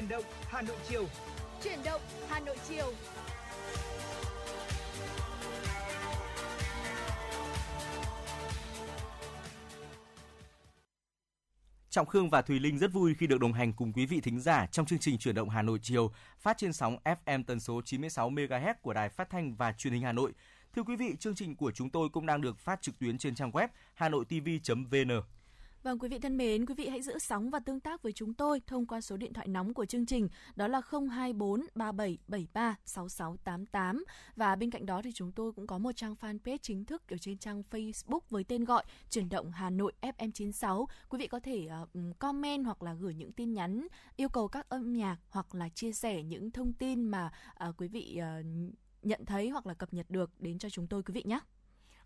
Chuyển động Hà Nội chiều. Chuyển động Hà Nội chiều. Trọng Khương và Thùy Linh rất vui khi được đồng hành cùng quý vị thính giả trong chương trình Chuyển động Hà Nội chiều phát trên sóng FM tần số 96 MHz của Đài Phát thanh và Truyền hình Hà Nội. Thưa quý vị, chương trình của chúng tôi cũng đang được phát trực tuyến trên trang web hanoitv.vn. Vâng, quý vị thân mến, quý vị hãy giữ sóng và tương tác với chúng tôi thông qua số điện thoại nóng của chương trình đó là 024 3773 6688 và bên cạnh đó thì chúng tôi cũng có một trang fanpage chính thức ở trên trang Facebook với tên gọi Chuyển động Hà Nội FM96. Quý vị có thể uh, comment hoặc là gửi những tin nhắn yêu cầu các âm nhạc hoặc là chia sẻ những thông tin mà uh, quý vị uh, nhận thấy hoặc là cập nhật được đến cho chúng tôi quý vị nhé.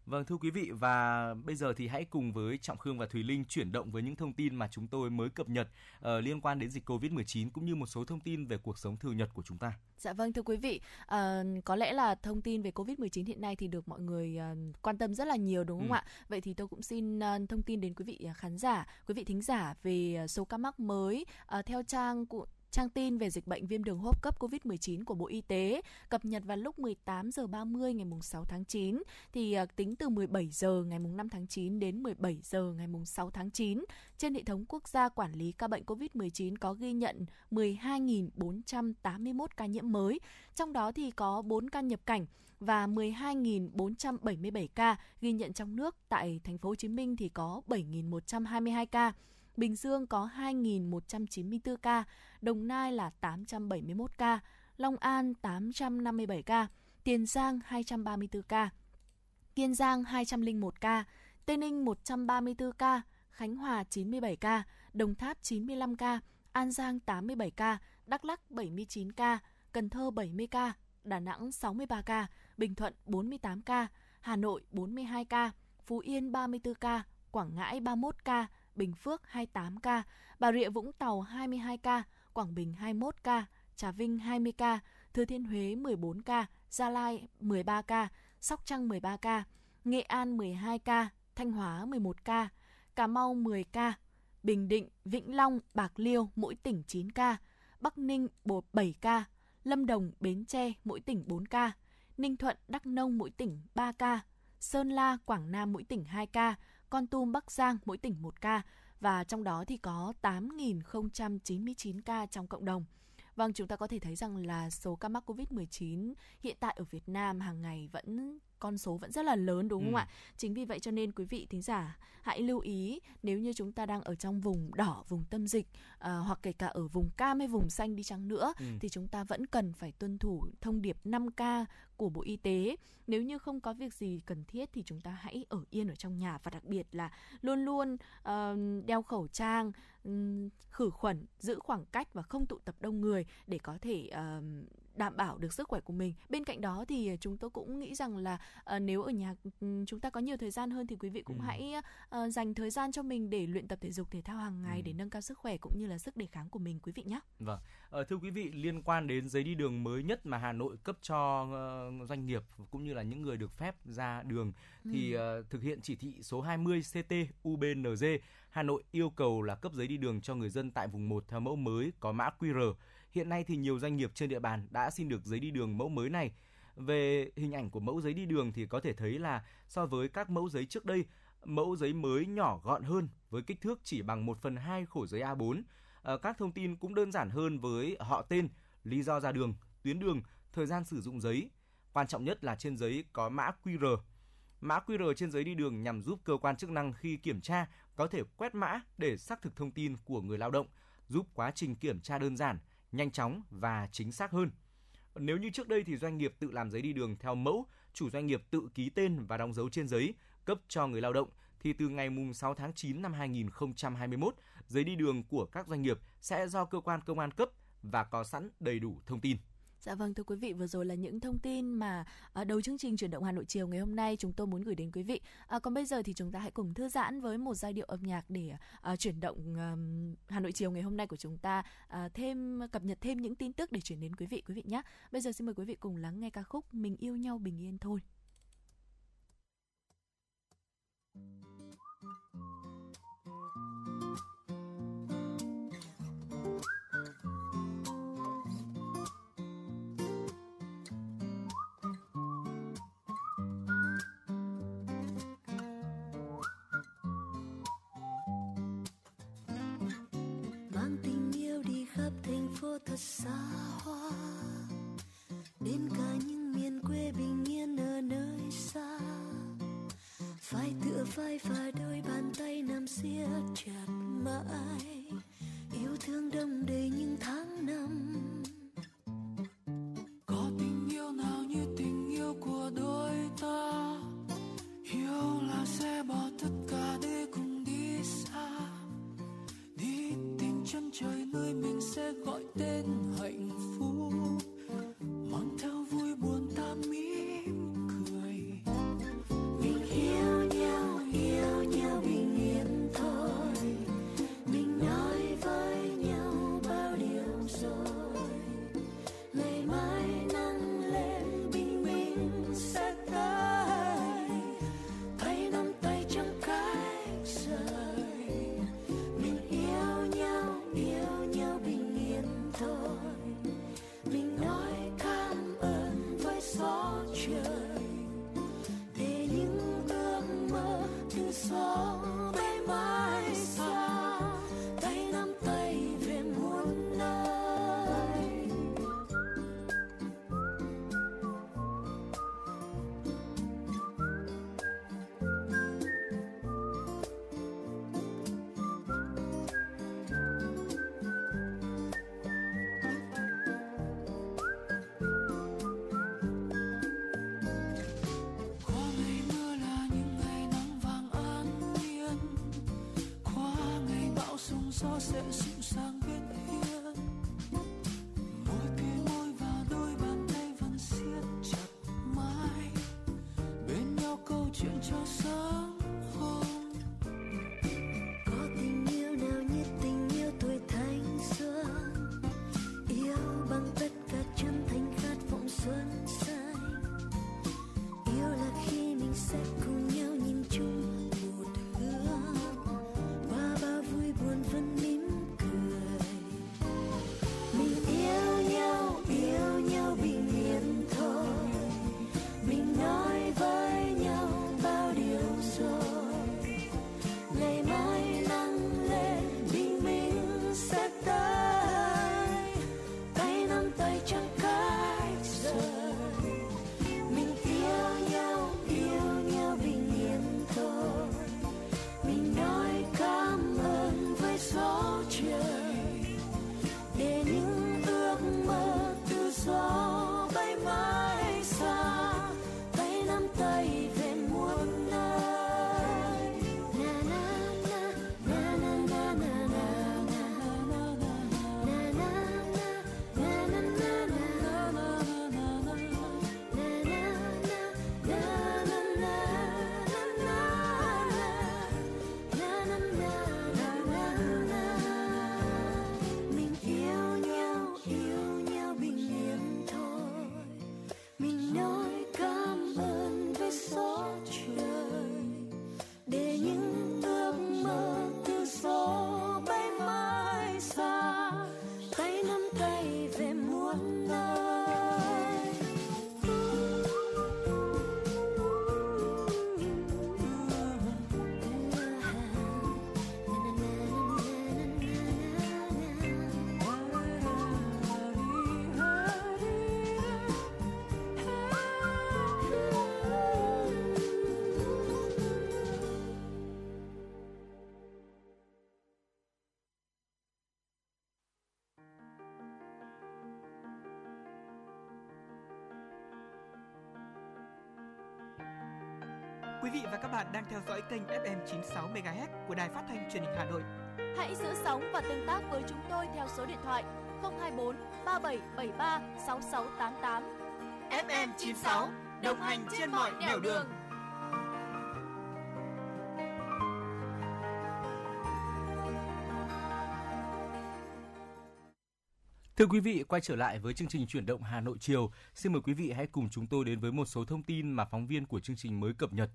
Vâng thưa quý vị và bây giờ thì hãy cùng với Trọng Khương và Thùy Linh chuyển động với những thông tin mà chúng tôi mới cập nhật uh, liên quan đến dịch Covid-19 cũng như một số thông tin về cuộc sống thường nhật của chúng ta. Dạ vâng thưa quý vị, uh, có lẽ là thông tin về Covid-19 hiện nay thì được mọi người uh, quan tâm rất là nhiều đúng không ừ. ạ? Vậy thì tôi cũng xin uh, thông tin đến quý vị khán giả, quý vị thính giả về số ca mắc mới uh, theo trang của Trang tin về dịch bệnh viêm đường hô hấp cấp COVID-19 của Bộ Y tế cập nhật vào lúc 18 giờ 30 ngày 6 tháng 9 thì à, tính từ 17 giờ ngày 5 tháng 9 đến 17 giờ ngày 6 tháng 9 trên hệ thống quốc gia quản lý ca bệnh COVID-19 có ghi nhận 12.481 ca nhiễm mới, trong đó thì có 4 ca nhập cảnh và 12.477 ca ghi nhận trong nước. Tại thành phố Hồ Chí Minh thì có 7.122 ca. Bình Dương có 2.194 ca, Đồng Nai là 871 ca, Long An 857 ca, Tiền Giang 234 ca, Kiên Giang 201 ca, Tây Ninh 134 ca, Khánh Hòa 97 ca, Đồng Tháp 95 ca, An Giang 87 ca, Đắk Lắc 79 ca, Cần Thơ 70 ca, Đà Nẵng 63 ca, Bình Thuận 48 ca, Hà Nội 42 ca, Phú Yên 34 ca, Quảng Ngãi 31 ca, Bình Phước 28 ca, Bà Rịa Vũng Tàu 22 ca, Quảng Bình 21 ca, Trà Vinh 20 ca, Thừa Thiên Huế 14 ca, Gia Lai 13 ca, Sóc Trăng 13 ca, Nghệ An 12 ca, Thanh Hóa 11 ca, Cà Mau 10 ca, Bình Định, Vĩnh Long, Bạc Liêu mỗi tỉnh 9 ca, Bắc Ninh 7 ca, Lâm Đồng, Bến Tre mỗi tỉnh 4 ca, Ninh Thuận, Đắk Nông mỗi tỉnh 3 ca, Sơn La, Quảng Nam mỗi tỉnh 2 ca, con Tum, Bắc Giang mỗi tỉnh 1 ca và trong đó thì có 8.099 ca trong cộng đồng. Vâng, chúng ta có thể thấy rằng là số ca mắc COVID-19 hiện tại ở Việt Nam hàng ngày vẫn con số vẫn rất là lớn đúng không ừ. ạ? Chính vì vậy cho nên quý vị thính giả hãy lưu ý nếu như chúng ta đang ở trong vùng đỏ, vùng tâm dịch uh, hoặc kể cả ở vùng cam hay vùng xanh đi chăng nữa ừ. thì chúng ta vẫn cần phải tuân thủ thông điệp 5K của Bộ Y tế. Nếu như không có việc gì cần thiết thì chúng ta hãy ở yên ở trong nhà và đặc biệt là luôn luôn uh, đeo khẩu trang, khử khuẩn, giữ khoảng cách và không tụ tập đông người để có thể đảm bảo được sức khỏe của mình. Bên cạnh đó thì chúng tôi cũng nghĩ rằng là uh, nếu ở nhà chúng ta có nhiều thời gian hơn thì quý vị cũng ừ. hãy uh, dành thời gian cho mình để luyện tập thể dục thể thao hàng ngày ừ. để nâng cao sức khỏe cũng như là sức đề kháng của mình quý vị nhé. Vâng. Uh, thưa quý vị liên quan đến giấy đi đường mới nhất mà Hà Nội cấp cho doanh nghiệp cũng như là những người được phép ra đường ừ. thì uh, thực hiện chỉ thị số 20 CT UBND Hà Nội yêu cầu là cấp giấy đi đường cho người dân tại vùng 1 theo mẫu mới có mã QR. Hiện nay thì nhiều doanh nghiệp trên địa bàn đã xin được giấy đi đường mẫu mới này. Về hình ảnh của mẫu giấy đi đường thì có thể thấy là so với các mẫu giấy trước đây, mẫu giấy mới nhỏ gọn hơn với kích thước chỉ bằng 1 phần 2 khổ giấy A4. À, ờ, các thông tin cũng đơn giản hơn với họ tên, lý do ra đường, tuyến đường, thời gian sử dụng giấy. Quan trọng nhất là trên giấy có mã QR. Mã QR trên giấy đi đường nhằm giúp cơ quan chức năng khi kiểm tra có thể quét mã để xác thực thông tin của người lao động, giúp quá trình kiểm tra đơn giản, nhanh chóng và chính xác hơn. Nếu như trước đây thì doanh nghiệp tự làm giấy đi đường theo mẫu, chủ doanh nghiệp tự ký tên và đóng dấu trên giấy, cấp cho người lao động, thì từ ngày 6 tháng 9 năm 2021, giấy đi đường của các doanh nghiệp sẽ do cơ quan công an cấp và có sẵn đầy đủ thông tin. Dạ vâng thưa quý vị, vừa rồi là những thông tin mà à, đầu chương trình chuyển động Hà Nội chiều ngày hôm nay chúng tôi muốn gửi đến quý vị. À, còn bây giờ thì chúng ta hãy cùng thư giãn với một giai điệu âm nhạc để à, chuyển động à, Hà Nội chiều ngày hôm nay của chúng ta à, thêm cập nhật thêm những tin tức để chuyển đến quý vị quý vị nhé. Bây giờ xin mời quý vị cùng lắng nghe ca khúc Mình yêu nhau bình yên thôi. Thật xa hoa. Đến cả những miền quê bình yên ở nơi xa. Vai tựa vai và đôi bàn tay nằm siết chặt mãi. Yêu thương đông đầy những tháng process và các bạn đang theo dõi kênh FM 96 MHz của Đài Phát thanh Truyền hình Hà Nội. Hãy giữ sóng và tương tác với chúng tôi theo số điện thoại 024 3773 6688. FM 96 đồng hành trên mọi nẻo đường. Thưa quý vị, quay trở lại với chương trình chuyển động Hà Nội chiều. Xin mời quý vị hãy cùng chúng tôi đến với một số thông tin mà phóng viên của chương trình mới cập nhật.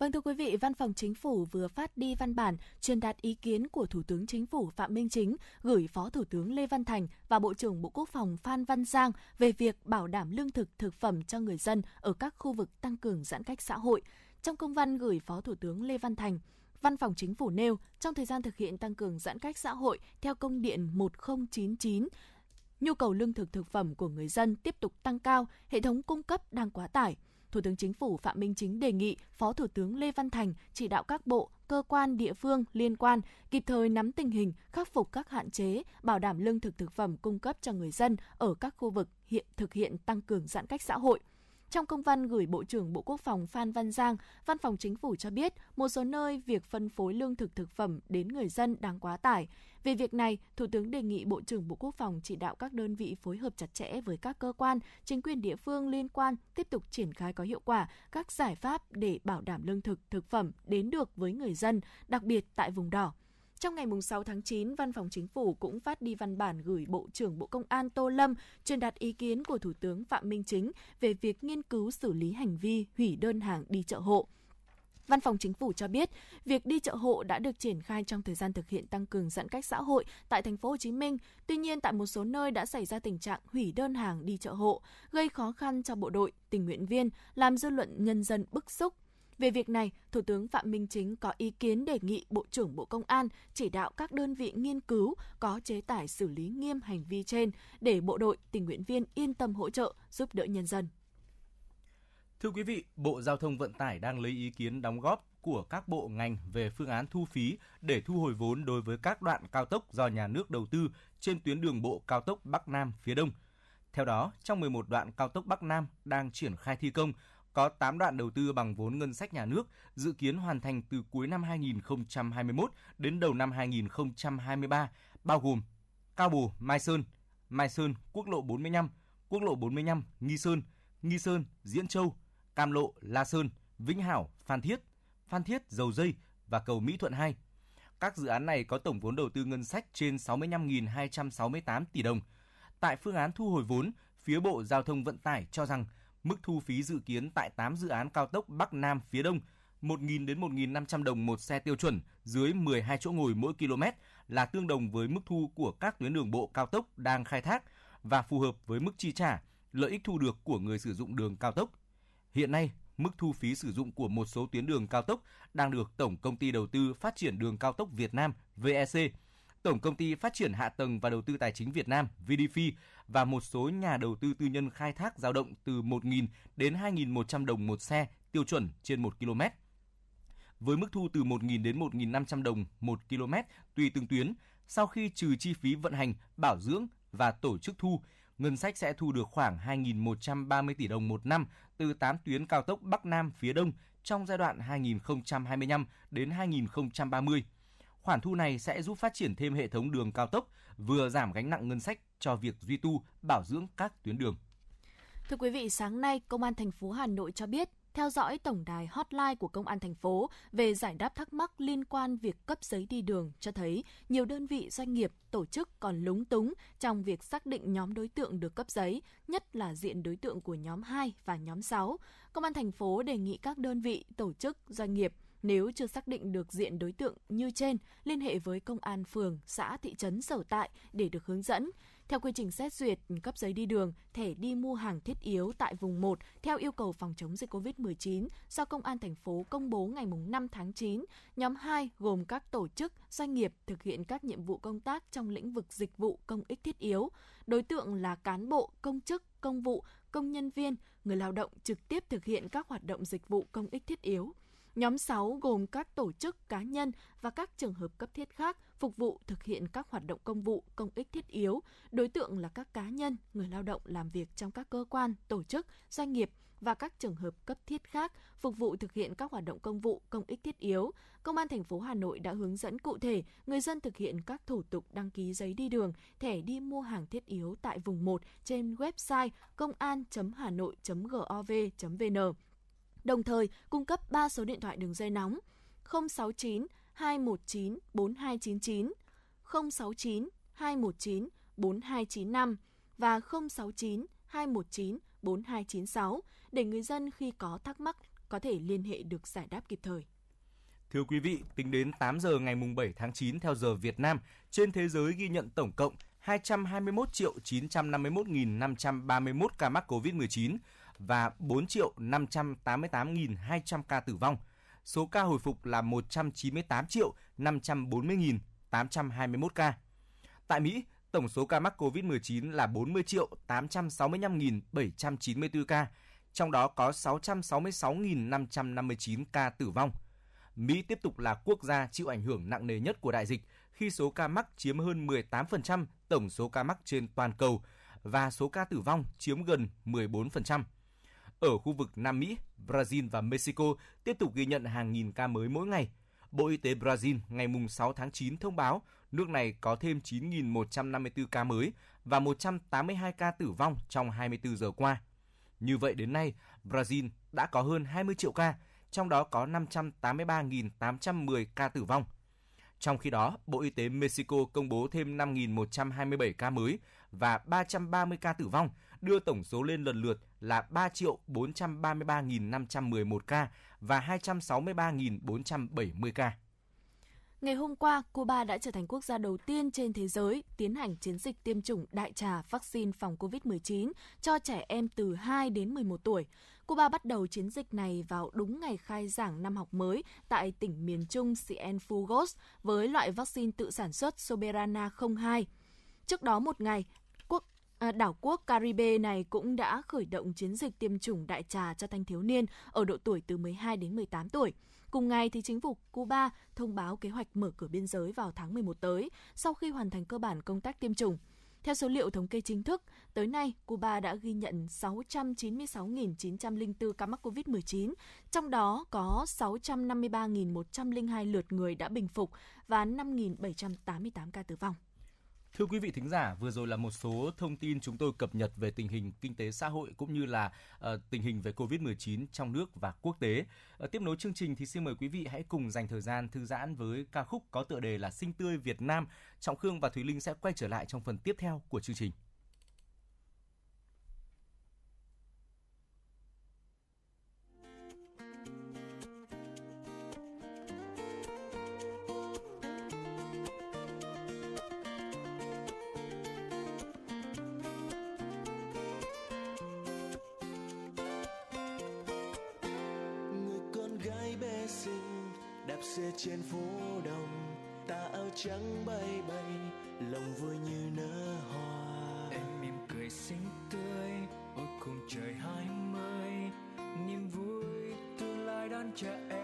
Vâng thưa quý vị, Văn phòng Chính phủ vừa phát đi văn bản truyền đạt ý kiến của Thủ tướng Chính phủ Phạm Minh Chính gửi Phó Thủ tướng Lê Văn Thành và Bộ trưởng Bộ Quốc phòng Phan Văn Giang về việc bảo đảm lương thực thực phẩm cho người dân ở các khu vực tăng cường giãn cách xã hội. Trong công văn gửi Phó Thủ tướng Lê Văn Thành, Văn phòng Chính phủ nêu trong thời gian thực hiện tăng cường giãn cách xã hội theo công điện 1099 nhu cầu lương thực thực phẩm của người dân tiếp tục tăng cao, hệ thống cung cấp đang quá tải. Thủ tướng Chính phủ Phạm Minh Chính đề nghị Phó Thủ tướng Lê Văn Thành chỉ đạo các bộ, cơ quan địa phương liên quan kịp thời nắm tình hình, khắc phục các hạn chế, bảo đảm lương thực thực phẩm cung cấp cho người dân ở các khu vực hiện thực hiện tăng cường giãn cách xã hội. Trong công văn gửi Bộ trưởng Bộ Quốc phòng Phan Văn Giang, Văn phòng Chính phủ cho biết một số nơi việc phân phối lương thực thực phẩm đến người dân đang quá tải. Về việc này, Thủ tướng đề nghị Bộ trưởng Bộ Quốc phòng chỉ đạo các đơn vị phối hợp chặt chẽ với các cơ quan, chính quyền địa phương liên quan tiếp tục triển khai có hiệu quả các giải pháp để bảo đảm lương thực, thực phẩm đến được với người dân, đặc biệt tại vùng đỏ. Trong ngày 6 tháng 9, Văn phòng Chính phủ cũng phát đi văn bản gửi Bộ trưởng Bộ Công an Tô Lâm truyền đạt ý kiến của Thủ tướng Phạm Minh Chính về việc nghiên cứu xử lý hành vi hủy đơn hàng đi chợ hộ. Văn phòng Chính phủ cho biết, việc đi chợ hộ đã được triển khai trong thời gian thực hiện tăng cường giãn cách xã hội tại thành phố Hồ Chí Minh. Tuy nhiên, tại một số nơi đã xảy ra tình trạng hủy đơn hàng đi chợ hộ, gây khó khăn cho bộ đội, tình nguyện viên, làm dư luận nhân dân bức xúc, về việc này, Thủ tướng Phạm Minh Chính có ý kiến đề nghị Bộ trưởng Bộ Công an chỉ đạo các đơn vị nghiên cứu có chế tài xử lý nghiêm hành vi trên để bộ đội, tình nguyện viên yên tâm hỗ trợ, giúp đỡ nhân dân. Thưa quý vị, Bộ Giao thông Vận tải đang lấy ý kiến đóng góp của các bộ ngành về phương án thu phí để thu hồi vốn đối với các đoạn cao tốc do nhà nước đầu tư trên tuyến đường bộ cao tốc Bắc Nam phía Đông. Theo đó, trong 11 đoạn cao tốc Bắc Nam đang triển khai thi công, có 8 đoạn đầu tư bằng vốn ngân sách nhà nước, dự kiến hoàn thành từ cuối năm 2021 đến đầu năm 2023, bao gồm Cao Bồ, Mai Sơn, Mai Sơn, quốc lộ 45, quốc lộ 45, Nghi Sơn, Nghi Sơn, Diễn Châu, Cam Lộ, La Sơn, Vĩnh Hảo, Phan Thiết, Phan Thiết, Dầu Dây và cầu Mỹ Thuận 2. Các dự án này có tổng vốn đầu tư ngân sách trên 65.268 tỷ đồng. Tại phương án thu hồi vốn, phía Bộ Giao thông Vận tải cho rằng Mức thu phí dự kiến tại 8 dự án cao tốc Bắc Nam phía Đông 1.000 đến 1.500 đồng một xe tiêu chuẩn dưới 12 chỗ ngồi mỗi km là tương đồng với mức thu của các tuyến đường bộ cao tốc đang khai thác và phù hợp với mức chi trả, lợi ích thu được của người sử dụng đường cao tốc. Hiện nay, mức thu phí sử dụng của một số tuyến đường cao tốc đang được Tổng Công ty Đầu tư Phát triển Đường Cao tốc Việt Nam VEC, Tổng Công ty Phát triển Hạ tầng và Đầu tư Tài chính Việt Nam VDF và một số nhà đầu tư tư nhân khai thác dao động từ 1.000 đến 2.100 đồng một xe tiêu chuẩn trên 1 km. Với mức thu từ 1.000 đến 1.500 đồng một km tùy từng tuyến, sau khi trừ chi phí vận hành, bảo dưỡng và tổ chức thu, ngân sách sẽ thu được khoảng 2.130 tỷ đồng một năm từ 8 tuyến cao tốc Bắc Nam phía Đông trong giai đoạn 2025 đến 2030. Khoản thu này sẽ giúp phát triển thêm hệ thống đường cao tốc, vừa giảm gánh nặng ngân sách cho việc duy tu, bảo dưỡng các tuyến đường. Thưa quý vị, sáng nay, Công an thành phố Hà Nội cho biết, theo dõi tổng đài hotline của Công an thành phố về giải đáp thắc mắc liên quan việc cấp giấy đi đường cho thấy nhiều đơn vị doanh nghiệp, tổ chức còn lúng túng trong việc xác định nhóm đối tượng được cấp giấy, nhất là diện đối tượng của nhóm 2 và nhóm 6. Công an thành phố đề nghị các đơn vị, tổ chức, doanh nghiệp nếu chưa xác định được diện đối tượng như trên, liên hệ với công an phường, xã, thị trấn sở tại để được hướng dẫn. Theo quy trình xét duyệt cấp giấy đi đường, thẻ đi mua hàng thiết yếu tại vùng 1 theo yêu cầu phòng chống dịch COVID-19 do Công an thành phố công bố ngày 5 tháng 9, nhóm 2 gồm các tổ chức, doanh nghiệp thực hiện các nhiệm vụ công tác trong lĩnh vực dịch vụ công ích thiết yếu. Đối tượng là cán bộ, công chức, công vụ, công nhân viên, người lao động trực tiếp thực hiện các hoạt động dịch vụ công ích thiết yếu. Nhóm 6 gồm các tổ chức cá nhân và các trường hợp cấp thiết khác phục vụ thực hiện các hoạt động công vụ, công ích thiết yếu. Đối tượng là các cá nhân, người lao động làm việc trong các cơ quan, tổ chức, doanh nghiệp và các trường hợp cấp thiết khác phục vụ thực hiện các hoạt động công vụ, công ích thiết yếu. Công an thành phố Hà Nội đã hướng dẫn cụ thể người dân thực hiện các thủ tục đăng ký giấy đi đường, thẻ đi mua hàng thiết yếu tại vùng 1 trên website công an.hanoi.gov.vn đồng thời cung cấp 3 số điện thoại đường dây nóng 069 219 4299, 069 219 4295 và 069 219 4296 để người dân khi có thắc mắc có thể liên hệ được giải đáp kịp thời. Thưa quý vị, tính đến 8 giờ ngày 7 tháng 9 theo giờ Việt Nam, trên thế giới ghi nhận tổng cộng 221 triệu 951.531 ca mắc COVID-19, và 4 triệu 588.200 ca tử vong. Số ca hồi phục là 198 triệu 540.821 ca. Tại Mỹ, Tổng số ca mắc COVID-19 là 40 triệu 865.794 ca, trong đó có 666.559 ca tử vong. Mỹ tiếp tục là quốc gia chịu ảnh hưởng nặng nề nhất của đại dịch khi số ca mắc chiếm hơn 18% tổng số ca mắc trên toàn cầu và số ca tử vong chiếm gần 14%. Ở khu vực Nam Mỹ, Brazil và Mexico tiếp tục ghi nhận hàng nghìn ca mới mỗi ngày. Bộ Y tế Brazil ngày 6 tháng 9 thông báo nước này có thêm 9.154 ca mới và 182 ca tử vong trong 24 giờ qua. Như vậy đến nay, Brazil đã có hơn 20 triệu ca, trong đó có 583.810 ca tử vong. Trong khi đó, Bộ Y tế Mexico công bố thêm 5.127 ca mới và 330 ca tử vong, đưa tổng số lên lần lượt là 3 triệu 433.511 ca và 263.470 ca. Ngày hôm qua, Cuba đã trở thành quốc gia đầu tiên trên thế giới tiến hành chiến dịch tiêm chủng đại trà vaccine phòng COVID-19 cho trẻ em từ 2 đến 11 tuổi. Cuba bắt đầu chiến dịch này vào đúng ngày khai giảng năm học mới tại tỉnh miền Trung Cienfugos với loại vaccine tự sản xuất Soberana 02. Trước đó một ngày, à, đảo quốc Caribe này cũng đã khởi động chiến dịch tiêm chủng đại trà cho thanh thiếu niên ở độ tuổi từ 12 đến 18 tuổi. Cùng ngày, thì chính phủ Cuba thông báo kế hoạch mở cửa biên giới vào tháng 11 tới, sau khi hoàn thành cơ bản công tác tiêm chủng. Theo số liệu thống kê chính thức, tới nay Cuba đã ghi nhận 696.904 ca mắc COVID-19, trong đó có 653.102 lượt người đã bình phục và 5.788 ca tử vong. Thưa quý vị thính giả, vừa rồi là một số thông tin chúng tôi cập nhật về tình hình kinh tế xã hội cũng như là uh, tình hình về Covid-19 trong nước và quốc tế. Uh, tiếp nối chương trình thì xin mời quý vị hãy cùng dành thời gian thư giãn với ca khúc có tựa đề là Sinh tươi Việt Nam. Trọng Khương và Thúy Linh sẽ quay trở lại trong phần tiếp theo của chương trình. Trên phố đông ta áo trắng bay bay lòng vui như nở hoa. Em mỉm cười xinh tươi, ôi cùng trời hai mươi, niềm vui tương lai đón chờ em.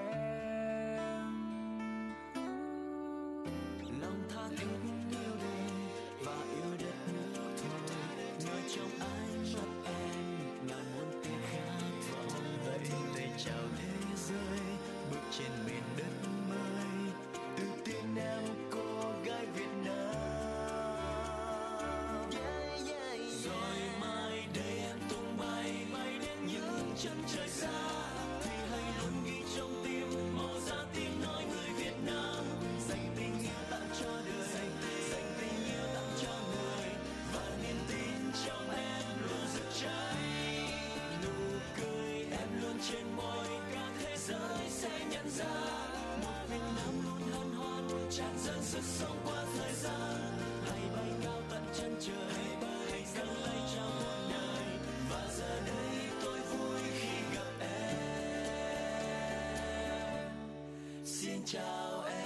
Chào em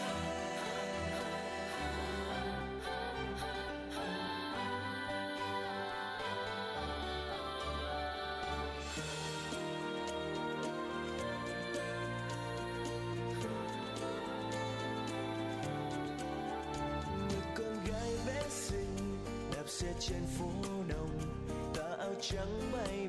con gái bé xinh đạp xe trên phố đông tà áo trắng bay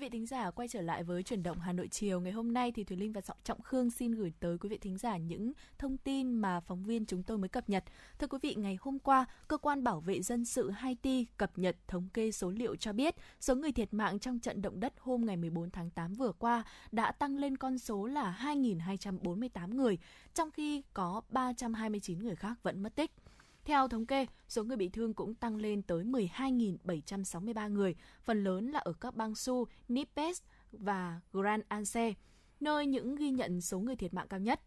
vị thính giả, quay trở lại với chuyển động Hà Nội chiều ngày hôm nay thì Thùy Linh và Trọng Trọng Khương xin gửi tới quý vị thính giả những thông tin mà phóng viên chúng tôi mới cập nhật. Thưa quý vị, ngày hôm qua, cơ quan bảo vệ dân sự Haiti cập nhật thống kê số liệu cho biết số người thiệt mạng trong trận động đất hôm ngày 14 tháng 8 vừa qua đã tăng lên con số là 2.248 người, trong khi có 329 người khác vẫn mất tích. Theo thống kê, số người bị thương cũng tăng lên tới 12.763 người, phần lớn là ở các bang Su, Nipes và Grand Anse, nơi những ghi nhận số người thiệt mạng cao nhất.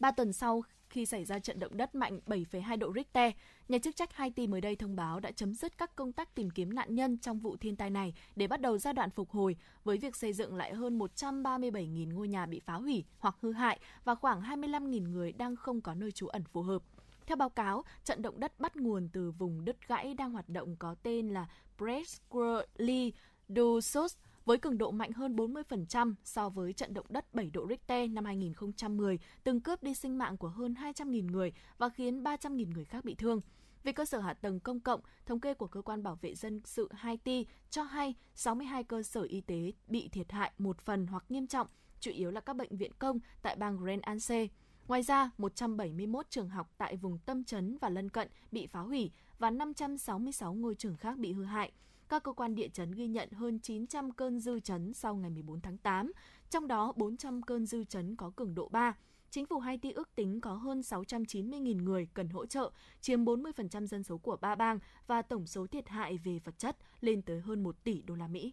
Ba tuần sau khi xảy ra trận động đất mạnh 7,2 độ Richter, nhà chức trách Haiti mới đây thông báo đã chấm dứt các công tác tìm kiếm nạn nhân trong vụ thiên tai này để bắt đầu giai đoạn phục hồi với việc xây dựng lại hơn 137.000 ngôi nhà bị phá hủy hoặc hư hại và khoảng 25.000 người đang không có nơi trú ẩn phù hợp. Theo báo cáo, trận động đất bắt nguồn từ vùng đất gãy đang hoạt động có tên là Presquerly Dusos với cường độ mạnh hơn 40% so với trận động đất 7 độ Richter năm 2010, từng cướp đi sinh mạng của hơn 200.000 người và khiến 300.000 người khác bị thương. Về cơ sở hạ tầng công cộng, thống kê của Cơ quan Bảo vệ Dân sự Haiti cho hay 62 cơ sở y tế bị thiệt hại một phần hoặc nghiêm trọng, chủ yếu là các bệnh viện công tại bang Grand Anse. Ngoài ra, 171 trường học tại vùng tâm trấn và lân cận bị phá hủy và 566 ngôi trường khác bị hư hại. Các cơ quan địa chấn ghi nhận hơn 900 cơn dư chấn sau ngày 14 tháng 8, trong đó 400 cơn dư chấn có cường độ 3. Chính phủ Haiti ước tính có hơn 690.000 người cần hỗ trợ, chiếm 40% dân số của ba bang và tổng số thiệt hại về vật chất lên tới hơn 1 tỷ đô la Mỹ.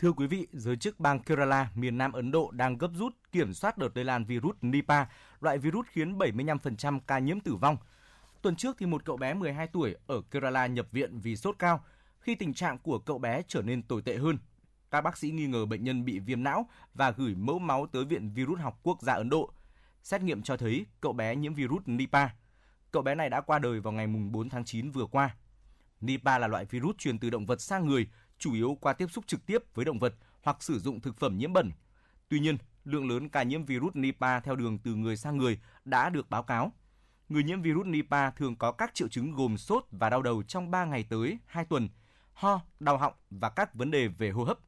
Thưa quý vị, giới chức bang Kerala, miền Nam Ấn Độ đang gấp rút kiểm soát đợt lây lan virus Nipah, loại virus khiến 75% ca nhiễm tử vong. Tuần trước thì một cậu bé 12 tuổi ở Kerala nhập viện vì sốt cao, khi tình trạng của cậu bé trở nên tồi tệ hơn. Các bác sĩ nghi ngờ bệnh nhân bị viêm não và gửi mẫu máu tới Viện Virus học quốc gia Ấn Độ. Xét nghiệm cho thấy cậu bé nhiễm virus Nipah. Cậu bé này đã qua đời vào ngày 4 tháng 9 vừa qua. Nipah là loại virus truyền từ động vật sang người, chủ yếu qua tiếp xúc trực tiếp với động vật hoặc sử dụng thực phẩm nhiễm bẩn. Tuy nhiên, lượng lớn ca nhiễm virus Nipah theo đường từ người sang người đã được báo cáo. Người nhiễm virus Nipah thường có các triệu chứng gồm sốt và đau đầu trong 3 ngày tới 2 tuần, ho, đau họng và các vấn đề về hô hấp.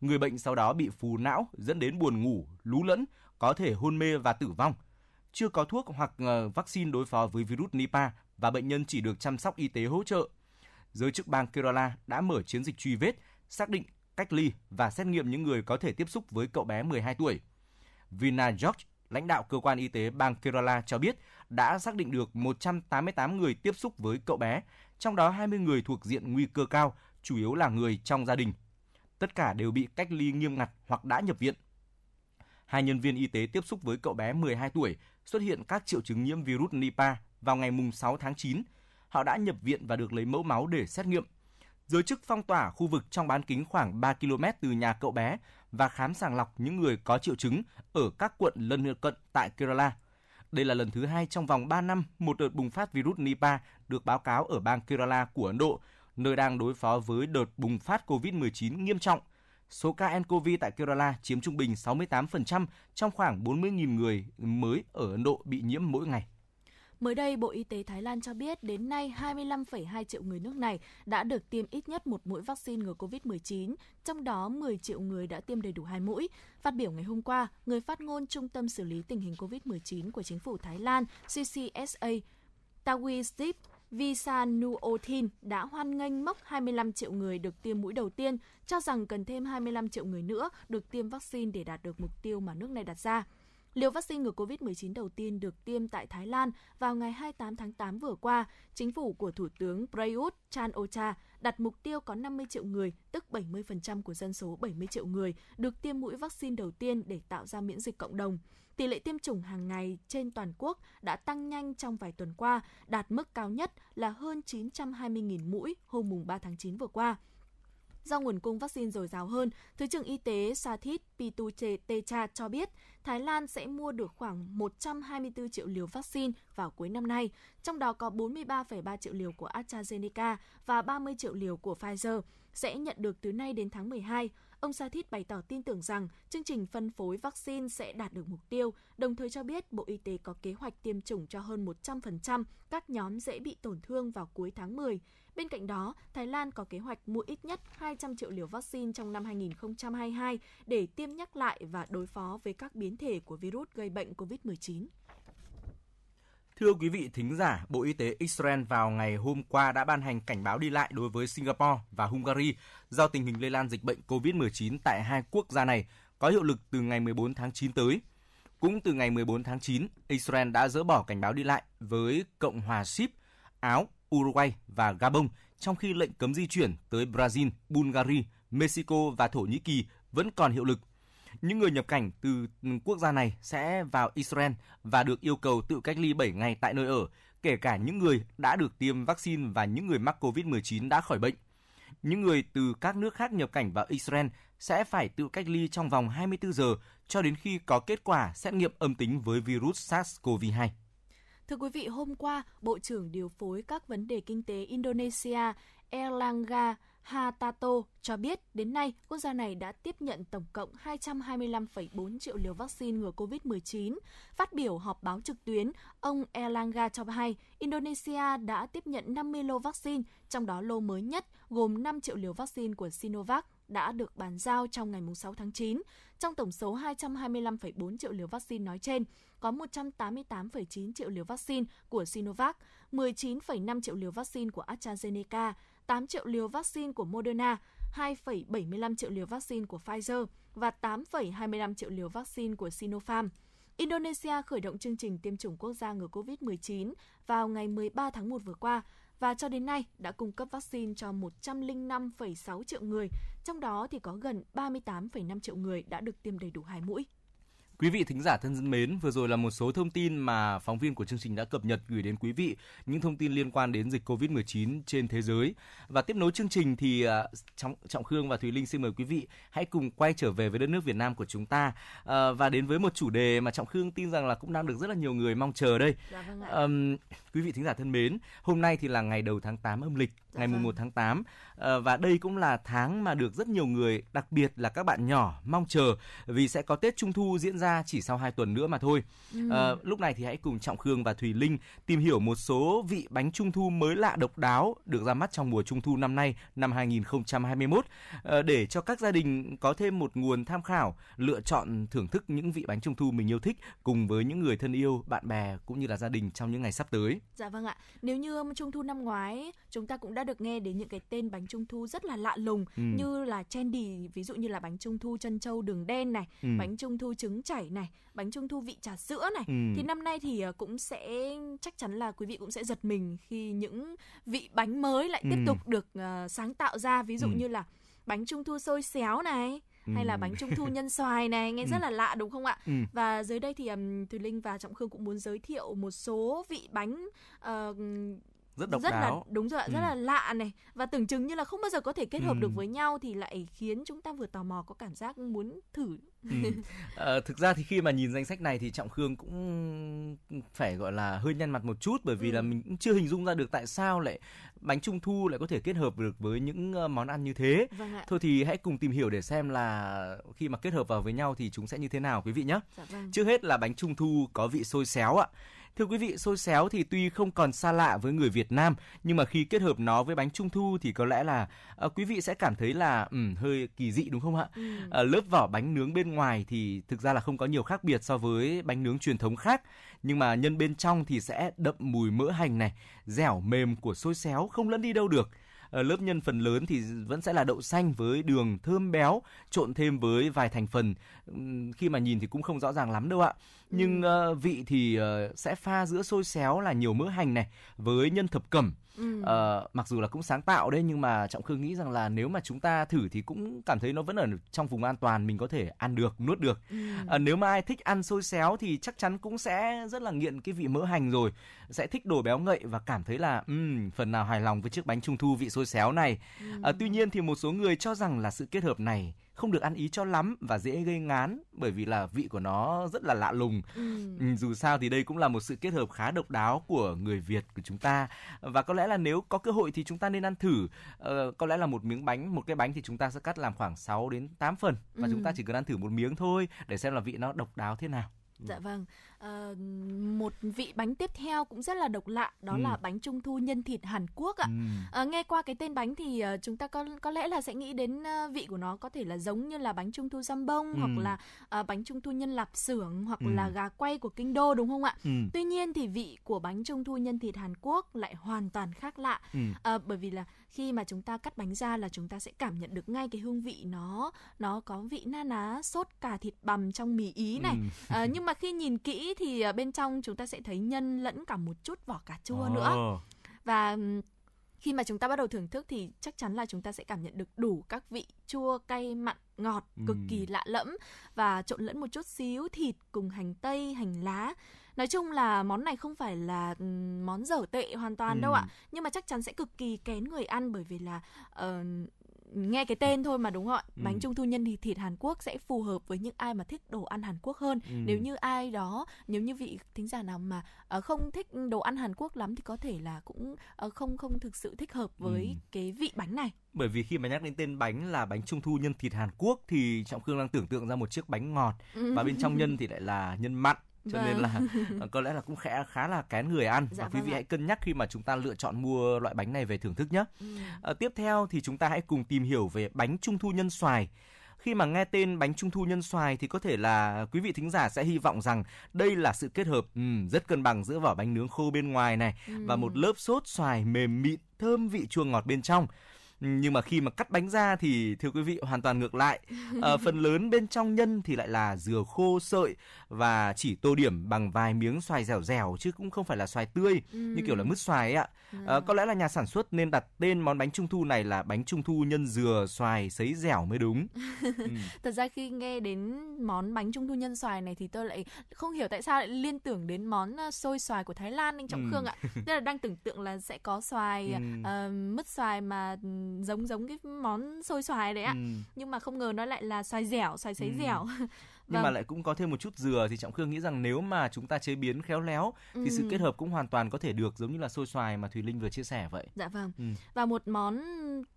Người bệnh sau đó bị phù não dẫn đến buồn ngủ, lú lẫn, có thể hôn mê và tử vong. Chưa có thuốc hoặc ờ, vaccine đối phó với virus Nipah và bệnh nhân chỉ được chăm sóc y tế hỗ trợ. Giới chức bang Kerala đã mở chiến dịch truy vết, xác định, cách ly và xét nghiệm những người có thể tiếp xúc với cậu bé 12 tuổi. Vina George, lãnh đạo cơ quan y tế bang Kerala cho biết đã xác định được 188 người tiếp xúc với cậu bé, trong đó 20 người thuộc diện nguy cơ cao, chủ yếu là người trong gia đình. Tất cả đều bị cách ly nghiêm ngặt hoặc đã nhập viện. Hai nhân viên y tế tiếp xúc với cậu bé 12 tuổi xuất hiện các triệu chứng nhiễm virus Nipah vào ngày 6 tháng 9. Họ đã nhập viện và được lấy mẫu máu để xét nghiệm. Giới chức phong tỏa khu vực trong bán kính khoảng 3 km từ nhà cậu bé và khám sàng lọc những người có triệu chứng ở các quận lân cận tại Kerala. Đây là lần thứ hai trong vòng 3 năm một đợt bùng phát virus Nipah được báo cáo ở bang Kerala của Ấn Độ, nơi đang đối phó với đợt bùng phát COVID-19 nghiêm trọng. Số ca nCoV tại Kerala chiếm trung bình 68% trong khoảng 40.000 người mới ở Ấn Độ bị nhiễm mỗi ngày. Mới đây, Bộ Y tế Thái Lan cho biết đến nay 25,2 triệu người nước này đã được tiêm ít nhất một mũi vaccine ngừa COVID-19, trong đó 10 triệu người đã tiêm đầy đủ hai mũi. Phát biểu ngày hôm qua, người phát ngôn Trung tâm xử lý tình hình COVID-19 của chính phủ Thái Lan CCSA Tawisip Visanuothin đã hoan nghênh mốc 25 triệu người được tiêm mũi đầu tiên, cho rằng cần thêm 25 triệu người nữa được tiêm vaccine để đạt được mục tiêu mà nước này đặt ra. Liều vaccine ngừa COVID-19 đầu tiên được tiêm tại Thái Lan vào ngày 28 tháng 8 vừa qua, chính phủ của Thủ tướng Prayut Chan-o-cha đặt mục tiêu có 50 triệu người, tức 70% của dân số 70 triệu người, được tiêm mũi vaccine đầu tiên để tạo ra miễn dịch cộng đồng. Tỷ lệ tiêm chủng hàng ngày trên toàn quốc đã tăng nhanh trong vài tuần qua, đạt mức cao nhất là hơn 920.000 mũi hôm mùng 3 tháng 9 vừa qua. Do nguồn cung vaccine dồi dào hơn, Thứ trưởng Y tế Sathit Pituchetecha cho biết Thái Lan sẽ mua được khoảng 124 triệu liều vaccine vào cuối năm nay, trong đó có 43,3 triệu liều của AstraZeneca và 30 triệu liều của Pfizer sẽ nhận được từ nay đến tháng 12. Ông Sathit bày tỏ tin tưởng rằng chương trình phân phối vaccine sẽ đạt được mục tiêu, đồng thời cho biết Bộ Y tế có kế hoạch tiêm chủng cho hơn 100% các nhóm dễ bị tổn thương vào cuối tháng 10. Bên cạnh đó, Thái Lan có kế hoạch mua ít nhất 200 triệu liều vaccine trong năm 2022 để tiêm nhắc lại và đối phó với các biến thể của virus gây bệnh COVID-19. Thưa quý vị thính giả, Bộ Y tế Israel vào ngày hôm qua đã ban hành cảnh báo đi lại đối với Singapore và Hungary do tình hình lây lan dịch bệnh COVID-19 tại hai quốc gia này có hiệu lực từ ngày 14 tháng 9 tới. Cũng từ ngày 14 tháng 9, Israel đã dỡ bỏ cảnh báo đi lại với Cộng hòa Ship, Áo, Uruguay và Gabon, trong khi lệnh cấm di chuyển tới Brazil, Bulgaria, Mexico và Thổ Nhĩ Kỳ vẫn còn hiệu lực. Những người nhập cảnh từ quốc gia này sẽ vào Israel và được yêu cầu tự cách ly 7 ngày tại nơi ở, kể cả những người đã được tiêm vaccine và những người mắc COVID-19 đã khỏi bệnh. Những người từ các nước khác nhập cảnh vào Israel sẽ phải tự cách ly trong vòng 24 giờ cho đến khi có kết quả xét nghiệm âm tính với virus SARS-CoV-2. Thưa quý vị, hôm qua, Bộ trưởng điều phối các vấn đề kinh tế Indonesia Erlangga Hatato cho biết đến nay quốc gia này đã tiếp nhận tổng cộng 225,4 triệu liều vaccine ngừa COVID-19. Phát biểu họp báo trực tuyến, ông Erlangga cho hay Indonesia đã tiếp nhận 50 lô vaccine, trong đó lô mới nhất gồm 5 triệu liều vaccine của Sinovac đã được bàn giao trong ngày 6 tháng 9. Trong tổng số 225,4 triệu liều vaccine nói trên, có 188,9 triệu liều vaccine của Sinovac, 19,5 triệu liều vaccine của AstraZeneca, 8 triệu liều vaccine của Moderna, 2,75 triệu liều vaccine của Pfizer và 8,25 triệu liều vaccine của Sinopharm. Indonesia khởi động chương trình tiêm chủng quốc gia ngừa COVID-19 vào ngày 13 tháng 1 vừa qua và cho đến nay đã cung cấp vaccine cho 105,6 triệu người, trong đó thì có gần 38,5 triệu người đã được tiêm đầy đủ hai mũi. Quý vị thính giả thân mến, vừa rồi là một số thông tin mà phóng viên của chương trình đã cập nhật gửi đến quý vị, những thông tin liên quan đến dịch Covid-19 trên thế giới. Và tiếp nối chương trình thì uh, Trọng, Trọng Khương và Thùy Linh xin mời quý vị hãy cùng quay trở về với đất nước Việt Nam của chúng ta uh, và đến với một chủ đề mà Trọng Khương tin rằng là cũng đang được rất là nhiều người mong chờ đây. Dạ vâng ạ. Um, quý vị thính giả thân mến, hôm nay thì là ngày đầu tháng 8 âm lịch, ngày vâng. mùng 1 tháng 8 uh, và đây cũng là tháng mà được rất nhiều người, đặc biệt là các bạn nhỏ mong chờ vì sẽ có Tết Trung thu diễn ra chỉ sau 2 tuần nữa mà thôi. Ừ. Ờ, lúc này thì hãy cùng Trọng Khương và Thùy Linh tìm hiểu một số vị bánh trung thu mới lạ độc đáo được ra mắt trong mùa trung thu năm nay, năm 2021 ờ, để cho các gia đình có thêm một nguồn tham khảo, lựa chọn thưởng thức những vị bánh trung thu mình yêu thích cùng với những người thân yêu, bạn bè cũng như là gia đình trong những ngày sắp tới. Dạ vâng ạ. Nếu như Trung thu năm ngoái chúng ta cũng đã được nghe đến những cái tên bánh Trung thu rất là lạ lùng Ừ. như là trendy, ví dụ như là bánh Trung thu chân châu đường đen này, Ừ. bánh Trung thu trứng chảy này, bánh Trung thu vị trà sữa này. Ừ. Thì năm nay thì ờ, cũng sẽ chắc chắn là quý vị cũng sẽ giật mình khi những vị bánh mới lại tiếp Ừ. tục được ờ, sáng tạo ra, ví dụ Ừ. như là bánh Trung thu xôi xéo này. Hay là Ừ. bánh trung thu nhân xoài này nghe rất Ừ. là lạ đúng không ạ? Ừ. Và dưới đây thì um, Thùy Linh và Trọng Khương cũng muốn giới thiệu một số vị bánh ờ, Rất độc rất đáo. là đúng rồi ạ, rất Ừ. là lạ này và tưởng chừng như là không bao giờ có thể kết hợp Ừ. được với nhau thì lại khiến chúng ta vừa tò mò có cảm giác muốn thử. Ừ. Ờ, thực ra thì khi mà nhìn danh sách này thì Trọng Khương cũng phải gọi là hơi nhăn mặt một chút bởi vì Ừ. là mình cũng chưa hình dung ra được tại sao lại bánh trung thu lại có thể kết hợp được với những ờ, món ăn như thế. Vâng ạ. Thôi thì hãy cùng tìm hiểu để xem là khi mà kết hợp vào với nhau thì chúng sẽ như thế nào quý vị nhé. Dạ vâng. Trước hết là bánh trung thu có vị xôi xéo ạ. Thưa quý vị, xôi xéo thì tuy không còn xa lạ với người Việt Nam, nhưng mà khi kết hợp nó với bánh trung thu thì có lẽ là ờ, quý vị sẽ cảm thấy là ừm, hơi kỳ dị đúng không ạ? Ừ. Ờ, lớp vỏ bánh nướng bên ngoài thì thực ra là không có nhiều khác biệt so với bánh nướng truyền thống khác, nhưng mà nhân bên trong thì sẽ đậm mùi mỡ hành này, dẻo mềm của xôi xéo không lẫn đi đâu được. Ờ, lớp nhân phần lớn thì vẫn sẽ là đậu xanh với đường thơm béo trộn thêm với vài thành phần khi mà nhìn thì cũng không rõ ràng lắm đâu ạ nhưng ờ, vị thì ờ, sẽ pha giữa xôi xéo là nhiều mỡ hành này với nhân thập cẩm. Ừ. Ờ, mặc dù là cũng sáng tạo đấy nhưng mà trọng khương nghĩ rằng là nếu mà chúng ta thử thì cũng cảm thấy nó vẫn ở trong vùng an toàn mình có thể ăn được nuốt được Ừ. Ờ, nếu mà ai thích ăn xôi xéo thì chắc chắn cũng sẽ rất là nghiện cái vị mỡ hành rồi sẽ thích đồ béo ngậy và cảm thấy là ừm, phần nào hài lòng với chiếc bánh trung thu vị xôi xéo này Ờ, tuy nhiên thì một số người cho rằng là sự kết hợp này không được ăn ý cho lắm và dễ gây ngán bởi vì là vị của nó rất là lạ lùng Ừ. Dù sao thì đây cũng là một sự kết hợp khá độc đáo của người Việt của chúng ta và có lẽ là nếu có cơ hội thì chúng ta nên ăn thử Ờ, có lẽ là một miếng bánh một cái bánh thì chúng ta sẽ cắt làm khoảng 6 đến 8 phần và Ừ. chúng ta chỉ cần ăn thử một miếng thôi để xem là vị nó độc đáo thế nào Dạ vâng. Ờ, một vị bánh tiếp theo cũng rất là độc lạ, đó Ừ. là bánh trung thu nhân thịt Hàn Quốc ạ. Ừm. Ờ, nghe qua cái tên bánh thì ờ, chúng ta có có lẽ là sẽ nghĩ đến ờ, vị của nó có thể là giống như là bánh trung thu giam bông Ừ. hoặc là ờ, bánh trung thu nhân lạp xưởng hoặc Ừ. là gà quay của kinh đô đúng không ạ? Ừm. Tuy nhiên thì vị của bánh trung thu nhân thịt Hàn Quốc lại hoàn toàn khác lạ. Ừm. Ờ, bởi vì là khi mà chúng ta cắt bánh ra là chúng ta sẽ cảm nhận được ngay cái hương vị nó nó có vị na ná sốt cà thịt bằm trong mì ý này. Ừm. Ờ, nhưng mà khi nhìn kỹ thì ờ, bên trong chúng ta sẽ thấy nhân lẫn cả một chút vỏ cà chua nữa Ồ. và khi mà chúng ta bắt đầu thưởng thức thì chắc chắn là chúng ta sẽ cảm nhận được đủ các vị chua cay mặn ngọt cực kỳ lạ lẫm và trộn lẫn một chút xíu thịt cùng hành tây hành lá nói chung là món này không phải là món dở tệ hoàn toàn đâu Ừm. ạ nhưng mà chắc chắn sẽ cực kỳ kén người ăn bởi vì là ờ, nghe cái tên thôi mà đúng không ạ bánh Ừm. trung thu nhân thịt thịt Hàn Quốc sẽ phù hợp với những ai mà thích đồ ăn Hàn Quốc hơn Ừm. nếu như ai đó nếu như vị thính giả nào mà ờ, không thích đồ ăn Hàn Quốc lắm thì có thể là cũng ờ, không không thực sự thích hợp với Ừm. cái vị bánh này bởi vì khi mà nhắc đến tên bánh là bánh trung thu nhân thịt Hàn Quốc thì trọng khương đang tưởng tượng ra một chiếc bánh ngọt và bên trong nhân thì lại là nhân mặn cho nên Vâng. là ờ, có lẽ là cũng khá khá là kén người ăn Dạ và quý vâng vị ạ. hãy cân nhắc khi mà chúng ta lựa chọn mua loại bánh này về thưởng thức nhé. Ừ. Ờ, tiếp theo thì chúng ta hãy cùng tìm hiểu về bánh trung thu nhân xoài. Khi mà nghe tên bánh trung thu nhân xoài thì có thể là quý vị thính giả sẽ hy vọng rằng đây là sự kết hợp ừm, rất cân bằng giữa vỏ bánh nướng khô bên ngoài này và một lớp sốt xoài mềm mịn thơm vị chua ngọt bên trong. Nhưng mà khi mà cắt bánh ra thì thưa quý vị hoàn toàn ngược lại. Ờ, phần lớn bên trong nhân thì lại là dừa khô sợi và chỉ tô điểm bằng vài miếng xoài dẻo dẻo chứ cũng không phải là xoài tươi như kiểu là mứt xoài ấy ạ. Ờ, có lẽ là nhà sản xuất nên đặt tên món bánh trung thu này là bánh trung thu nhân dừa xoài sấy dẻo mới đúng. Ừm. Thật ra khi nghe đến món bánh trung thu nhân xoài này thì tôi lại không hiểu tại sao lại liên tưởng đến món ờ, xôi xoài của Thái Lan anh Trọng Ừ. Khương ạ. Tức là đang tưởng tượng là sẽ có xoài Ừ. ờ, mứt xoài mà giống giống cái món xôi xoài đấy ạ. Ừm. Nhưng mà không ngờ nó lại là xoài dẻo, xoài sấy Ừ. dẻo. nhưng mà Vâng. lại cũng có thêm một chút dừa thì trọng khương nghĩ rằng nếu mà chúng ta chế biến khéo léo thì sự Ừ. kết hợp cũng hoàn toàn có thể được giống như là xôi xoài mà thùy linh vừa chia sẻ vậy Dạ vâng. Ừ. Và một món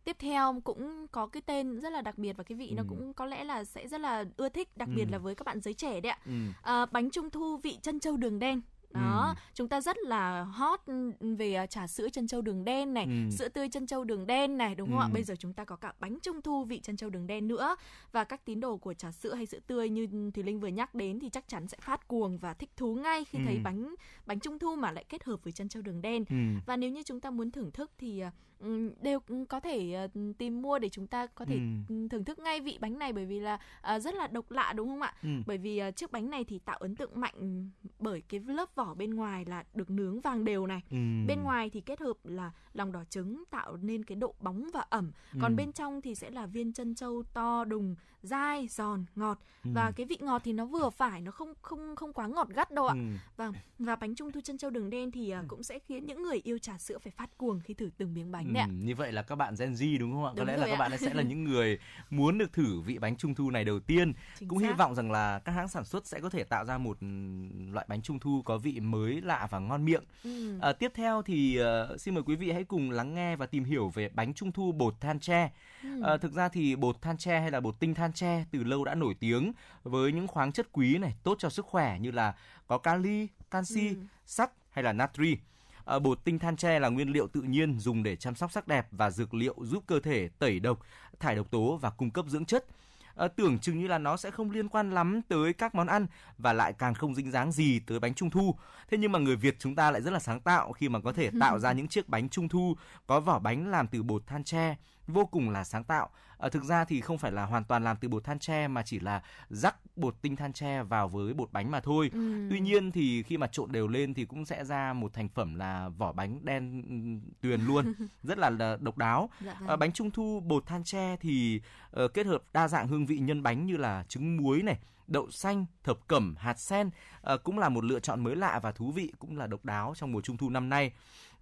tiếp theo cũng có cái tên rất là đặc biệt và cái vị nó Ừ. cũng có lẽ là sẽ rất là ưa thích, đặc biệt Ừ. là với các bạn giới trẻ đấy ạ. ừ. À, bánh trung thu vị chân châu đường đen. Đó, Ừ. chúng ta rất là hot về à, trà sữa chân châu đường đen này, Ừ. sữa tươi chân châu đường đen này đúng không ạ? Ừ. Bây giờ chúng ta có cả bánh trung thu vị chân châu đường đen nữa và các tín đồ của trà sữa hay sữa tươi như Thùy Linh vừa nhắc đến thì chắc chắn sẽ phát cuồng và thích thú ngay khi thấy Ừ. bánh bánh trung thu mà lại kết hợp với chân châu đường đen. Ừ. Và nếu như chúng ta muốn thưởng thức thì à, đều có thể à, tìm mua để chúng ta có thể Ừ. thưởng thức ngay vị bánh này bởi vì là à, rất là độc lạ đúng không ạ? Ừ. Bởi vì à, chiếc bánh này thì tạo ấn tượng mạnh bởi cái lớp vỏ bên ngoài là được nướng vàng đều này. Ừ. Bên ngoài thì kết hợp là lòng đỏ trứng tạo nên cái độ bóng và ẩm. Còn Ừ. bên trong thì sẽ là viên chân trâu to đùng, dai, giòn, ngọt Ừ. và cái vị ngọt thì nó vừa phải, nó không không không quá ngọt gắt đâu ạ. Ừ. Vâng, và bánh trung thu chân châu đường đen thì à, cũng sẽ khiến những người yêu trà sữa phải phát cuồng khi thử từng miếng bánh đấy ạ. Ừ, như vậy là các bạn Gen Z đúng không ạ? Có Đúng lẽ là các ạ. bạn sẽ là những người muốn được thử vị bánh trung thu này đầu tiên. Chính Cũng hy xác. vọng rằng là các hãng sản xuất sẽ có thể tạo ra một ừm, loại bánh trung thu có vị mới lạ và ngon miệng. Ừ. À, tiếp theo thì ờ, xin mời quý vị hãy cùng lắng nghe và tìm hiểu về bánh trung thu bột than tre. Ừ. À, thực ra thì bột than tre hay là bột tinh than tre từ lâu đã nổi tiếng với những khoáng chất quý này tốt cho sức khỏe như là có kali, canxi, Ừ. sắt hay là natri. À, bột tinh than tre là nguyên liệu tự nhiên dùng để chăm sóc sắc đẹp và dược liệu giúp cơ thể tẩy độc, thải độc tố và cung cấp dưỡng chất. À, tưởng chừng như là nó sẽ không liên quan lắm tới các món ăn và lại càng không dính dáng gì tới bánh trung thu. Thế nhưng mà người Việt chúng ta lại rất là sáng tạo khi mà có thể tạo ra những chiếc bánh trung thu có vỏ bánh làm từ bột than tre vô cùng là sáng tạo. À, thực ra thì không phải là hoàn toàn làm từ bột than tre mà chỉ là rắc bột tinh than tre vào với bột bánh mà thôi. Ừ. Tuy nhiên thì khi mà trộn đều lên thì cũng sẽ ra một thành phẩm là vỏ bánh đen ừm, tuyền luôn, rất là, độc đáo. Dạ vâng. À, bánh trung thu bột than tre thì ờ, kết hợp đa dạng hương vị nhân bánh như là trứng muối này, đậu xanh, thập cẩm, hạt sen ờ, cũng là một lựa chọn mới lạ và thú vị cũng là độc đáo trong mùa trung thu năm nay.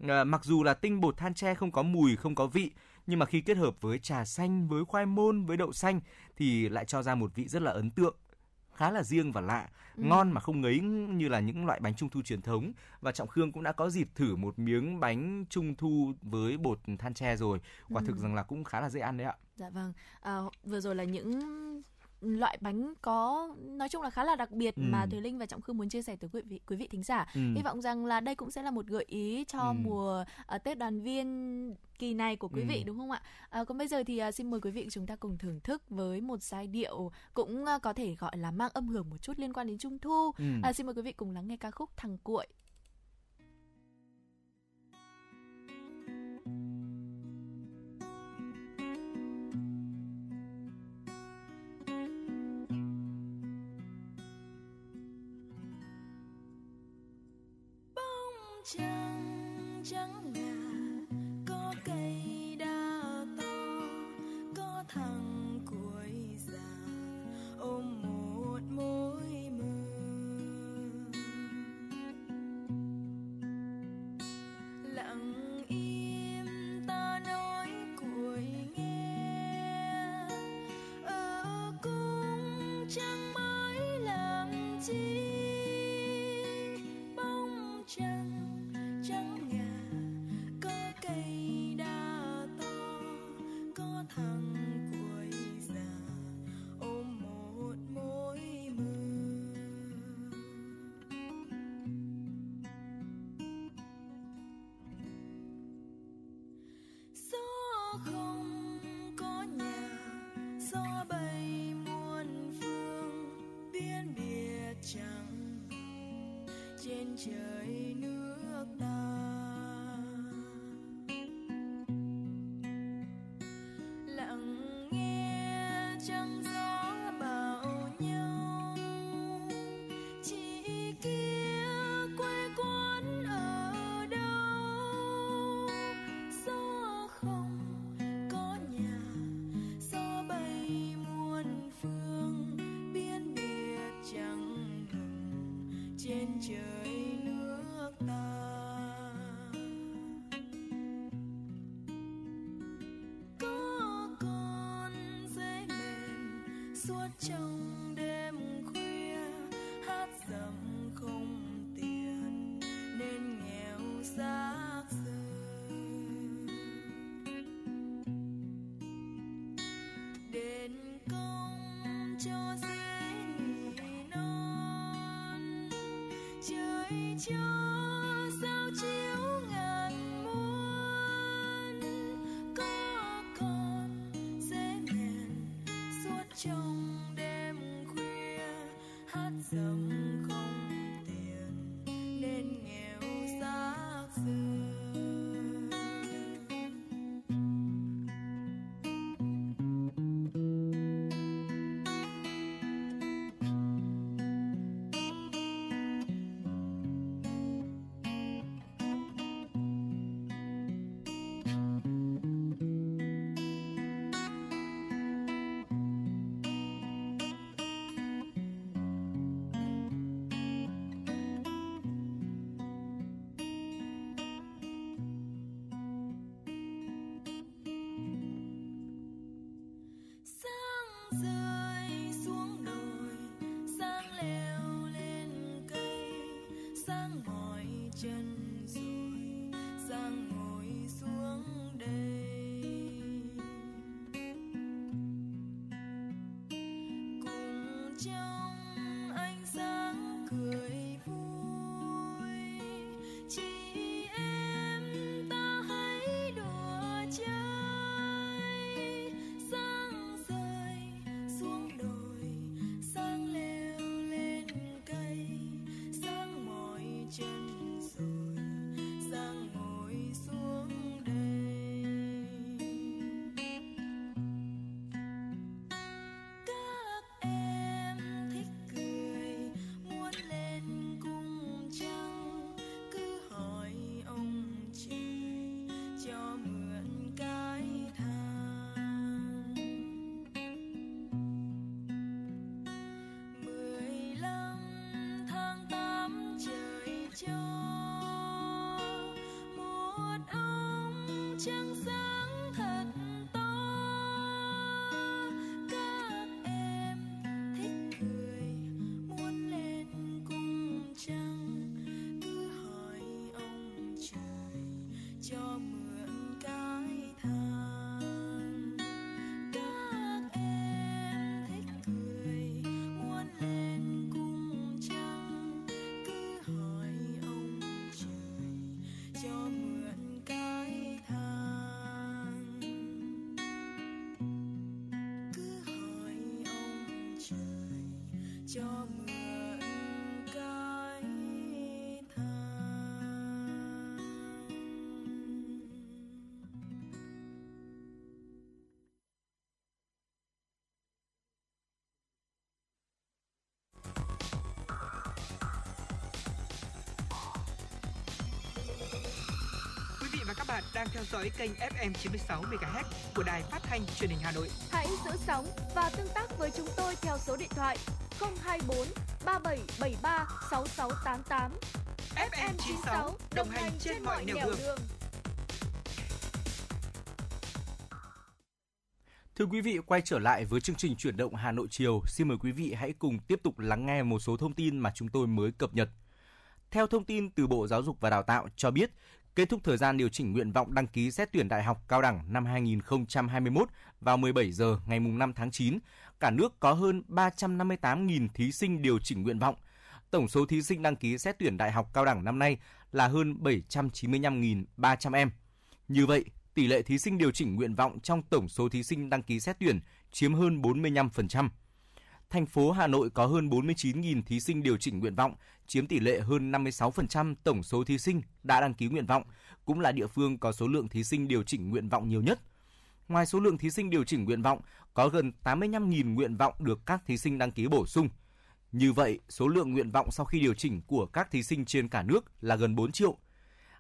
Ờ, mặc dù là tinh bột than tre không có mùi, không có vị nhưng mà khi kết hợp với trà xanh, với khoai môn, với đậu xanh thì lại cho ra một vị rất là ấn tượng khá là riêng và lạ, Ừ. ngon mà không ngấy như là những loại bánh trung thu truyền thống và Trọng Khương cũng đã có dịp thử một miếng bánh trung thu với bột than tre rồi, quả thực Ừ. rằng là cũng khá là dễ ăn đấy ạ. Dạ vâng. À, vừa rồi là những loại bánh có nói chung là khá là đặc biệt Ừ. mà Thùy Linh và Trọng Khương muốn chia sẻ tới quý vị quý vị thính giả. Ừ. Hy vọng rằng là đây cũng sẽ là một gợi ý cho Ừ. mùa à, Tết đoàn viên kỳ này của quý Ừ. vị đúng không ạ? À, còn bây giờ thì à, xin mời quý vị chúng ta cùng thưởng thức với một giai điệu cũng à, có thể gọi là mang âm hưởng một chút liên quan đến Trung thu. Ừ. À, xin mời quý vị cùng lắng nghe ca khúc Thằng Cuội. Trên trời. Suốt trong đêm khuya, hát dầm không tiền, nên nghèo xác xơ đền công cho dễ non, trời cho cho và các bạn đang theo dõi kênh FM 96 MHz của đài phát thanh truyền hình Hà Nội. Hãy giữ sóng và tương tác với chúng tôi theo số điện thoại 024 3773 6688. FM 96 đồng hành trên mọi nẻo đường. Thưa quý vị, quay trở lại với chương trình chuyển động Hà Nội chiều. Xin mời quý vị hãy cùng tiếp tục lắng nghe một số thông tin mà chúng tôi mới cập nhật. Theo thông tin từ Bộ Giáo dục và Đào tạo cho biết, kết thúc thời gian điều chỉnh nguyện vọng đăng ký xét tuyển đại học cao đẳng năm 2021 vào 17 giờ ngày 5 tháng 9, cả nước có hơn 358.000 thí sinh điều chỉnh nguyện vọng. Tổng số thí sinh đăng ký xét tuyển đại học cao đẳng năm nay là hơn 795.300 em. Như vậy, tỷ lệ thí sinh điều chỉnh nguyện vọng trong tổng số thí sinh đăng ký xét tuyển chiếm hơn 45%. Thành phố Hà Nội có hơn 49.000 thí sinh điều chỉnh nguyện vọng, chiếm tỷ lệ hơn 56% tổng số thí sinh đã đăng ký nguyện vọng, cũng là địa phương có số lượng thí sinh điều chỉnh nguyện vọng nhiều nhất. Ngoài số lượng thí sinh điều chỉnh nguyện vọng, có gần 85.000 nguyện vọng được các thí sinh đăng ký bổ sung. Như vậy, số lượng nguyện vọng sau khi điều chỉnh của các thí sinh trên cả nước là gần 4 triệu.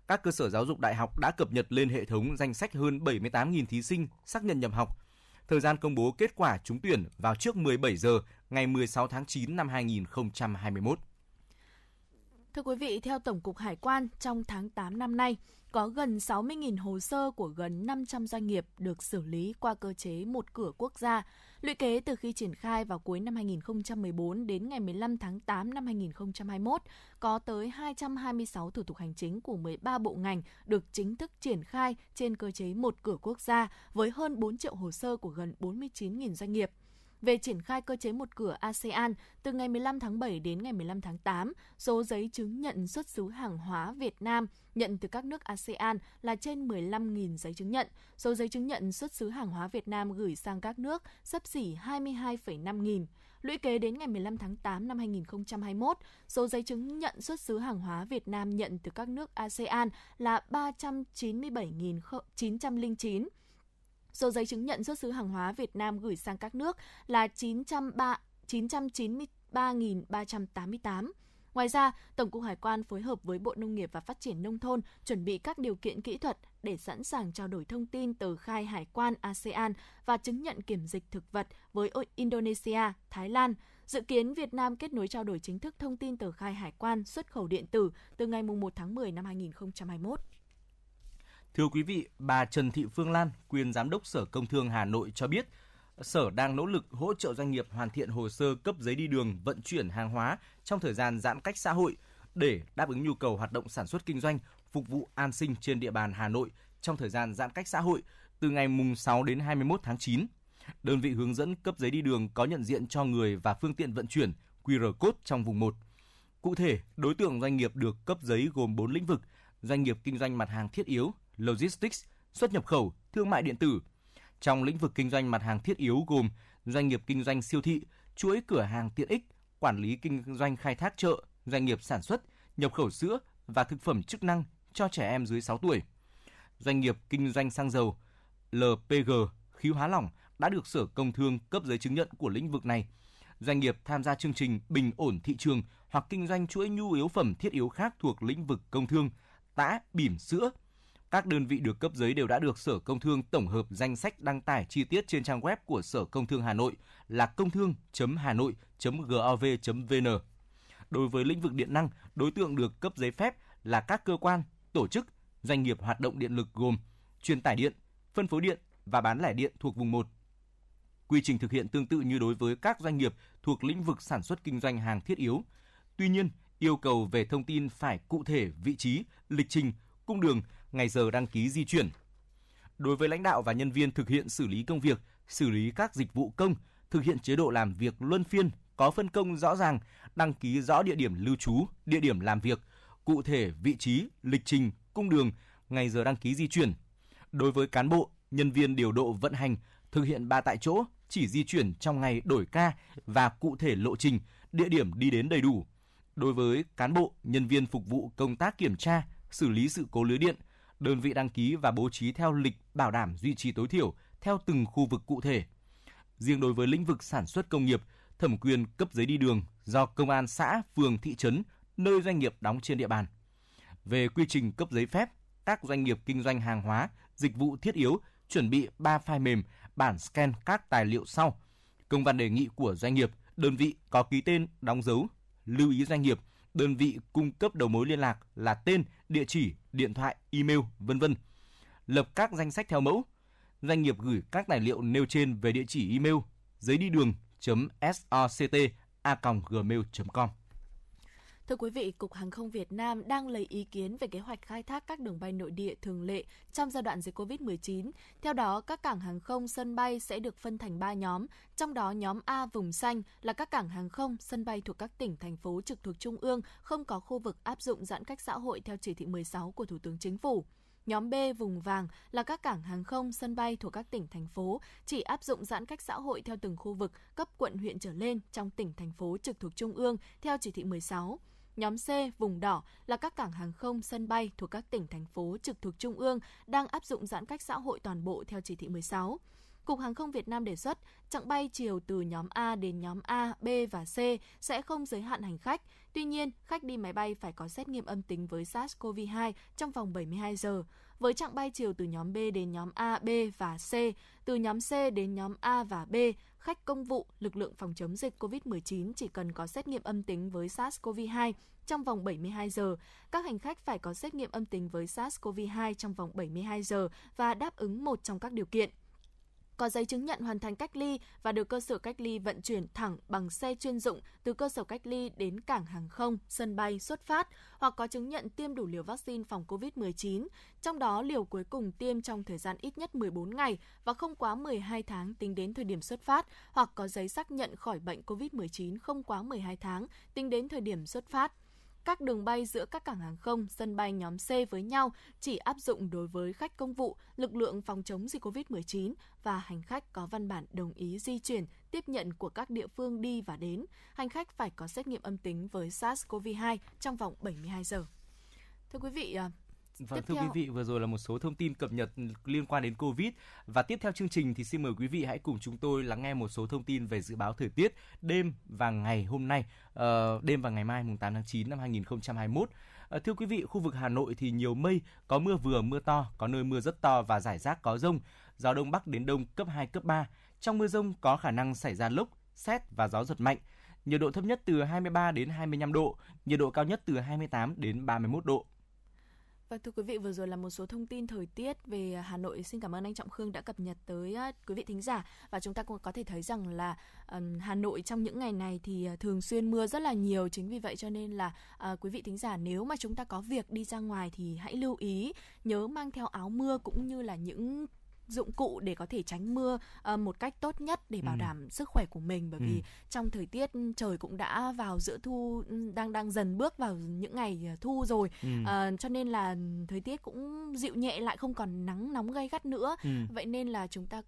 Các cơ sở giáo dục đại học đã cập nhật lên hệ thống danh sách hơn 78.000 thí sinh xác nhận nhập học. Thời gian công bố kết quả trúng tuyển vào trước 17 giờ ngày 16 tháng 9 năm 2021. Thưa quý vị, theo Tổng cục Hải quan, trong tháng 8 năm nay, có gần 60.000 hồ sơ của gần 500 doanh nghiệp được xử lý qua cơ chế một cửa quốc gia. Lũy kế từ khi triển khai vào cuối năm 2014 đến ngày 15 tháng 8 năm 2021, có tới 226 thủ tục hành chính của 13 bộ ngành được chính thức triển khai trên cơ chế một cửa quốc gia với hơn 4 triệu hồ sơ của gần 49.000 doanh nghiệp về triển khai cơ chế một cửa ASEAN từ ngày 15 tháng 7 đến ngày 15 tháng 8, số giấy chứng nhận xuất xứ hàng hóa Việt Nam nhận từ các nước ASEAN là trên 15.000 giấy chứng nhận. Số giấy chứng nhận xuất xứ hàng hóa Việt Nam gửi sang các nước sắp xỉ 22,5 nghìn. Lũy kế đến ngày 15 tháng 8 năm 2021, số giấy chứng nhận xuất xứ hàng hóa Việt Nam nhận từ các nước ASEAN là 397.909 Số giấy chứng nhận xuất xứ hàng hóa Việt Nam gửi sang các nước là 903 993.388. Ngoài ra, Tổng cục Hải quan phối hợp với Bộ Nông nghiệp và Phát triển Nông thôn chuẩn bị các điều kiện kỹ thuật để sẵn sàng trao đổi thông tin tờ khai hải quan ASEAN và chứng nhận kiểm dịch thực vật với Indonesia, Thái Lan. Dự kiến Việt Nam kết nối trao đổi chính thức thông tin tờ khai hải quan xuất khẩu điện tử từ ngày 1 tháng 10 năm 2021. Thưa quý vị, bà Trần Thị Phương Lan, quyền giám đốc Sở Công Thương Hà Nội cho biết, Sở đang nỗ lực hỗ trợ doanh nghiệp hoàn thiện hồ sơ cấp giấy đi đường vận chuyển hàng hóa trong thời gian giãn cách xã hội để đáp ứng nhu cầu hoạt động sản xuất kinh doanh, phục vụ an sinh trên địa bàn Hà Nội trong thời gian giãn cách xã hội từ ngày mùng 6 đến 21 tháng 9. Đơn vị hướng dẫn cấp giấy đi đường có nhận diện cho người và phương tiện vận chuyển QR code trong vùng 1. Cụ thể, đối tượng doanh nghiệp được cấp giấy gồm 4 lĩnh vực: doanh nghiệp kinh doanh mặt hàng thiết yếu, logistics, xuất nhập khẩu, thương mại điện tử. Trong lĩnh vực kinh doanh mặt hàng thiết yếu gồm doanh nghiệp kinh doanh siêu thị, chuỗi cửa hàng tiện ích, quản lý kinh doanh khai thác chợ, doanh nghiệp sản xuất, nhập khẩu sữa và thực phẩm chức năng cho trẻ em dưới 6 tuổi. Doanh nghiệp kinh doanh xăng dầu, LPG, khí hóa lỏng đã được Sở Công Thương cấp giấy chứng nhận của lĩnh vực này. Doanh nghiệp tham gia chương trình bình ổn thị trường hoặc kinh doanh chuỗi nhu yếu phẩm thiết yếu khác thuộc lĩnh vực công thương, tã, bỉm sữa, các đơn vị được cấp giấy đều đã được Sở Công Thương tổng hợp danh sách đăng tải chi tiết trên trang web của Sở Công Thương Hà Nội là công thương.hà nội.gov.vn. Đối với lĩnh vực điện năng, đối tượng được cấp giấy phép là các cơ quan, tổ chức, doanh nghiệp hoạt động điện lực gồm truyền tải điện, phân phối điện và bán lẻ điện thuộc vùng 1. Quy trình thực hiện tương tự như đối với các doanh nghiệp thuộc lĩnh vực sản xuất kinh doanh hàng thiết yếu. Tuy nhiên, yêu cầu về thông tin phải cụ thể vị trí, lịch trình, cung đường, ngày giờ đăng ký di chuyển. Đối với lãnh đạo và nhân viên thực hiện xử lý công việc, xử lý các dịch vụ công, thực hiện chế độ làm việc luân phiên, có phân công rõ ràng, đăng ký rõ địa điểm lưu trú, địa điểm làm việc, cụ thể vị trí, lịch trình, cung đường, ngày giờ đăng ký di chuyển. Đối với cán bộ, nhân viên điều độ vận hành, thực hiện ba tại chỗ, chỉ di chuyển trong ngày đổi ca và cụ thể lộ trình địa điểm đi đến đầy đủ. Đối với cán bộ, nhân viên phục vụ công tác kiểm tra, xử lý sự cố lưới điện, đơn vị đăng ký và bố trí theo lịch bảo đảm duy trì tối thiểu theo từng khu vực cụ thể. Riêng đối với lĩnh vực sản xuất công nghiệp, thẩm quyền cấp giấy đi đường do công an xã, phường, thị trấn, nơi doanh nghiệp đóng trên địa bàn. Về quy trình cấp giấy phép, các doanh nghiệp kinh doanh hàng hóa, dịch vụ thiết yếu chuẩn bị 3 file mềm, bản scan các tài liệu sau. Công văn đề nghị của doanh nghiệp, đơn vị có ký tên, đóng dấu, lưu ý doanh nghiệp, đơn vị cung cấp đầu mối liên lạc là tên, địa chỉ, điện thoại, email, vân vân. Lập các danh sách theo mẫu. Doanh nghiệp gửi các tài liệu nêu trên về địa chỉ email giấy đi đường soct@gmail.com. Thưa quý vị, Cục Hàng không Việt Nam đang lấy ý kiến về kế hoạch khai thác các đường bay nội địa thường lệ trong giai đoạn dịch COVID-19. Theo đó, các cảng hàng không, sân bay sẽ được phân thành 3 nhóm, trong đó nhóm A vùng xanh là các cảng hàng không, sân bay thuộc các tỉnh, thành phố trực thuộc Trung ương không có khu vực áp dụng giãn cách xã hội theo chỉ thị 16 của Thủ tướng Chính phủ. Nhóm B vùng vàng là các cảng hàng không, sân bay thuộc các tỉnh, thành phố chỉ áp dụng giãn cách xã hội theo từng khu vực, cấp quận huyện trở lên trong tỉnh, thành phố trực thuộc Trung ương theo chỉ thị 16. Nhóm C, vùng đỏ là các cảng hàng không, sân bay thuộc các tỉnh, thành phố trực thuộc Trung ương đang áp dụng giãn cách xã hội toàn bộ theo chỉ thị 16. Cục Hàng không Việt Nam đề xuất chặng bay chiều từ nhóm A đến nhóm A, B và C sẽ không giới hạn hành khách. Tuy nhiên, khách đi máy bay phải có xét nghiệm âm tính với SARS-CoV-2 trong vòng 72 giờ. Với chặng bay chiều từ nhóm B đến nhóm A, B và C, từ nhóm C đến nhóm A và B, khách công vụ, lực lượng phòng chống dịch COVID-19 chỉ cần có xét nghiệm âm tính với SARS-CoV-2 trong vòng 72 giờ. Các hành khách phải có xét nghiệm âm tính với SARS-CoV-2 trong vòng 72 giờ và đáp ứng một trong các điều kiện có giấy chứng nhận hoàn thành cách ly và được cơ sở cách ly vận chuyển thẳng bằng xe chuyên dụng từ cơ sở cách ly đến cảng hàng không, sân bay xuất phát hoặc có chứng nhận tiêm đủ liều vaccine phòng COVID-19, trong đó liều cuối cùng tiêm trong thời gian ít nhất 14 ngày và không quá 12 tháng tính đến thời điểm xuất phát hoặc có giấy xác nhận khỏi bệnh COVID-19 không quá 12 tháng tính đến thời điểm xuất phát các đường bay giữa các cảng hàng không, sân bay nhóm C với nhau chỉ áp dụng đối với khách công vụ, lực lượng phòng chống dịch COVID-19 và hành khách có văn bản đồng ý di chuyển, tiếp nhận của các địa phương đi và đến. Hành khách phải có xét nghiệm âm tính với SARS-CoV-2 trong vòng 72 giờ. Thưa quý vị, à, Vâng, Tiếp thưa theo- quý vị, vừa rồi là một số thông tin cập nhật liên quan đến Covid và tiếp theo chương trình thì xin mời quý vị hãy cùng chúng tôi lắng nghe một số thông tin về dự báo thời tiết đêm và ngày hôm nay, ờ, đêm và ngày mai mùng 8 tháng 9 năm 2021. Ờ, thưa quý vị, khu vực Hà Nội thì nhiều mây, có mưa vừa mưa to, có nơi mưa rất to và rải rác có rông, gió đông bắc đến đông cấp 2 cấp 3. Trong mưa rông có khả năng xảy ra lốc, xét và gió giật mạnh. Nhiệt độ thấp nhất từ 23 đến 25 độ, nhiệt độ cao nhất từ 28 đến 31 độ. Vâng thưa quý vị, vừa rồi là một số thông tin thời tiết về Hà Nội. Xin cảm ơn anh Trọng Khương đã cập nhật tới à, quý vị thính giả và chúng ta cũng có thể thấy rằng là Hà Nội trong những ngày này thì à, thường xuyên mưa rất là nhiều. Chính vì vậy cho nên là à, quý vị thính giả nếu mà chúng ta có việc đi ra ngoài thì hãy lưu ý nhớ mang theo áo mưa cũng như là những dụng cụ để có thể tránh mưa à, một cách tốt nhất để bảo Ừ. đảm sức khỏe của mình bởi vì Ừ. trong thời tiết trời cũng đã vào giữa thu đang đang dần bước vào những ngày à, thu rồi Ừ. Ờ, cho nên là thời tiết cũng dịu nhẹ lại không còn nắng nóng gay gắt nữa Ừ. vậy nên là chúng ta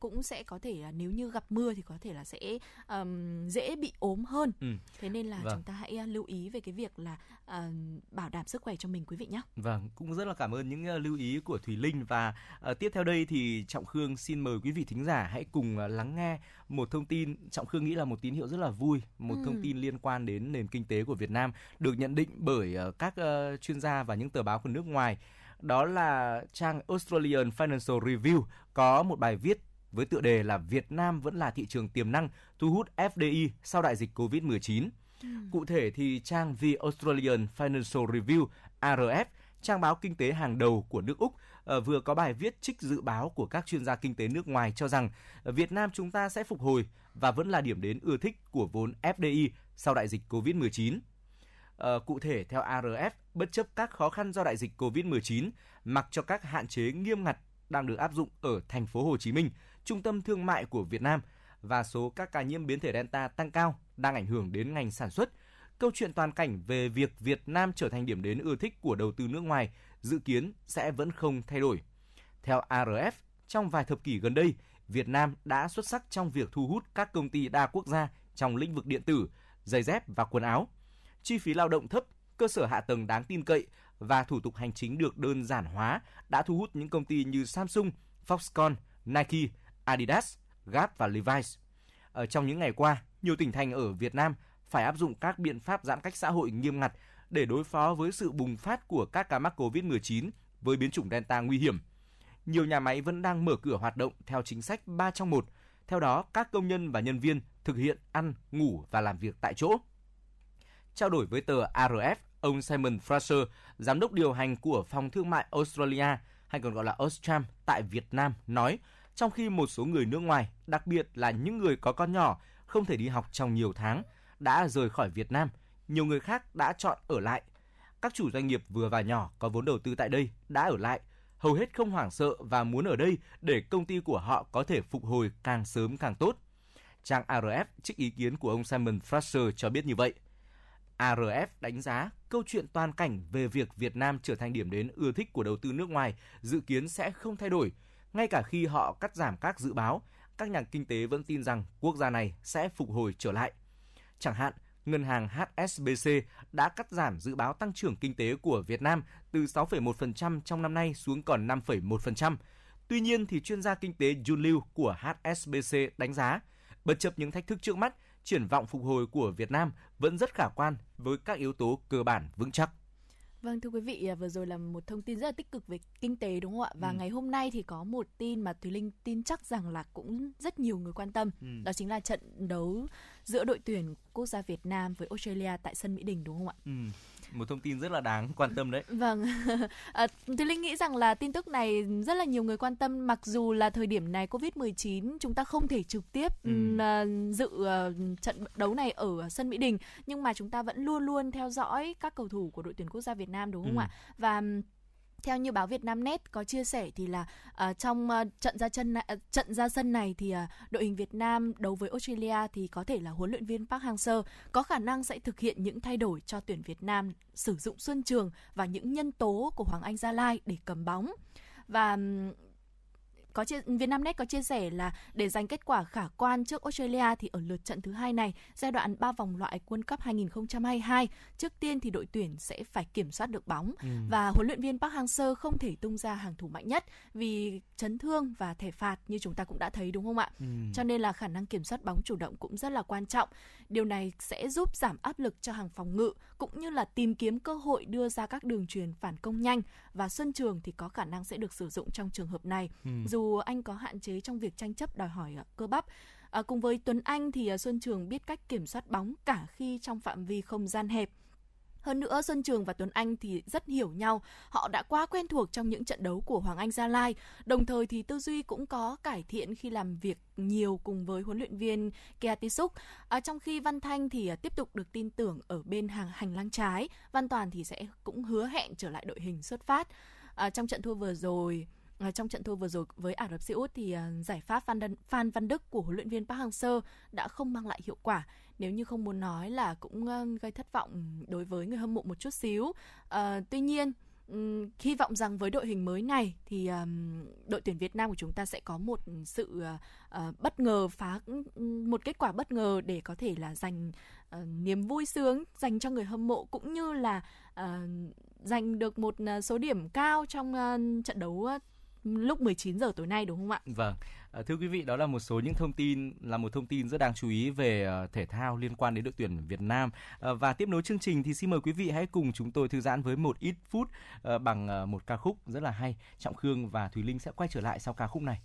cũng- sẽ có thể là nếu như gặp mưa thì có thể là sẽ ừm, dễ bị ốm hơn Ừ. thế nên là Vâng. chúng ta hãy lưu ý về cái việc là à, bảo đảm sức khỏe cho mình quý vị nhé Vâng, cũng rất là cảm ơn những ờ, lưu ý của Thùy Linh và ờ, tiếp theo đây thì Trọng Khương xin mời quý vị thính giả hãy cùng ờ, lắng nghe một thông tin Trọng Khương nghĩ là một tín hiệu rất là vui, một Ừ. thông tin liên quan đến nền kinh tế của Việt Nam được nhận định bởi ờ, các ờ, chuyên gia và những tờ báo của nước ngoài. Đó là trang Australian Financial Review có một bài viết với tựa đề là Việt Nam vẫn là thị trường tiềm năng thu hút FDI sau đại dịch Covid-19. Cụ thể thì trang The Australian Financial Review ARF, trang báo kinh tế hàng đầu của nước Úc, Ờ, vừa có bài viết trích dự báo của các chuyên gia kinh tế nước ngoài cho rằng ờ, Việt Nam chúng ta sẽ phục hồi và vẫn là điểm đến ưa thích của vốn FDI sau đại dịch Covid-19. Ờ, cụ thể theo ARF, bất chấp các khó khăn do đại dịch Covid-19, mặc cho các hạn chế nghiêm ngặt đang được áp dụng ở thành phố Hồ Chí Minh, trung tâm thương mại của Việt Nam và số các ca nhiễm biến thể Delta tăng cao đang ảnh hưởng đến ngành sản xuất. Câu chuyện toàn cảnh về việc Việt Nam trở thành điểm đến ưa thích của đầu tư nước ngoài dự kiến sẽ vẫn không thay đổi. Theo ARF, trong vài thập kỷ gần đây, Việt Nam đã xuất sắc trong việc thu hút các công ty đa quốc gia trong lĩnh vực điện tử, giày dép và quần áo. Chi phí lao động thấp, cơ sở hạ tầng đáng tin cậy và thủ tục hành chính được đơn giản hóa đã thu hút những công ty như Samsung, Foxconn, Nike, Adidas, Gap và Levi's. Ở trong những ngày qua, nhiều tỉnh thành ở Việt Nam phải áp dụng các biện pháp giãn cách xã hội nghiêm ngặt để đối phó với sự bùng phát của các ca mắc COVID-19 với biến chủng Delta nguy hiểm. Nhiều nhà máy vẫn đang mở cửa hoạt động theo chính sách 3 trong 1. Theo đó, các công nhân và nhân viên thực hiện ăn, ngủ và làm việc tại chỗ. Trao đổi với tờ ARF, ông Simon Fraser, giám đốc điều hành của Phòng Thương mại Australia, hay còn gọi là Austram, tại Việt Nam, nói, trong khi một số người nước ngoài, đặc biệt là những người có con nhỏ, không thể đi học trong nhiều tháng, đã rời khỏi Việt Nam, nhiều người khác đã chọn ở lại. Các chủ doanh nghiệp vừa và nhỏ có vốn đầu tư tại đây đã ở lại, hầu hết không hoảng sợ và muốn ở đây để công ty của họ có thể phục hồi càng sớm càng tốt. Trang ARF trích ý kiến của ông Simon Fraser cho biết như vậy. ARF đánh giá câu chuyện toàn cảnh về việc Việt Nam trở thành điểm đến ưa thích của đầu tư nước ngoài dự kiến sẽ không thay đổi, ngay cả khi họ cắt giảm các dự báo, các nhà kinh tế vẫn tin rằng quốc gia này sẽ phục hồi trở lại. Chẳng hạn, ngân hàng HSBC đã cắt giảm dự báo tăng trưởng kinh tế của Việt Nam từ 6,1% trong năm nay xuống còn 5,1%. Tuy nhiên thì chuyên gia kinh tế Jun Liu của HSBC đánh giá, bất chấp những thách thức trước mắt, triển vọng phục hồi của Việt Nam vẫn rất khả quan với các yếu tố cơ bản vững chắc. Vâng thưa quý vị, à, vừa rồi là một thông tin rất là tích cực về kinh tế đúng không ạ? Và Ừ. ngày hôm nay thì có một tin mà Thùy Linh tin chắc rằng là cũng rất nhiều người quan tâm. Ừ. Đó chính là trận đấu giữa đội tuyển quốc gia Việt Nam với Australia tại sân Mỹ Đình đúng không ạ? Ừ. Một thông tin rất là đáng quan tâm đấy. Vâng, à, Thùy Linh nghĩ rằng là tin tức này rất là nhiều người quan tâm mặc dù là thời điểm này Covid-19 chúng ta không thể trực tiếp Ừ. à, dự à, trận đấu này ở sân Mỹ Đình nhưng mà chúng ta vẫn luôn luôn theo dõi các cầu thủ của đội tuyển quốc gia Việt Nam đúng không Ừ. ạ? Và theo như báo Việt Nam Net có chia sẻ thì là uh, trong uh, trận ra chân uh, trận ra sân này thì uh, đội hình Việt Nam đấu với Australia thì có thể là huấn luyện viên Park Hang-seo có khả năng sẽ thực hiện những thay đổi cho tuyển Việt Nam sử dụng Xuân Trường và những nhân tố của Hoàng Anh Gia Lai để cầm bóng. Và um, có chia, Vietnamnet có chia sẻ là để giành kết quả khả quan trước Australia thì ở lượt trận thứ hai này, giai đoạn 3 vòng loại World Cup 2022, trước tiên thì đội tuyển sẽ phải kiểm soát được bóng Ừ. và huấn luyện viên Park Hang-seo không thể tung ra hàng thủ mạnh nhất vì chấn thương và thẻ phạt như chúng ta cũng đã thấy đúng không ạ? Ừ. Cho nên là khả năng kiểm soát bóng chủ động cũng rất là quan trọng. Điều này sẽ giúp giảm áp lực cho hàng phòng ngự cũng như là tìm kiếm cơ hội đưa ra các đường truyền phản công nhanh và Xuân Trường thì có khả năng sẽ được sử dụng trong trường hợp này. Ừ. Dù anh có hạn chế trong việc tranh chấp đòi hỏi ờ, cơ bắp. À, cùng với Tuấn Anh thì ờ, Xuân Trường biết cách kiểm soát bóng cả khi trong phạm vi không gian hẹp. Hơn nữa, Xuân Trường và Tuấn Anh thì rất hiểu nhau. Họ đã quá quen thuộc trong những trận đấu của Hoàng Anh Gia Lai. Đồng thời thì tư duy cũng có cải thiện khi làm việc nhiều cùng với huấn luyện viên Kea Tisuk. À, trong khi Văn Thanh thì à, tiếp tục được tin tưởng ở bên hàng hành lang trái, Văn Toàn thì sẽ cũng hứa hẹn trở lại đội hình xuất phát. À, trong trận thua vừa rồi, À, trong trận thua vừa rồi với Ả Rập Xê Út thì à, giải pháp Phan, Đân, Phan Văn Đức của huấn luyện viên Park Hang-seo đã không mang lại hiệu quả. Nếu như không muốn nói là cũng gây thất vọng đối với người hâm mộ một chút xíu. À, tuy nhiên um, hy vọng rằng với đội hình mới này thì um, đội tuyển Việt Nam của chúng ta sẽ có một sự uh, bất ngờ phá một kết quả bất ngờ để có thể là dành uh, niềm vui sướng dành cho người hâm mộ cũng như là uh, giành được một số điểm cao trong uh, trận đấu uh, lúc 19 giờ tối nay đúng không ạ? Vâng, À, thưa quý vị, đó là một số những thông tin là một thông tin rất đáng chú ý về ờ, thể thao liên quan đến đội tuyển Việt Nam. À, và tiếp nối chương trình thì xin mời quý vị hãy cùng chúng tôi thư giãn với một ít phút bằng một ca khúc rất là hay. Trọng Khương và Thùy Linh sẽ quay trở lại sau ca khúc này.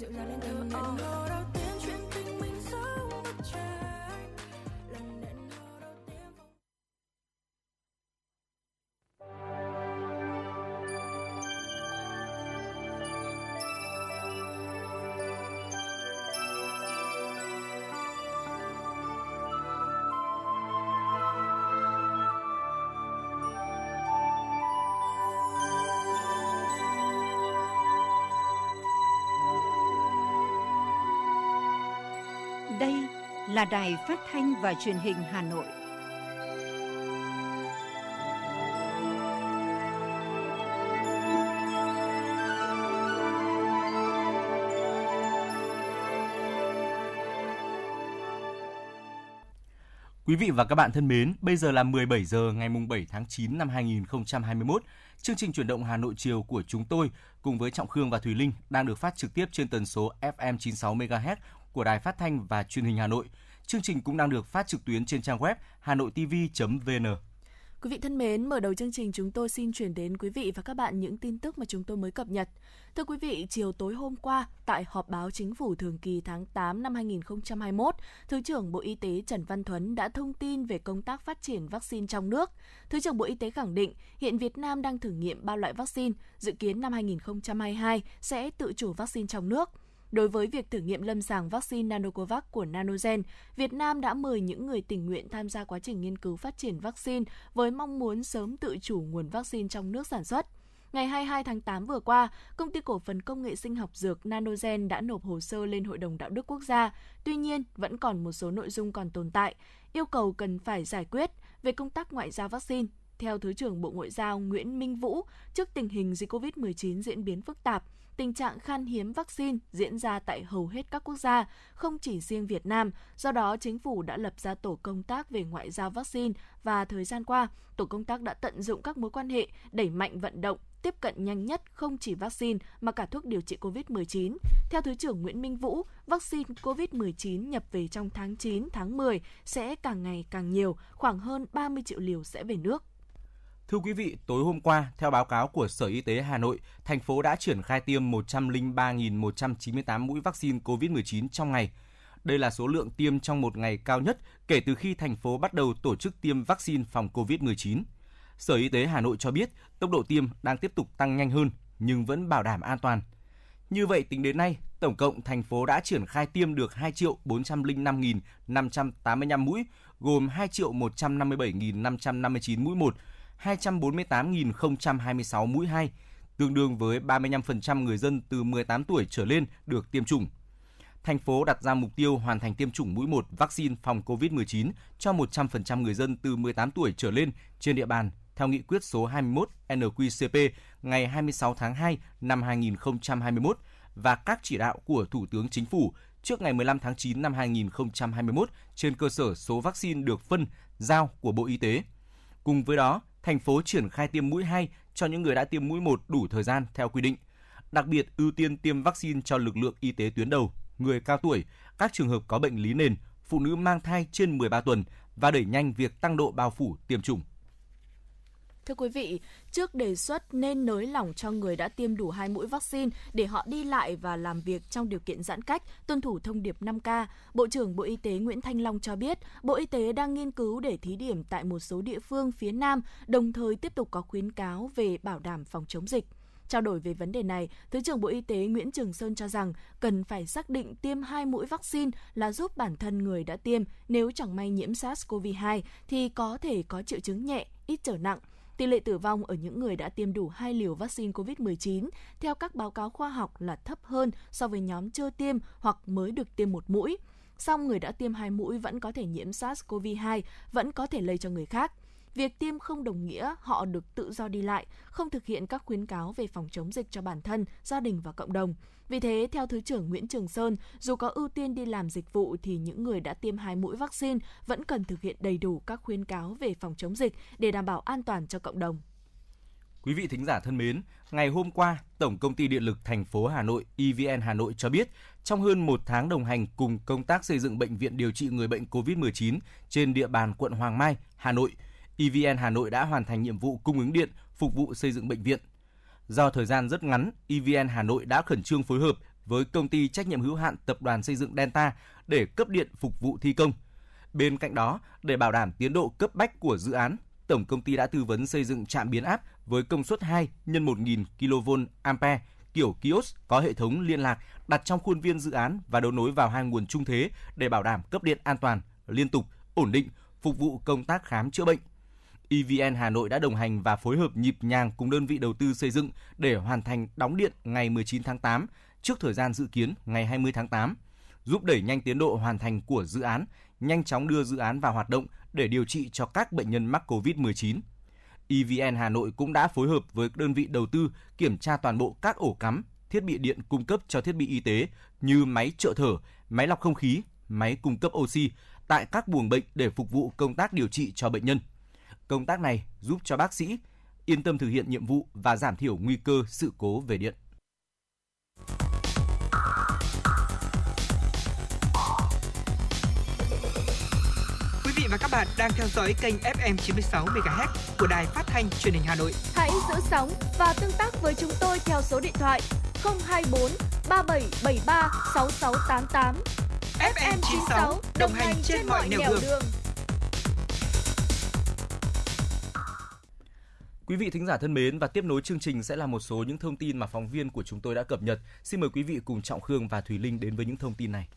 Thương trong ngàn dịu Đây là đài phát thanh và truyền hình Hà Nội. Quý vị và các bạn thân mến, bây giờ là 17 giờ ngày mùng 7 tháng 9 năm 2021. Chương trình chuyển động Hà Nội chiều của chúng tôi cùng với Trọng Khương và Thùy Linh đang được phát trực tiếp trên tần số FM 96 MHz của Đài Phát thanh và Truyền hình Hà Nội. Chương trình cũng đang được phát trực tuyến trên trang web hanoitv.vn. Quý vị thân mến, mở đầu chương trình chúng tôi xin chuyển đến quý vị và các bạn những tin tức mà chúng tôi mới cập nhật. Thưa quý vị, chiều tối hôm qua, tại họp báo chính phủ thường kỳ tháng 8 năm 2021, Thứ trưởng Bộ Y tế Trần Văn Thuấn đã thông tin về công tác phát triển vaccine trong nước. Thứ trưởng Bộ Y tế khẳng định, hiện Việt Nam đang thử nghiệm ba loại vaccine, dự kiến năm 2022 sẽ tự chủ vaccine trong nước. Đối với việc thử nghiệm lâm sàng vaccine Nanocovax của Nanogen, Việt Nam đã mời những người tình nguyện tham gia quá trình nghiên cứu phát triển vaccine với mong muốn sớm tự chủ nguồn vaccine trong nước sản xuất. Ngày 22 tháng 8 vừa qua, công ty cổ phần công nghệ sinh học dược Nanogen đã nộp hồ sơ lên Hội đồng Đạo đức Quốc gia. Tuy nhiên, vẫn còn một số nội dung còn tồn tại, yêu cầu cần phải giải quyết về công tác ngoại giao vaccine. Theo Thứ trưởng Bộ Ngoại giao Nguyễn Minh Vũ, trước tình hình dịch COVID-19 diễn biến phức tạp, tình trạng khan hiếm vaccine diễn ra tại hầu hết các quốc gia, không chỉ riêng Việt Nam. Do đó, chính phủ đã lập ra tổ công tác về ngoại giao vaccine và thời gian qua, tổ công tác đã tận dụng các mối quan hệ đẩy mạnh vận động tiếp cận nhanh nhất không chỉ vaccine mà cả thuốc điều trị COVID-19. Theo Thứ trưởng Nguyễn Minh Vũ, vaccine COVID-19 nhập về trong tháng 9, tháng 10 sẽ càng ngày càng nhiều, khoảng hơn 30 triệu liều sẽ về nước. Thưa quý vị, tối hôm qua, theo báo cáo của Sở Y tế Hà Nội, thành phố đã triển khai tiêm 103.198 mũi vaccine COVID-19 trong ngày. Đây là số lượng tiêm trong một ngày cao nhất kể từ khi thành phố bắt đầu tổ chức tiêm vaccine phòng COVID-19. Sở Y tế Hà Nội cho biết tốc độ tiêm đang tiếp tục tăng nhanh hơn nhưng vẫn bảo đảm an toàn. Như vậy, tính đến nay, tổng cộng thành phố đã triển khai tiêm được 2 triệu 405.585 mũi, gồm 2 triệu 157.559 mũi 1, 248.026 mũi 2, tương đương với 35% người dân từ 18 tuổi trở lên được tiêm chủng. Thành phố đặt ra mục tiêu hoàn thành tiêm chủng mũi 1 vaccine phòng COVID-19 cho 100% người dân từ 18 tuổi trở lên trên địa bàn theo nghị quyết số 21 NQCP ngày 26 tháng 2 năm 2021 và các chỉ đạo của Thủ tướng Chính phủ trước ngày 15 tháng 9 năm 2021 trên cơ sở số vaccine được phân, giao của Bộ Y tế. Cùng với đó, thành phố triển khai tiêm mũi 2 cho những người đã tiêm mũi 1 đủ thời gian theo quy định. Đặc biệt ưu tiên tiêm vaccine cho lực lượng y tế tuyến đầu, người cao tuổi, các trường hợp có bệnh lý nền, phụ nữ mang thai trên 13 tuần và đẩy nhanh việc tăng độ bao phủ tiêm chủng. Thưa quý vị, trước đề xuất nên nới lỏng cho người đã tiêm đủ hai mũi vaccine để họ đi lại và làm việc trong điều kiện giãn cách, tuân thủ thông điệp 5K, Bộ trưởng Bộ Y tế Nguyễn Thanh Long cho biết, Bộ Y tế đang nghiên cứu để thí điểm tại một số địa phương phía Nam, đồng thời tiếp tục có khuyến cáo về bảo đảm phòng chống dịch. Trao đổi về vấn đề này, Thứ trưởng Bộ Y tế Nguyễn Trường Sơn cho rằng cần phải xác định tiêm hai mũi vaccine là giúp bản thân người đã tiêm nếu chẳng may nhiễm SARS-CoV-2 thì có thể có triệu chứng nhẹ, ít trở nặng. Tỷ lệ tử vong ở những người đã tiêm đủ hai liều vaccine COVID-19 theo các báo cáo khoa học là thấp hơn so với nhóm chưa tiêm hoặc mới được tiêm một mũi. Song người đã tiêm hai mũi vẫn có thể nhiễm SARS-CoV-2, vẫn có thể lây cho người khác. Việc tiêm không đồng nghĩa họ được tự do đi lại, không thực hiện các khuyến cáo về phòng chống dịch cho bản thân, gia đình và cộng đồng. Vì thế, theo Thứ trưởng Nguyễn Trường Sơn, dù có ưu tiên đi làm dịch vụ thì những người đã tiêm hai mũi vaccine vẫn cần thực hiện đầy đủ các khuyến cáo về phòng chống dịch để đảm bảo an toàn cho cộng đồng. Quý vị thính giả thân mến, ngày hôm qua, Tổng công ty Điện lực thành phố Hà Nội EVN Hà Nội cho biết, trong hơn một tháng đồng hành cùng công tác xây dựng bệnh viện điều trị người bệnh COVID-19 trên địa bàn quận Hoàng Mai, Hà Nội, EVN Hà Nội đã hoàn thành nhiệm vụ cung ứng điện phục vụ xây dựng bệnh viện. Do thời gian rất ngắn, EVN Hà Nội đã khẩn trương phối hợp với công ty trách nhiệm hữu hạn tập đoàn xây dựng Delta để cấp điện phục vụ thi công. Bên cạnh đó, để bảo đảm tiến độ cấp bách của dự án, tổng công ty đã tư vấn xây dựng trạm biến áp với công suất 2 x 1000 kV ampere kiểu kiosk có hệ thống liên lạc đặt trong khuôn viên dự án và đấu nối vào hai nguồn trung thế để bảo đảm cấp điện an toàn, liên tục, ổn định, phục vụ công tác khám chữa bệnh. EVN Hà Nội đã đồng hành và phối hợp nhịp nhàng cùng đơn vị đầu tư xây dựng để hoàn thành đóng điện ngày 19 tháng 8 trước thời gian dự kiến ngày 20 tháng 8, giúp đẩy nhanh tiến độ hoàn thành của dự án, nhanh chóng đưa dự án vào hoạt động để điều trị cho các bệnh nhân mắc COVID-19. EVN Hà Nội cũng đã phối hợp với đơn vị đầu tư kiểm tra toàn bộ các ổ cắm, thiết bị điện cung cấp cho thiết bị y tế như máy trợ thở, máy lọc không khí, máy cung cấp oxy tại các buồng bệnh để phục vụ công tác điều trị cho bệnh nhân. Công tác này giúp cho bác sĩ yên tâm thực hiện nhiệm vụ và giảm thiểu nguy cơ sự cố về điện. Quý vị và các bạn đang theo dõi kênh FM 96 MHz của đài phát thanh truyền hình Hà Nội. Hãy giữ sóng và tương tác với chúng tôi theo số điện thoại 024 3773 6688. FM 96 đồng hành trên mọi nẻo đường. Quý vị thính giả thân mến và tiếp nối chương trình sẽ là một số những thông tin mà phóng viên của chúng tôi đã cập nhật. Xin mời quý vị cùng Trọng Khương và Thùy Linh đến với những thông tin này.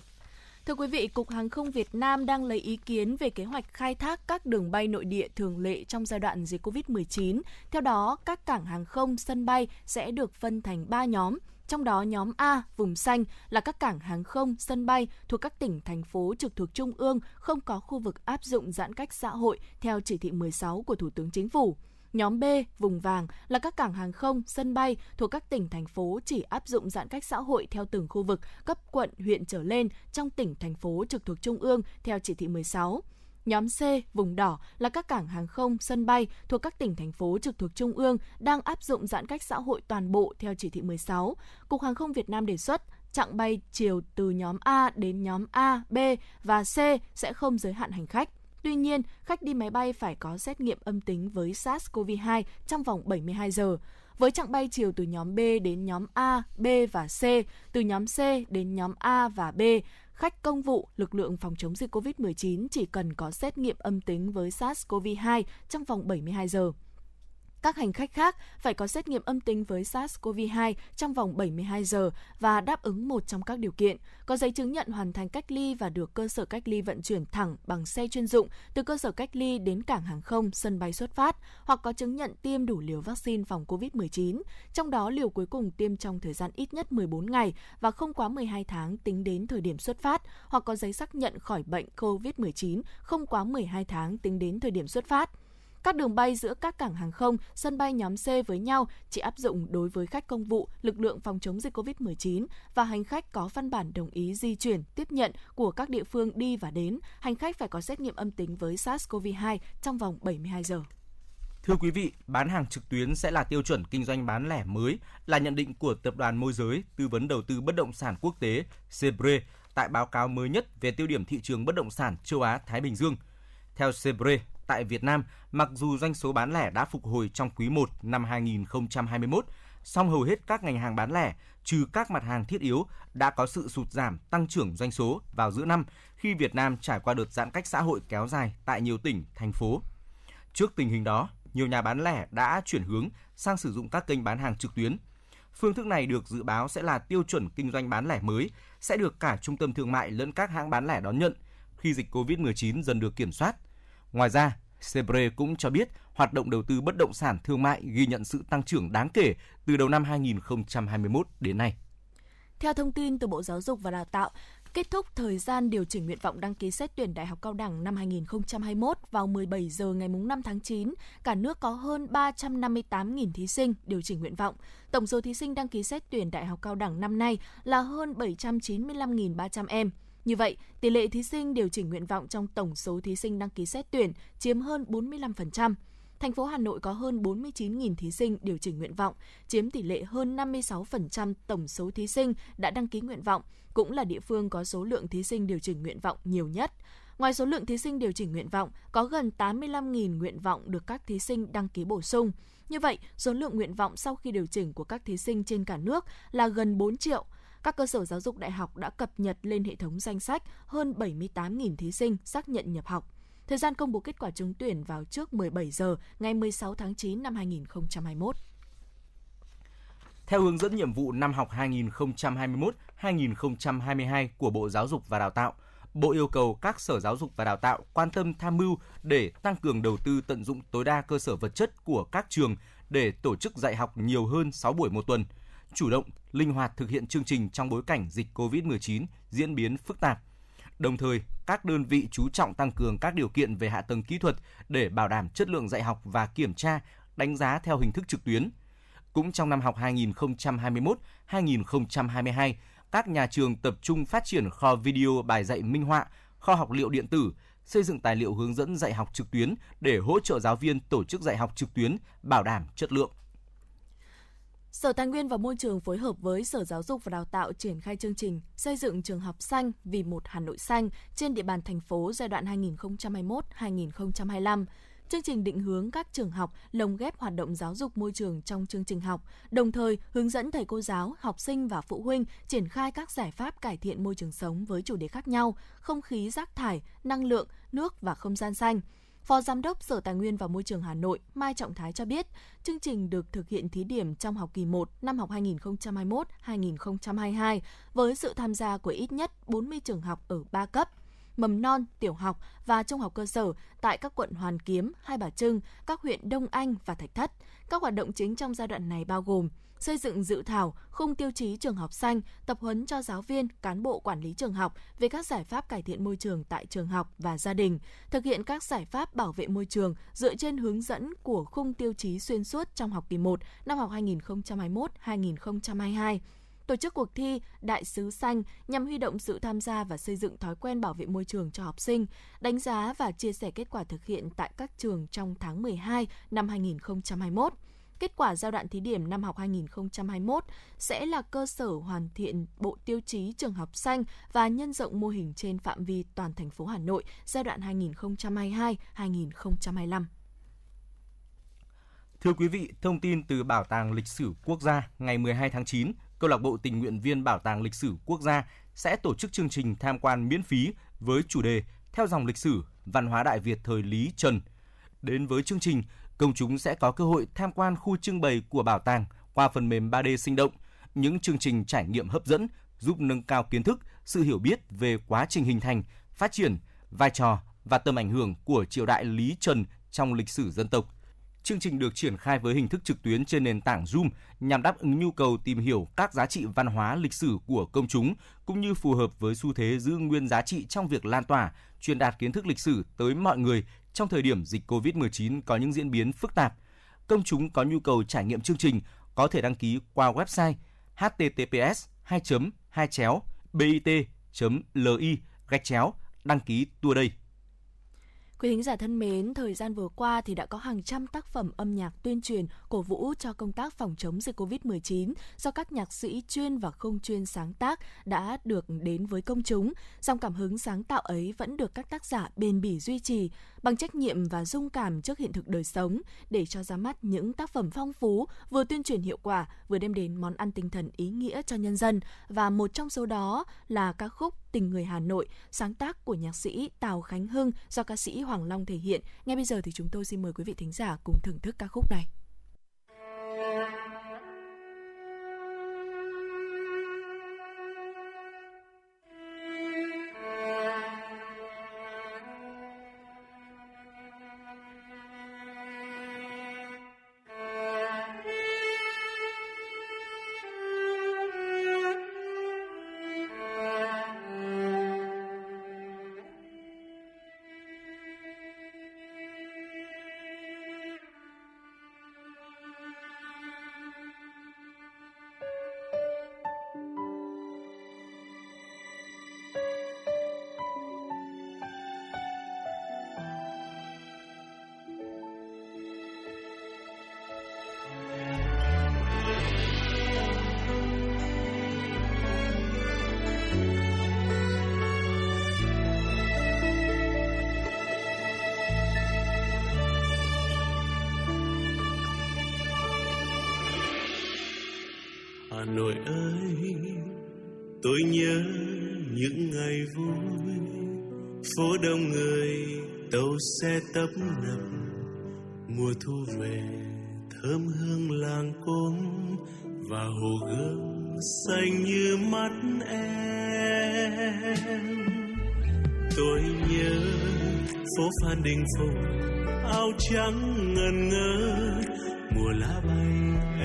Thưa quý vị, Cục Hàng không Việt Nam đang lấy ý kiến về kế hoạch khai thác các đường bay nội địa thường lệ trong giai đoạn dịch COVID-19. Theo đó, các cảng hàng không, sân bay sẽ được phân thành 3 nhóm. Trong đó nhóm A, vùng xanh là các cảng hàng không, sân bay thuộc các tỉnh, thành phố trực thuộc Trung ương không có khu vực áp dụng giãn cách xã hội theo chỉ thị 16 của Thủ tướng Chính phủ. Nhóm B, vùng vàng là các cảng hàng không, sân bay thuộc các tỉnh, thành phố chỉ áp dụng giãn cách xã hội theo từng khu vực, cấp quận, huyện trở lên trong tỉnh, thành phố trực thuộc Trung ương theo chỉ thị 16. Nhóm C, vùng đỏ là các cảng hàng không, sân bay thuộc các tỉnh, thành phố trực thuộc Trung ương đang áp dụng giãn cách xã hội toàn bộ theo chỉ thị 16. Cục Hàng không Việt Nam đề xuất chặng bay chiều từ nhóm A đến nhóm A, B và C sẽ không giới hạn hành khách. Tuy nhiên, khách đi máy bay phải có xét nghiệm âm tính với SARS-CoV-2 trong vòng 72 giờ. Với chặng bay chiều từ nhóm B đến nhóm A, B và C, từ nhóm C đến nhóm A và B, khách công vụ, lực lượng phòng chống dịch COVID-19 chỉ cần có xét nghiệm âm tính với SARS-CoV-2 trong vòng 72 giờ. Các hành khách khác phải có xét nghiệm âm tính với SARS-CoV-2 trong vòng 72 giờ và đáp ứng một trong các điều kiện, có giấy chứng nhận hoàn thành cách ly và được cơ sở cách ly vận chuyển thẳng bằng xe chuyên dụng từ cơ sở cách ly đến cảng hàng không, sân bay xuất phát, hoặc có chứng nhận tiêm đủ liều vaccine phòng COVID-19, trong đó liều cuối cùng tiêm trong thời gian ít nhất 14 ngày và không quá 12 tháng tính đến thời điểm xuất phát, hoặc có giấy xác nhận khỏi bệnh COVID-19 không quá 12 tháng tính đến thời điểm xuất phát. Các đường bay giữa các cảng hàng không, sân bay nhóm C với nhau chỉ áp dụng đối với khách công vụ, lực lượng phòng chống dịch COVID-19 và hành khách có văn bản đồng ý di chuyển, tiếp nhận của các địa phương đi và đến. Hành khách phải có xét nghiệm âm tính với SARS-CoV-2 trong vòng 72 giờ. Thưa quý vị, bán hàng trực tuyến sẽ là tiêu chuẩn kinh doanh bán lẻ mới, là nhận định của tập đoàn môi giới tư vấn đầu tư bất động sản quốc tế Sebre tại báo cáo mới nhất về tiêu điểm thị trường bất động sản châu Á Thái Bình Dương. Theo Sebre, tại Việt Nam, mặc dù doanh số bán lẻ đã phục hồi trong quý 1 năm 2021, song hầu hết các ngành hàng bán lẻ, trừ các mặt hàng thiết yếu, đã có sự sụt giảm tăng trưởng doanh số vào giữa năm khi Việt Nam trải qua đợt giãn cách xã hội kéo dài tại nhiều tỉnh, thành phố. Trước tình hình đó, nhiều nhà bán lẻ đã chuyển hướng sang sử dụng các kênh bán hàng trực tuyến. Phương thức này được dự báo sẽ là tiêu chuẩn kinh doanh bán lẻ mới, sẽ được cả trung tâm thương mại lẫn các hãng bán lẻ đón nhận khi dịch COVID-19 dần được kiểm soát. Ngoài ra, Sebre cũng cho biết hoạt động đầu tư bất động sản thương mại ghi nhận sự tăng trưởng đáng kể từ đầu năm 2021 đến nay. Theo thông tin từ Bộ Giáo dục và Đào tạo, kết thúc thời gian điều chỉnh nguyện vọng đăng ký xét tuyển Đại học Cao đẳng năm 2021 vào 17 giờ ngày 5 tháng 9, cả nước có hơn 358.000 thí sinh điều chỉnh nguyện vọng. Tổng số thí sinh đăng ký xét tuyển Đại học Cao đẳng năm nay là hơn 795.300 em. Như vậy, tỷ lệ thí sinh điều chỉnh nguyện vọng trong tổng số thí sinh đăng ký xét tuyển chiếm hơn 45%. Thành phố Hà Nội có hơn 49.000 thí sinh điều chỉnh nguyện vọng, chiếm tỷ lệ hơn 56% tổng số thí sinh đã đăng ký nguyện vọng, cũng là địa phương có số lượng thí sinh điều chỉnh nguyện vọng nhiều nhất. Ngoài số lượng thí sinh điều chỉnh nguyện vọng, có gần 85.000 nguyện vọng được các thí sinh đăng ký bổ sung. Như vậy, số lượng nguyện vọng sau khi điều chỉnh của các thí sinh trên cả nước là gần 4 triệu. Các cơ sở giáo dục đại học đã cập nhật lên hệ thống danh sách hơn 78.000 thí sinh xác nhận nhập học. Thời gian công bố kết quả trúng tuyển vào trước 17 giờ ngày 16 tháng 9 năm 2021. Theo hướng dẫn nhiệm vụ năm học 2021-2022 của Bộ Giáo dục và Đào tạo, Bộ yêu cầu các sở giáo dục và đào tạo quan tâm tham mưu để tăng cường đầu tư tận dụng tối đa cơ sở vật chất của các trường để tổ chức dạy học nhiều hơn 6 buổi một tuần, chủ động, linh hoạt thực hiện chương trình trong bối cảnh dịch COVID-19 diễn biến phức tạp. Đồng thời, các đơn vị chú trọng tăng cường các điều kiện về hạ tầng kỹ thuật để bảo đảm chất lượng dạy học và kiểm tra, đánh giá theo hình thức trực tuyến. Cũng trong năm học 2021-2022, các nhà trường tập trung phát triển kho video bài dạy minh họa, kho học liệu điện tử, xây dựng tài liệu hướng dẫn dạy học trực tuyến để hỗ trợ giáo viên tổ chức dạy học trực tuyến, bảo đảm chất lượng. Sở Tài nguyên và Môi trường phối hợp với Sở Giáo dục và Đào tạo triển khai chương trình xây dựng trường học xanh vì một Hà Nội xanh trên địa bàn thành phố giai đoạn 2021-2025. Chương trình định hướng các trường học lồng ghép hoạt động giáo dục môi trường trong chương trình học, đồng thời hướng dẫn thầy cô giáo, học sinh và phụ huynh triển khai các giải pháp cải thiện môi trường sống với chủ đề khác nhau, không khí rác thải, năng lượng, nước và không gian xanh. Phó Giám đốc Sở Tài nguyên và Môi trường Hà Nội Mai Trọng Thái cho biết, chương trình được thực hiện thí điểm trong học kỳ 1 năm học 2021-2022 với sự tham gia của ít nhất 40 trường học ở 3 cấp mầm non, tiểu học và trung học cơ sở tại các quận Hoàn Kiếm, Hai Bà Trưng, các huyện Đông Anh và Thạch Thất. Các hoạt động chính trong giai đoạn này bao gồm xây dựng dự thảo khung tiêu chí trường học xanh, tập huấn cho giáo viên, cán bộ quản lý trường học về các giải pháp cải thiện môi trường tại trường học và gia đình, thực hiện các giải pháp bảo vệ môi trường dựa trên hướng dẫn của khung tiêu chí xuyên suốt trong học kỳ 1 năm học 2021-2022 tổ chức cuộc thi Đại sứ xanh nhằm huy động sự tham gia và xây dựng thói quen bảo vệ môi trường cho học sinh, đánh giá và chia sẻ kết quả thực hiện tại các trường trong tháng 12 năm 2021. Kết quả giai đoạn thí điểm năm học 2021 sẽ là cơ sở hoàn thiện bộ tiêu chí trường học xanh và nhân rộng mô hình trên phạm vi toàn thành phố Hà Nội giai đoạn 2022-2025. Thưa quý vị, thông tin từ Bảo tàng Lịch sử Quốc gia ngày 12 tháng 9, Câu lạc bộ tình nguyện viên Bảo tàng Lịch sử Quốc gia sẽ tổ chức chương trình tham quan miễn phí với chủ đề Theo dòng lịch sử, văn hóa Đại Việt thời Lý Trần. Đến với chương trình, công chúng sẽ có cơ hội tham quan khu trưng bày của bảo tàng qua phần mềm 3D sinh động, những chương trình trải nghiệm hấp dẫn giúp nâng cao kiến thức, sự hiểu biết về quá trình hình thành, phát triển, vai trò và tầm ảnh hưởng của triều đại Lý Trần trong lịch sử dân tộc – Chương trình được triển khai với hình thức trực tuyến trên nền tảng Zoom nhằm đáp ứng nhu cầu tìm hiểu các giá trị văn hóa lịch sử của công chúng cũng như phù hợp với xu thế giữ nguyên giá trị trong việc lan tỏa, truyền đạt kiến thức lịch sử tới mọi người trong thời điểm dịch COVID-19 có những diễn biến phức tạp. Công chúng có nhu cầu trải nghiệm chương trình có thể đăng ký qua website https 2 2 bit li gạch chéo đăng ký tour đây Quý thính giả thân mến, thời gian vừa qua thì đã có hàng trăm tác phẩm âm nhạc tuyên truyền cổ vũ cho công tác phòng chống dịch Covid-19 do các nhạc sĩ chuyên và không chuyên sáng tác đã được đến với công chúng. Dòng cảm hứng sáng tạo ấy vẫn được các tác giả bền bỉ duy trì bằng trách nhiệm và dung cảm trước hiện thực đời sống để cho ra mắt những tác phẩm phong phú, vừa tuyên truyền hiệu quả, vừa đem đến món ăn tinh thần ý nghĩa cho nhân dân và một trong số đó là ca khúc Tình người Hà Nội, sáng tác của nhạc sĩ Tào Khánh Hưng do ca sĩ Hoàng Long thể hiện. Ngay bây giờ thì chúng tôi xin mời quý vị thính giả cùng thưởng thức ca khúc này.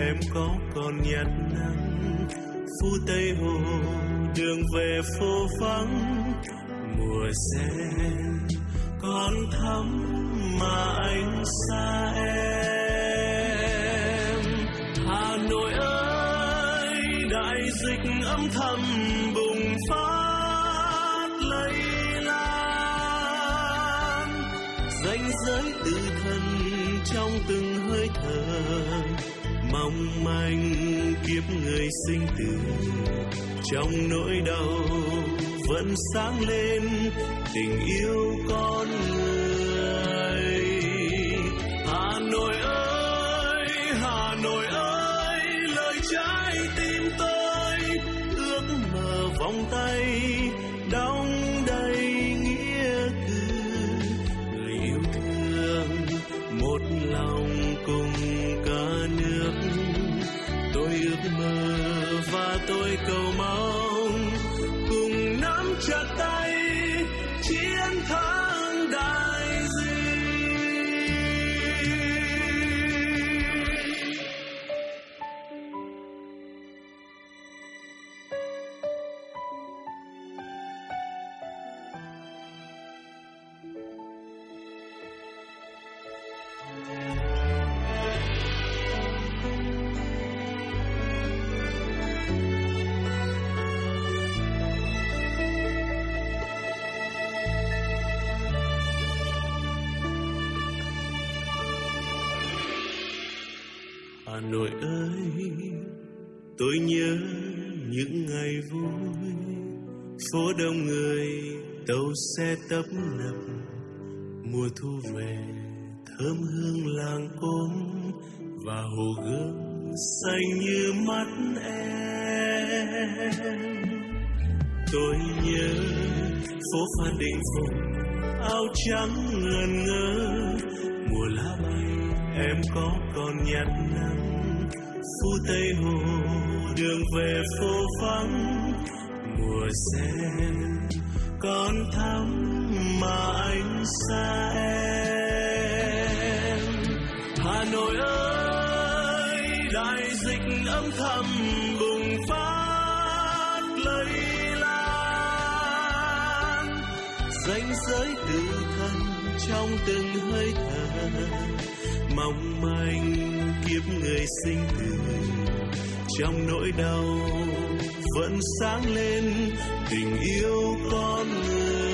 Em có còn nhặt nắng phu tây hồ, đường về phố vắng. Mùa xe còn thắm mà anh xa em. Hà nội ơi, đại dịch âm thầm bùng phát, lây lan. Danh giới tự thân trong từng hơi thở mong manh kiếp người sinh tử. Trong nỗi đau vẫn sáng lên tình yêu con người. Hà nội ơi, hà nội ơi, lời trái tim tôi ước mơ vòng tay. Vui. Phố đông người, tàu xe tấp nập. Mùa thu về, thơm hương làng cốm. Và hồ gươm xanh như mắt em. Tôi nhớ phố phan đình phùng áo trắng ngần ngơ. Mùa lá bay, em có còn nhặt nắng. Phu tây hồ đường về phố vắng, mùa sen còn thắm mà anh xa em hà nội ơi, đại dịch âm thầm bùng phát lây lan. Danh giới tự thân trong từng hơi thở mong manh kiếp người sinh từ trong nỗi đau vẫn sáng lên tình yêu con người.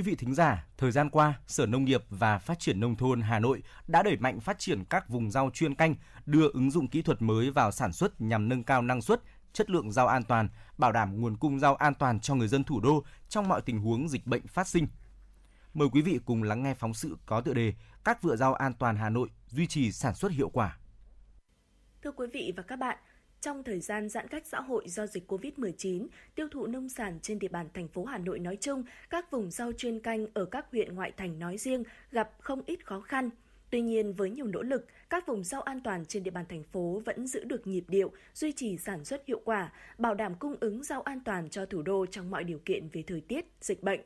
Quý vị thính giả, thời gian qua, Sở Nông nghiệp và Phát triển Nông thôn Hà Nội đã đẩy mạnh phát triển các vùng rau chuyên canh, đưa ứng dụng kỹ thuật mới vào sản xuất nhằm nâng cao năng suất, chất lượng rau an toàn, bảo đảm nguồn cung rau an toàn cho người dân thủ đô trong mọi tình huống dịch bệnh phát sinh. Mời quý vị cùng lắng nghe phóng sự có tựa đề Các vựa rau an toàn Hà Nội duy trì sản xuất hiệu quả. Thưa quý vị và các bạn, trong thời gian giãn cách xã hội do dịch COVID-19, tiêu thụ nông sản trên địa bàn thành phố Hà Nội nói chung, các vùng rau chuyên canh ở các huyện ngoại thành nói riêng gặp không ít khó khăn. Tuy nhiên, với nhiều nỗ lực, các vùng rau an toàn trên địa bàn thành phố vẫn giữ được nhịp điệu, duy trì sản xuất hiệu quả, bảo đảm cung ứng rau an toàn cho thủ đô trong mọi điều kiện về thời tiết, dịch bệnh.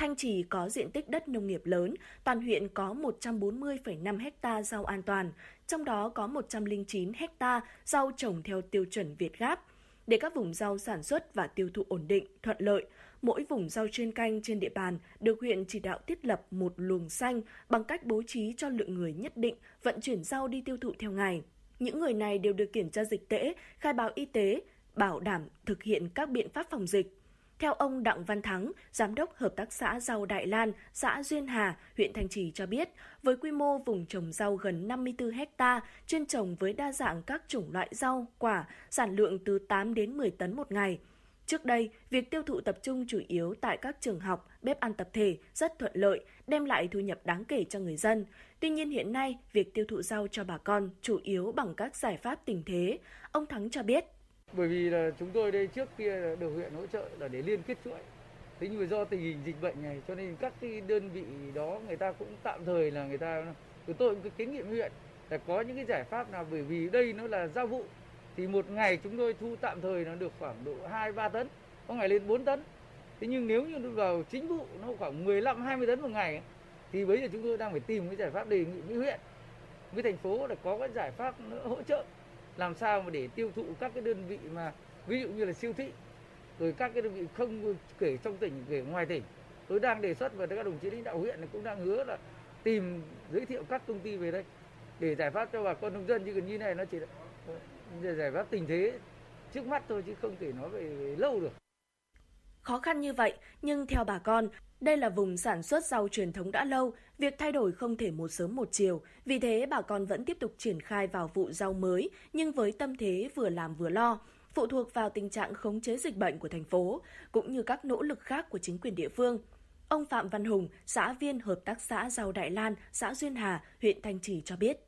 Thanh Trì có diện tích đất nông nghiệp lớn, toàn huyện có 140,5 ha rau an toàn, trong đó có 109 ha rau trồng theo tiêu chuẩn Việt Gáp. Để các vùng rau sản xuất và tiêu thụ ổn định, thuận lợi, mỗi vùng rau chuyên canh trên địa bàn được huyện chỉ đạo thiết lập một luồng xanh bằng cách bố trí cho lượng người nhất định vận chuyển rau đi tiêu thụ theo ngày. Những người này đều được kiểm tra dịch tễ, khai báo y tế, bảo đảm thực hiện các biện pháp phòng dịch. Theo ông Đặng Văn Thắng, Giám đốc Hợp tác xã rau Đại Lan, xã Duyên Hà, huyện Thanh Trì cho biết, với quy mô vùng trồng rau gần 54 hecta, chuyên trồng với đa dạng các chủng loại rau, quả, sản lượng từ 8 đến 10 tấn một ngày. Trước đây, việc tiêu thụ tập trung chủ yếu tại các trường học, bếp ăn tập thể rất thuận lợi, đem lại thu nhập đáng kể cho người dân. Tuy nhiên hiện nay, việc tiêu thụ rau cho bà con chủ yếu bằng các giải pháp tình thế. Ông Thắng cho biết, bởi vì là chúng tôi đây trước kia là được huyện hỗ trợ là để liên kết chuỗi. Thế nhưng mà do tình hình dịch bệnh này cho nên các cái đơn vị đó người ta cũng tạm thời là người ta chúng tôi cũng kiến nghị huyện là có những cái giải pháp nào. Bởi vì đây nó là giao vụ thì một ngày chúng tôi thu tạm thời nó được khoảng độ 2 3 tấn, có ngày lên 4 tấn. Thế nhưng nếu như vào chính vụ nó khoảng 15 20 tấn một ngày thì bây giờ chúng tôi đang phải tìm cái giải pháp đề nghị với huyện với thành phố là có cái giải pháp nữa hỗ trợ làm sao mà để tiêu thụ các cái đơn vị mà ví dụ như là siêu thị rồi các cái đơn vị không kể trong tỉnh kể ngoài tỉnh. Tôi đang đề xuất và các đồng chí lãnh đạo huyện cũng đang hứa là tìm giới thiệu các công ty về đây để giải pháp cho bà con nông dân. Chứ gần như này nó chỉ là ờ, giải pháp tình thế trước mắt thôi chứ không thể nói về, về lâu được. Khó khăn như vậy, nhưng theo bà con, đây là vùng sản xuất rau truyền thống đã lâu, việc thay đổi không thể một sớm một chiều, vì thế bà con vẫn tiếp tục triển khai vào vụ rau mới, nhưng với tâm thế vừa làm vừa lo, phụ thuộc vào tình trạng khống chế dịch bệnh của thành phố, cũng như các nỗ lực khác của chính quyền địa phương. Ông Phạm Văn Hùng, xã viên Hợp tác xã Rau Đại Lan, xã Duyên Hà, huyện Thanh Trì cho biết.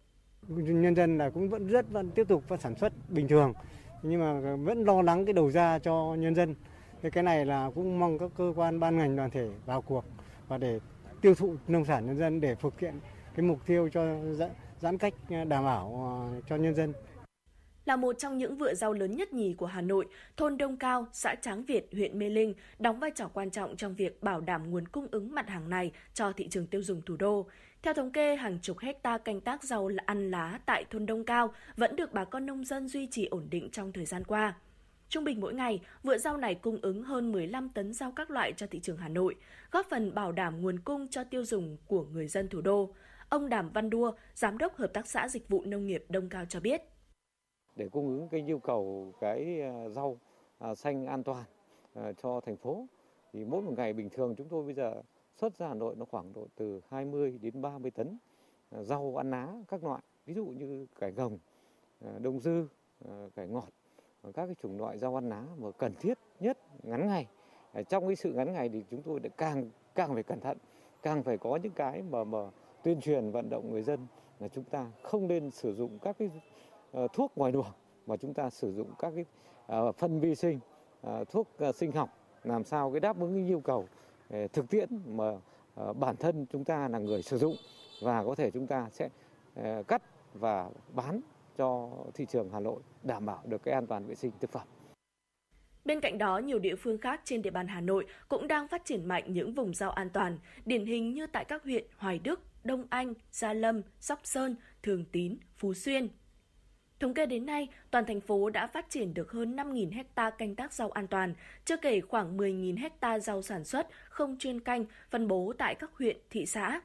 Nhân dân là cũng vẫn rất vẫn tiếp tục và sản xuất bình thường, nhưng mà vẫn lo lắng cái đầu ra cho nhân dân. Thế cái này là cũng mong các cơ quan ban ngành đoàn thể vào cuộc và để tiêu thụ nông sản nhân dân để thực hiện cái mục tiêu cho giãn cách à, đảm bảo à, cho nhân dân. Là một trong những vựa rau lớn nhất nhì của Hà Nội, thôn Đông Cao, xã Tráng Việt, huyện Mê Linh đóng vai trò quan trọng trong việc bảo đảm nguồn cung ứng mặt hàng này cho thị trường tiêu dùng thủ đô. Theo thống kê, hàng chục hecta canh tác rau ăn lá tại thôn Đông Cao vẫn được bà con nông dân duy trì ổn định trong thời gian qua. Trung bình mỗi ngày, vựa rau này cung ứng hơn 15 tấn rau các loại cho thị trường Hà Nội, góp phần bảo đảm nguồn cung cho tiêu dùng của người dân thủ đô. Ông Đàm Văn Đua, Giám đốc Hợp tác xã Dịch vụ Nông nghiệp Đông Cao cho biết. Để cung ứng cái nhu cầu cái à, rau à, xanh an toàn à, cho thành phố, thì mỗi một ngày bình thường chúng tôi bây giờ xuất ra Hà Nội nó khoảng độ từ 20 đến 30 tấn rau ăn lá các loại, ví dụ như cải gồng, đông dư, cải ngọt các cái chủng loại rau ăn lá mà cần thiết nhất, ngắn ngày à, trong cái sự ngắn ngày thì chúng tôi lại càng càng phải cẩn thận, càng phải có những cái mà mà tuyên truyền, vận động người dân là chúng ta không nên sử dụng các cái ờ, thuốc ngoài luồng, mà chúng ta sử dụng các cái à, phân vi sinh à, thuốc sinh học làm sao cái đáp ứng cái nhu cầu thực tiễn mà bản thân chúng ta là người sử dụng và có thể chúng ta sẽ cắt và bán cho thị trường Hà Nội đảm bảo được cái an toàn vệ sinh thực phẩm. Bên cạnh đó, nhiều địa phương khác trên địa bàn Hà Nội cũng đang phát triển mạnh những vùng rau an toàn, điển hình như tại các huyện Hoài Đức, Đông Anh, Gia Lâm, Sóc Sơn, Thường Tín, Phú Xuyên. Thống kê đến nay, toàn thành phố đã phát triển được hơn 5.000 hecta canh tác rau an toàn, chưa kể khoảng 10.000 hecta rau sản xuất không chuyên canh phân bố tại các huyện, thị xã.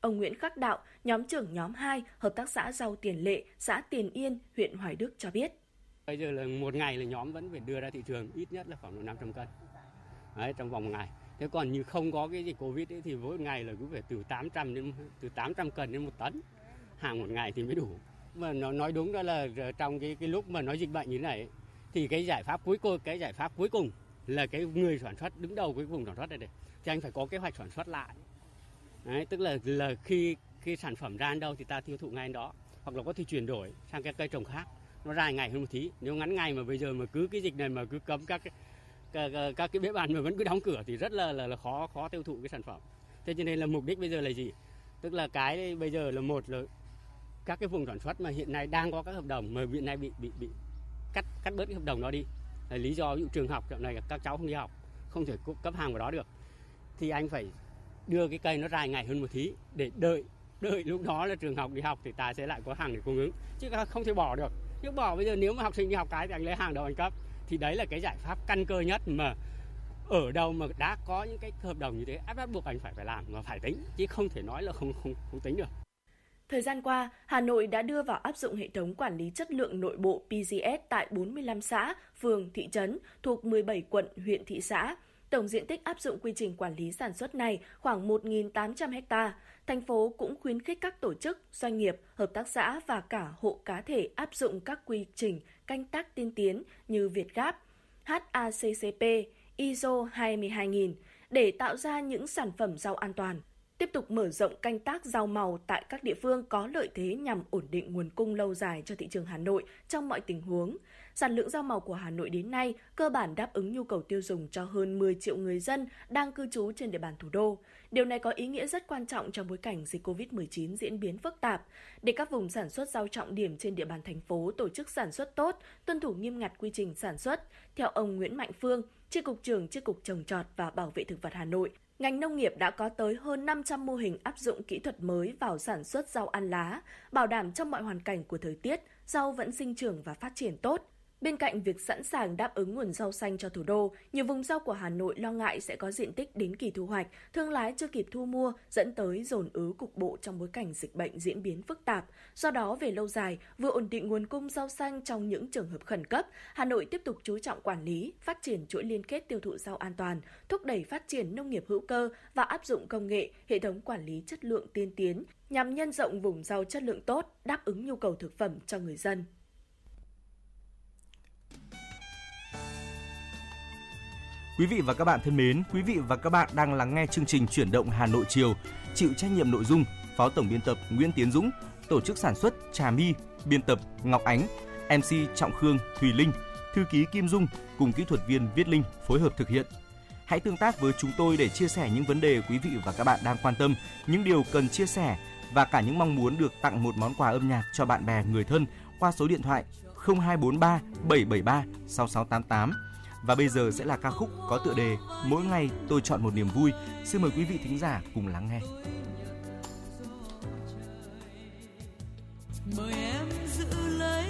Ông Nguyễn Khắc Đạo, nhóm trưởng nhóm 2, Hợp tác xã rau Tiền Lệ, xã Tiền Yên, huyện Hoài Đức cho biết. Bây giờ là một ngày là nhóm vẫn phải đưa ra thị trường ít nhất là khoảng 500 cân Đấy, trong vòng một ngày. thế còn như không có cái dịch covid ấy thì mỗi ngày là cứ phải từ 800 đến từ 800 cân đến một tấn hàng một ngày thì mới đủ mà nó nói đúng đó là trong cái cái lúc mà nói dịch bệnh như thế này ấy, thì cái giải pháp cuối cùng cái giải pháp cuối cùng là cái người sản xuất đứng đầu cái vùng sản xuất này này thì anh phải có kế hoạch sản xuất lại Đấy, tức là là khi khi sản phẩm ra đến đâu thì ta tiêu thụ ngay đến đó. Hoặc là có thể chuyển đổi sang các cây trồng khác. Nó dài ngày hơn một tí. Nếu ngắn ngày mà bây giờ mà cứ cái dịch này mà cứ cấm các các, các, các cái bếp ăn mà vẫn cứ đóng cửa thì rất là, là là khó khó tiêu thụ cái sản phẩm. Thế cho nên là mục đích bây giờ là gì? Tức là cái bây giờ là một là các cái vùng sản xuất mà hiện nay đang có các hợp đồng mà hiện nay bị bị bị cắt cắt bớt cái hợp đồng đó đi. Là lý do ví dụ trường học dạo này các cháu không đi học không thể cấp hàng vào đó được. Thì anh phải đưa cái cây nó dài ngày hơn một tí để đợi đợi lúc đó là trường học đi học thì ta sẽ lại có hàng để cung ứng. Chứ không thể bỏ được. Chứ bỏ bây giờ nếu mà học sinh đi học cái thì anh lấy hàng đâu anh cấp. Thì đấy là cái giải pháp căn cơ nhất mà ở đâu mà đã có những cái hợp đồng như thế áp bắt buộc anh phải phải làm và phải tính. Chứ không thể nói là không không không tính được. Thời gian qua, Hà Nội đã đưa vào áp dụng hệ thống quản lý chất lượng nội bộ PGS tại 45 xã, phường, thị trấn thuộc 17 quận, huyện, thị xã. Tổng diện tích áp dụng quy trình quản lý sản xuất này khoảng 1.800 ha. Thành phố cũng khuyến khích các tổ chức, doanh nghiệp, hợp tác xã và cả hộ cá thể áp dụng các quy trình canh tác tiên tiến như Việt Gáp, HACCP, ISO 22000 để tạo ra những sản phẩm rau an toàn tiếp tục mở rộng canh tác rau màu tại các địa phương có lợi thế nhằm ổn định nguồn cung lâu dài cho thị trường Hà Nội trong mọi tình huống. Sản lượng rau màu của Hà Nội đến nay cơ bản đáp ứng nhu cầu tiêu dùng cho hơn 10 triệu người dân đang cư trú trên địa bàn thủ đô. Điều này có ý nghĩa rất quan trọng trong bối cảnh dịch COVID-19 diễn biến phức tạp. Để các vùng sản xuất rau trọng điểm trên địa bàn thành phố tổ chức sản xuất tốt, tuân thủ nghiêm ngặt quy trình sản xuất, theo ông Nguyễn Mạnh Phương, Chi cục trưởng Chi cục trồng trọt và bảo vệ thực vật Hà Nội, ngành nông nghiệp đã có tới hơn 500 mô hình áp dụng kỹ thuật mới vào sản xuất rau ăn lá, bảo đảm trong mọi hoàn cảnh của thời tiết, rau vẫn sinh trưởng và phát triển tốt. Bên cạnh việc sẵn sàng đáp ứng nguồn rau xanh cho thủ đô, nhiều vùng rau của Hà Nội lo ngại sẽ có diện tích đến kỳ thu hoạch, thương lái chưa kịp thu mua, dẫn tới dồn ứ cục bộ trong bối cảnh dịch bệnh diễn biến phức tạp. Do đó, về lâu dài, vừa ổn định nguồn cung rau xanh trong những trường hợp khẩn cấp, Hà Nội tiếp tục chú trọng quản lý, phát triển chuỗi liên kết tiêu thụ rau an toàn, thúc đẩy phát triển nông nghiệp hữu cơ và áp dụng công nghệ, hệ thống quản lý chất lượng tiên tiến nhằm nhân rộng vùng rau chất lượng tốt, đáp ứng nhu cầu thực phẩm cho người dân. Quý vị và các bạn thân mến, quý vị và các bạn đang lắng nghe chương trình Chuyển động Hà Nội chiều, chịu trách nhiệm nội dung Phó Tổng biên tập Nguyễn Tiến Dũng, tổ chức sản xuất Trà My, biên tập Ngọc Ánh, MC Trọng Khương, Thùy Linh, thư ký Kim Dung cùng kỹ thuật viên Viết Linh phối hợp thực hiện. Hãy tương tác với chúng tôi để chia sẻ những vấn đề quý vị và các bạn đang quan tâm, những điều cần chia sẻ và cả những mong muốn được tặng một món quà âm nhạc cho bạn bè người thân qua số điện thoại 0243 773 6688 và bây giờ sẽ là ca khúc có tựa đề Mỗi ngày tôi chọn một niềm vui. Xin mời quý vị thính giả cùng lắng nghe. mời em giữ lấy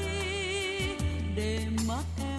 để mắt em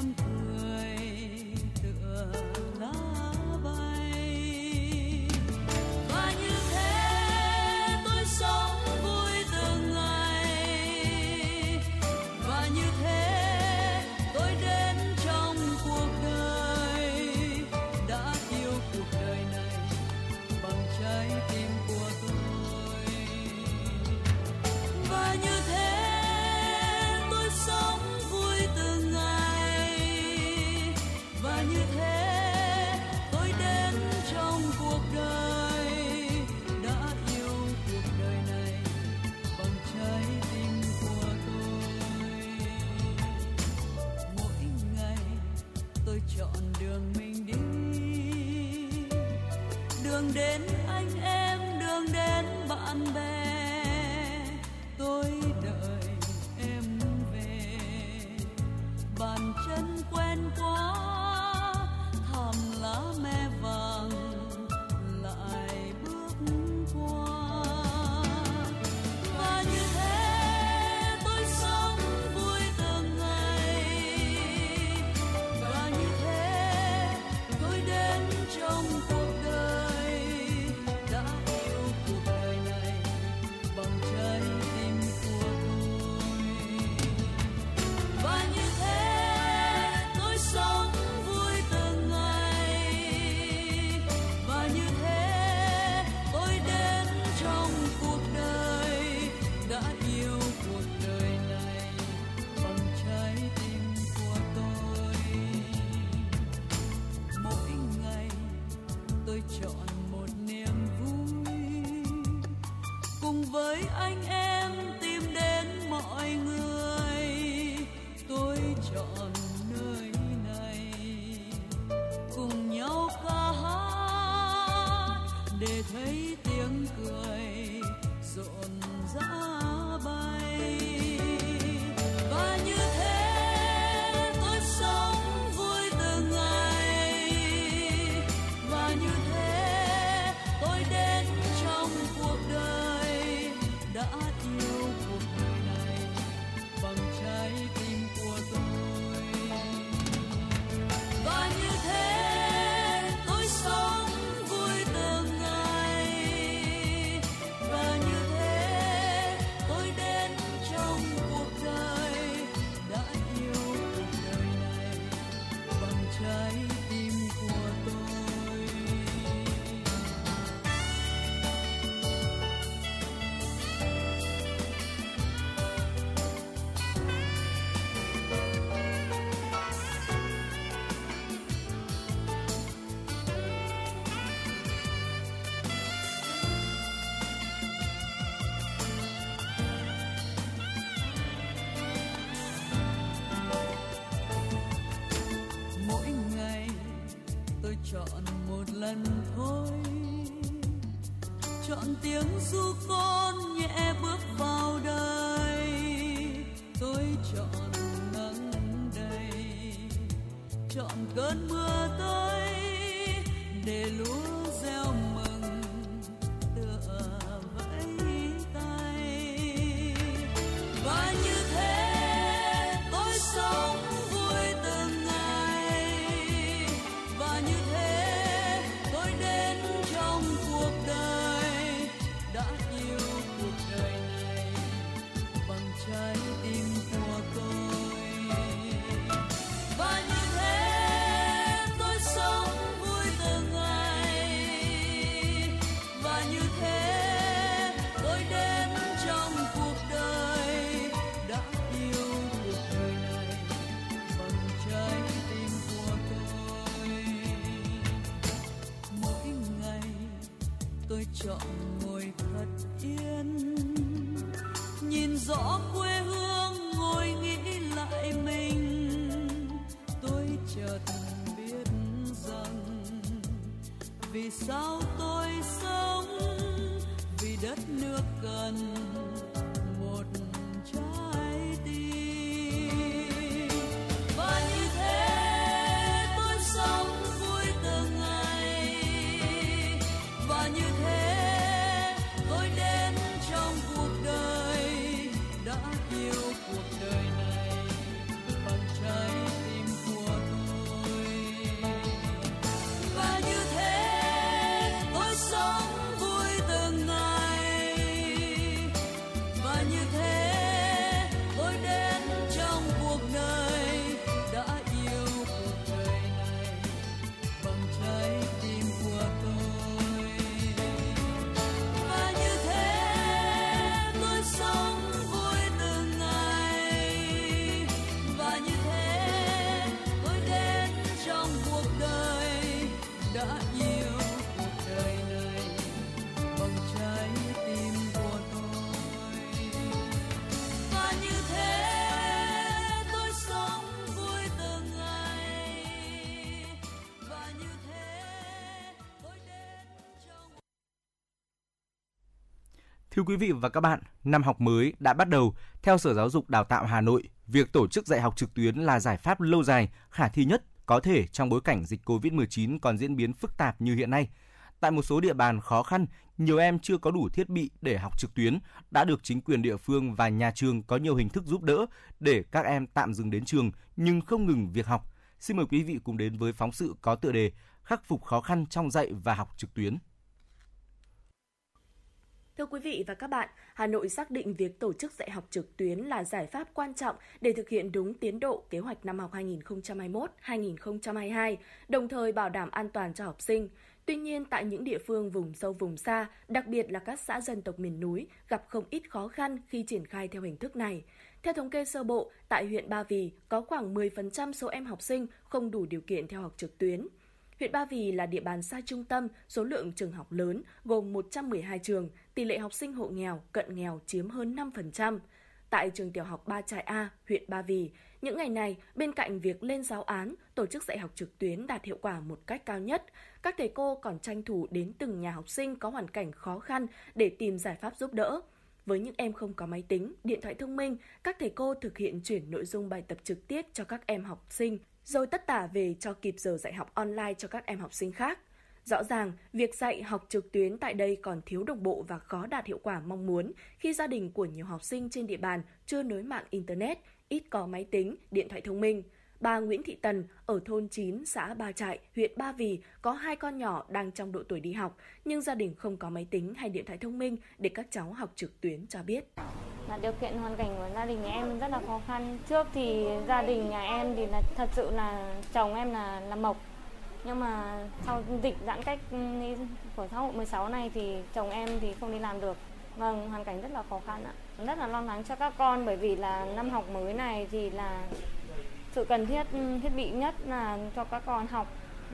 Thưa quý vị và các bạn, năm học mới đã bắt đầu. Theo Sở Giáo dục Đào tạo Hà Nội, việc tổ chức dạy học trực tuyến là giải pháp lâu dài, khả thi nhất có thể trong bối cảnh dịch COVID-19 còn diễn biến phức tạp như hiện nay. Tại một số địa bàn khó khăn, nhiều em chưa có đủ thiết bị để học trực tuyến đã được chính quyền địa phương và nhà trường có nhiều hình thức giúp đỡ để các em tạm dừng đến trường nhưng không ngừng việc học. Xin mời quý vị cùng đến với phóng sự có tựa đề Khắc phục khó khăn trong dạy và học trực tuyến. Thưa quý vị và các bạn, Hà Nội xác định việc tổ chức dạy học trực tuyến là giải pháp quan trọng để thực hiện đúng tiến độ kế hoạch năm học 2021-2022, đồng thời bảo đảm an toàn cho học sinh. Tuy nhiên, tại những địa phương vùng sâu vùng xa, đặc biệt là các xã dân tộc miền núi, gặp không ít khó khăn khi triển khai theo hình thức này. Theo thống kê sơ bộ, tại huyện Ba Vì có khoảng 10% số em học sinh không đủ điều kiện theo học trực tuyến. Huyện Ba Vì là địa bàn xa trung tâm, số lượng trường học lớn, gồm 112 trường, tỷ lệ học sinh hộ nghèo, cận nghèo chiếm hơn 5%. Tại trường tiểu học Ba Trại A, huyện Ba Vì, những ngày này, bên cạnh việc lên giáo án, tổ chức dạy học trực tuyến đạt hiệu quả một cách cao nhất, các thầy cô còn tranh thủ đến từng nhà học sinh có hoàn cảnh khó khăn để tìm giải pháp giúp đỡ. Với những em không có máy tính, điện thoại thông minh, các thầy cô thực hiện chuyển nội dung bài tập trực tiếp cho các em học sinh, rồi tất tả về cho kịp giờ dạy học online cho các em học sinh khác. Rõ ràng, việc dạy học trực tuyến tại đây còn thiếu đồng bộ và khó đạt hiệu quả mong muốn khi gia đình của nhiều học sinh trên địa bàn chưa nối mạng Internet, ít có máy tính, điện thoại thông minh. Bà Nguyễn Thị Tần ở thôn 9, xã Ba Trại, huyện Ba Vì có hai con nhỏ đang trong độ tuổi đi học, nhưng gia đình không có máy tính hay điện thoại thông minh để các cháu học trực tuyến cho biết. là điều kiện hoàn cảnh của gia đình nhà em rất là khó khăn. Trước thì gia đình nhà em thì là thật sự là chồng em là là mộc. Nhưng mà sau dịch giãn cách ừ, của xã hội 16 này thì chồng em thì không đi làm được. Vâng, hoàn cảnh rất là khó khăn ạ. Rất là lo lắng cho các con bởi vì là năm học mới này thì là sự cần thiết ừ, thiết bị nhất là cho các con học.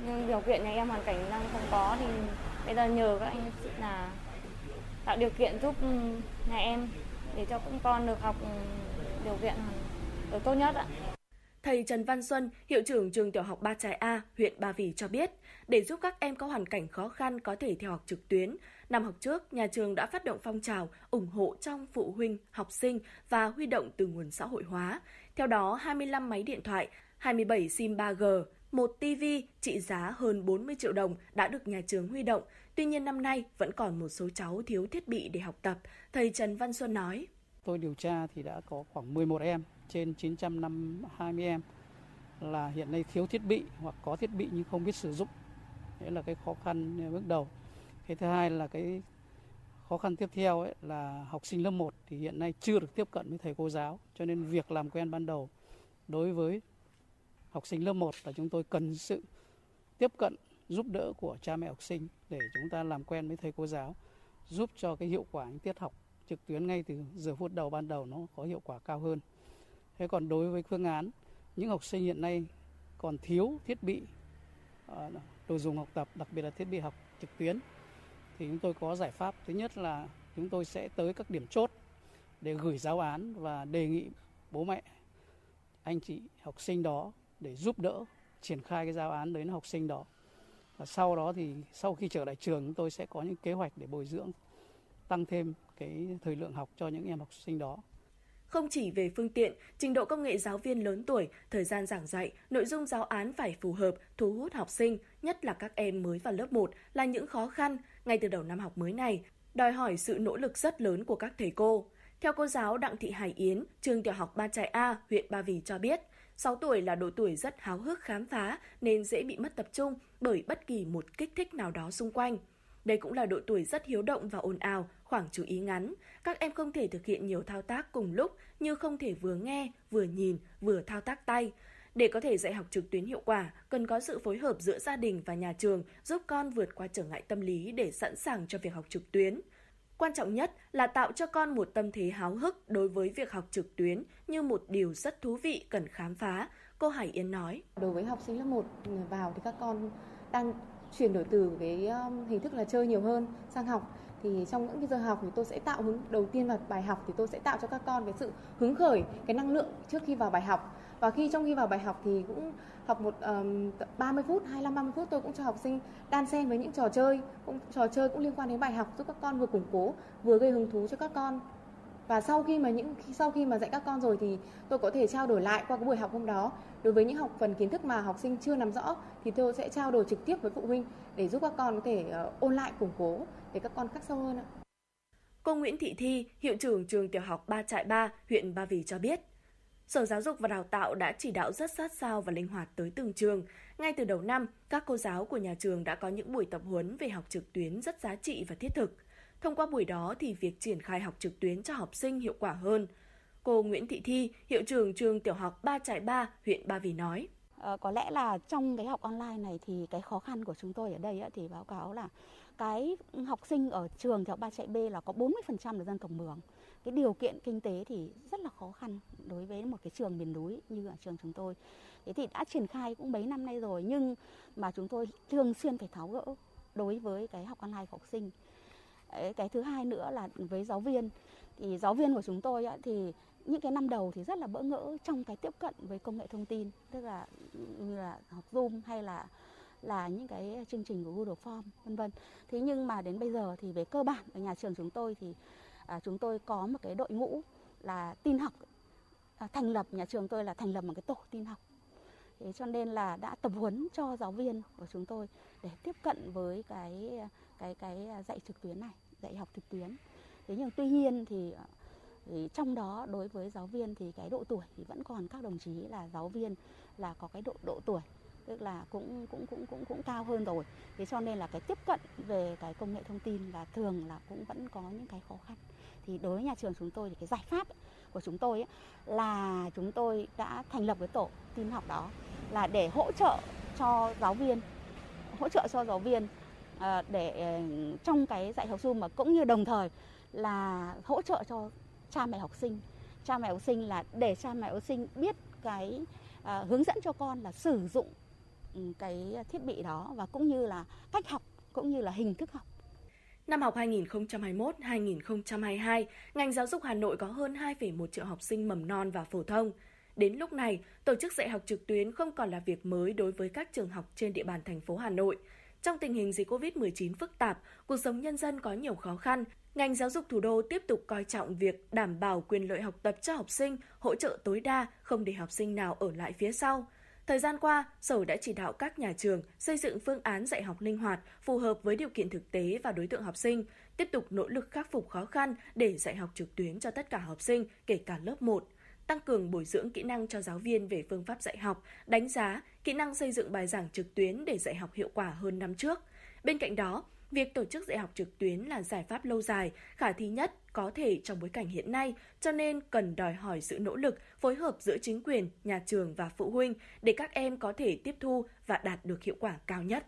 Nhưng điều kiện nhà em hoàn cảnh đang không có thì bây giờ nhờ các anh chị là tạo điều kiện giúp ừ, nhà em để cho các con được học ừ, điều kiện được tốt nhất ạ. Thầy Trần Văn Xuân, hiệu trưởng trường tiểu học Ba Trại A, huyện Ba Vì cho biết, để giúp các em có hoàn cảnh khó khăn có thể theo học trực tuyến, năm học trước, nhà trường đã phát động phong trào ủng hộ trong phụ huynh, học sinh và huy động từ nguồn xã hội hóa. Theo đó, 25 máy điện thoại, 27 SIM 3G, một TV trị giá hơn 40 triệu đồng đã được nhà trường huy động. Tuy nhiên năm nay vẫn còn một số cháu thiếu thiết bị để học tập, thầy Trần Văn Xuân nói. Tôi điều tra thì đã có khoảng 11 em trên 920 em là hiện nay thiếu thiết bị hoặc có thiết bị nhưng không biết sử dụng. Đấy là cái khó khăn bước đầu. Cái thứ hai là cái khó khăn tiếp theo ấy là học sinh lớp 1 thì hiện nay chưa được tiếp cận với thầy cô giáo cho nên việc làm quen ban đầu đối với học sinh lớp 1 là chúng tôi cần sự tiếp cận giúp đỡ của cha mẹ học sinh để chúng ta làm quen với thầy cô giáo giúp cho cái hiệu quả những tiết học trực tuyến ngay từ giờ phút đầu ban đầu nó có hiệu quả cao hơn. Thế còn đối với phương án những học sinh hiện nay còn thiếu thiết bị à, đồ dùng học tập, đặc biệt là thiết bị học trực tuyến thì chúng tôi có giải pháp. Thứ nhất là chúng tôi sẽ tới các điểm chốt để gửi giáo án và đề nghị bố mẹ anh chị học sinh đó để giúp đỡ triển khai cái giáo án đến học sinh đó. Và sau đó thì sau khi trở lại trường chúng tôi sẽ có những kế hoạch để bồi dưỡng tăng thêm cái thời lượng học cho những em học sinh đó. Không chỉ về phương tiện, trình độ công nghệ giáo viên lớn tuổi, thời gian giảng dạy, nội dung giáo án phải phù hợp, thu hút học sinh, nhất là các em mới vào lớp 1 là những khó khăn ngay từ đầu năm học mới này, đòi hỏi sự nỗ lực rất lớn của các thầy cô. Theo cô giáo Đặng Thị Hải Yến, trường tiểu học Ba Trại A, huyện Ba Vì cho biết, 6 tuổi là độ tuổi rất háo hức khám phá nên dễ bị mất tập trung bởi bất kỳ một kích thích nào đó xung quanh. Đây cũng là độ tuổi rất hiếu động và ồn ào, khoảng chú ý ngắn. Các em không thể thực hiện nhiều thao tác cùng lúc như không thể vừa nghe, vừa nhìn, vừa thao tác tay. Để có thể dạy học trực tuyến hiệu quả, cần có sự phối hợp giữa gia đình và nhà trường giúp con vượt qua trở ngại tâm lý để sẵn sàng cho việc học trực tuyến. Quan trọng nhất là tạo cho con một tâm thế háo hức đối với việc học trực tuyến như một điều rất thú vị cần khám phá, cô Hải Yến nói. Đối với học sinh lớp 1 vào thì các con đang chuyển đổi từ cái um, hình thức là chơi nhiều hơn sang học thì trong những cái giờ học thì tôi sẽ tạo hứng đầu tiên vào bài học thì tôi sẽ tạo cho các con cái sự hứng khởi cái năng lượng trước khi vào bài học và khi trong khi vào bài học thì cũng học một um, 30 phút 25 30 phút tôi cũng cho học sinh đan xen với những trò chơi cũng trò chơi cũng liên quan đến bài học giúp các con vừa củng cố vừa gây hứng thú cho các con và sau khi mà những sau khi mà dạy các con rồi thì tôi có thể trao đổi lại qua cái buổi học hôm đó đối với những học phần kiến thức mà học sinh chưa nắm rõ thì tôi sẽ trao đổi trực tiếp với phụ huynh để giúp các con có thể uh, ôn lại củng cố để các con khắc sâu hơn ạ. Cô Nguyễn Thị Thi, hiệu trưởng trường tiểu học Ba Trại Ba, huyện Ba Vì cho biết, Sở Giáo dục và Đào tạo đã chỉ đạo rất sát sao và linh hoạt tới từng trường. Ngay từ đầu năm, các cô giáo của nhà trường đã có những buổi tập huấn về học trực tuyến rất giá trị và thiết thực. Thông qua buổi đó thì việc triển khai học trực tuyến cho học sinh hiệu quả hơn. Cô Nguyễn Thị Thi, hiệu trưởng trường tiểu học Ba Trại Ba, huyện Ba Vì nói. À, có lẽ là trong cái học online này thì cái khó khăn của chúng tôi ở đây thì báo cáo là cái học sinh ở trường tiểu học Ba Trại B là có 40% là dân tộc Mường cái điều kiện kinh tế thì rất là khó khăn đối với một cái trường miền núi như ở trường chúng tôi. Thế thì đã triển khai cũng mấy năm nay rồi, nhưng mà chúng tôi thường xuyên phải tháo gỡ đối với cái học online của học sinh. Cái thứ hai nữa là với giáo viên thì giáo viên của chúng tôi thì những cái năm đầu thì rất là bỡ ngỡ trong cái tiếp cận với công nghệ thông tin, tức là như là học Zoom hay là là những cái chương trình của Google Form, vân vân. Thế nhưng mà đến bây giờ thì về cơ bản ở nhà trường chúng tôi thì à, chúng tôi có một cái đội ngũ là tin học à, thành lập nhà trường tôi là thành lập một cái tổ tin học. Thế cho nên là đã tập huấn cho giáo viên của chúng tôi để tiếp cận với cái cái cái dạy trực tuyến này, dạy học trực tuyến. Thế nhưng tuy nhiên thì thì trong đó đối với giáo viên thì cái độ tuổi thì vẫn còn các đồng chí là giáo viên là có cái độ độ tuổi tức là cũng cũng cũng cũng cũng cao hơn rồi thế cho nên là cái tiếp cận về cái công nghệ thông tin là thường là cũng vẫn có những cái khó khăn thì đối với nhà trường chúng tôi thì cái giải pháp của chúng tôi ấy, là chúng tôi đã thành lập cái tổ tin học đó là để hỗ trợ cho giáo viên hỗ trợ cho giáo viên ờ, để ờ, trong cái dạy học Zoom mà cũng như đồng thời là hỗ trợ cho cha mẹ học sinh. Cha mẹ học sinh là để cha mẹ học sinh biết cái uh, hướng dẫn cho con là sử dụng ừ, cái thiết bị đó và cũng như là cách học cũng như là hình thức học. Năm học 2021-2022, ngành giáo dục Hà Nội có hơn 2,1 triệu học sinh mầm non và phổ thông. Đến lúc này, tổ chức dạy học trực tuyến không còn là việc mới đối với các trường học trên địa bàn thành phố Hà Nội. Trong tình hình dịch COVID-19 phức tạp, cuộc sống nhân dân có nhiều khó khăn, ngành giáo dục thủ đô tiếp tục coi trọng việc đảm bảo quyền lợi học tập cho học sinh, hỗ trợ tối đa, không để học sinh nào ở lại phía sau. Thời gian qua, Sở đã chỉ đạo các nhà trường xây dựng phương án dạy học linh hoạt, phù hợp với điều kiện thực tế và đối tượng học sinh, tiếp tục nỗ lực khắc phục khó khăn để dạy học trực tuyến cho tất cả học sinh, kể cả lớp 1 tăng cường bồi dưỡng kỹ năng cho giáo viên về phương pháp dạy học, đánh giá, kỹ năng xây dựng bài giảng trực tuyến để dạy học hiệu quả hơn năm trước. Bên cạnh đó, việc tổ chức dạy học trực tuyến là giải pháp lâu dài, khả thi nhất có thể trong bối cảnh hiện nay, cho nên cần đòi hỏi sự nỗ lực, phối hợp giữa chính quyền, nhà trường và phụ huynh để các em có thể tiếp thu và đạt được hiệu quả cao nhất.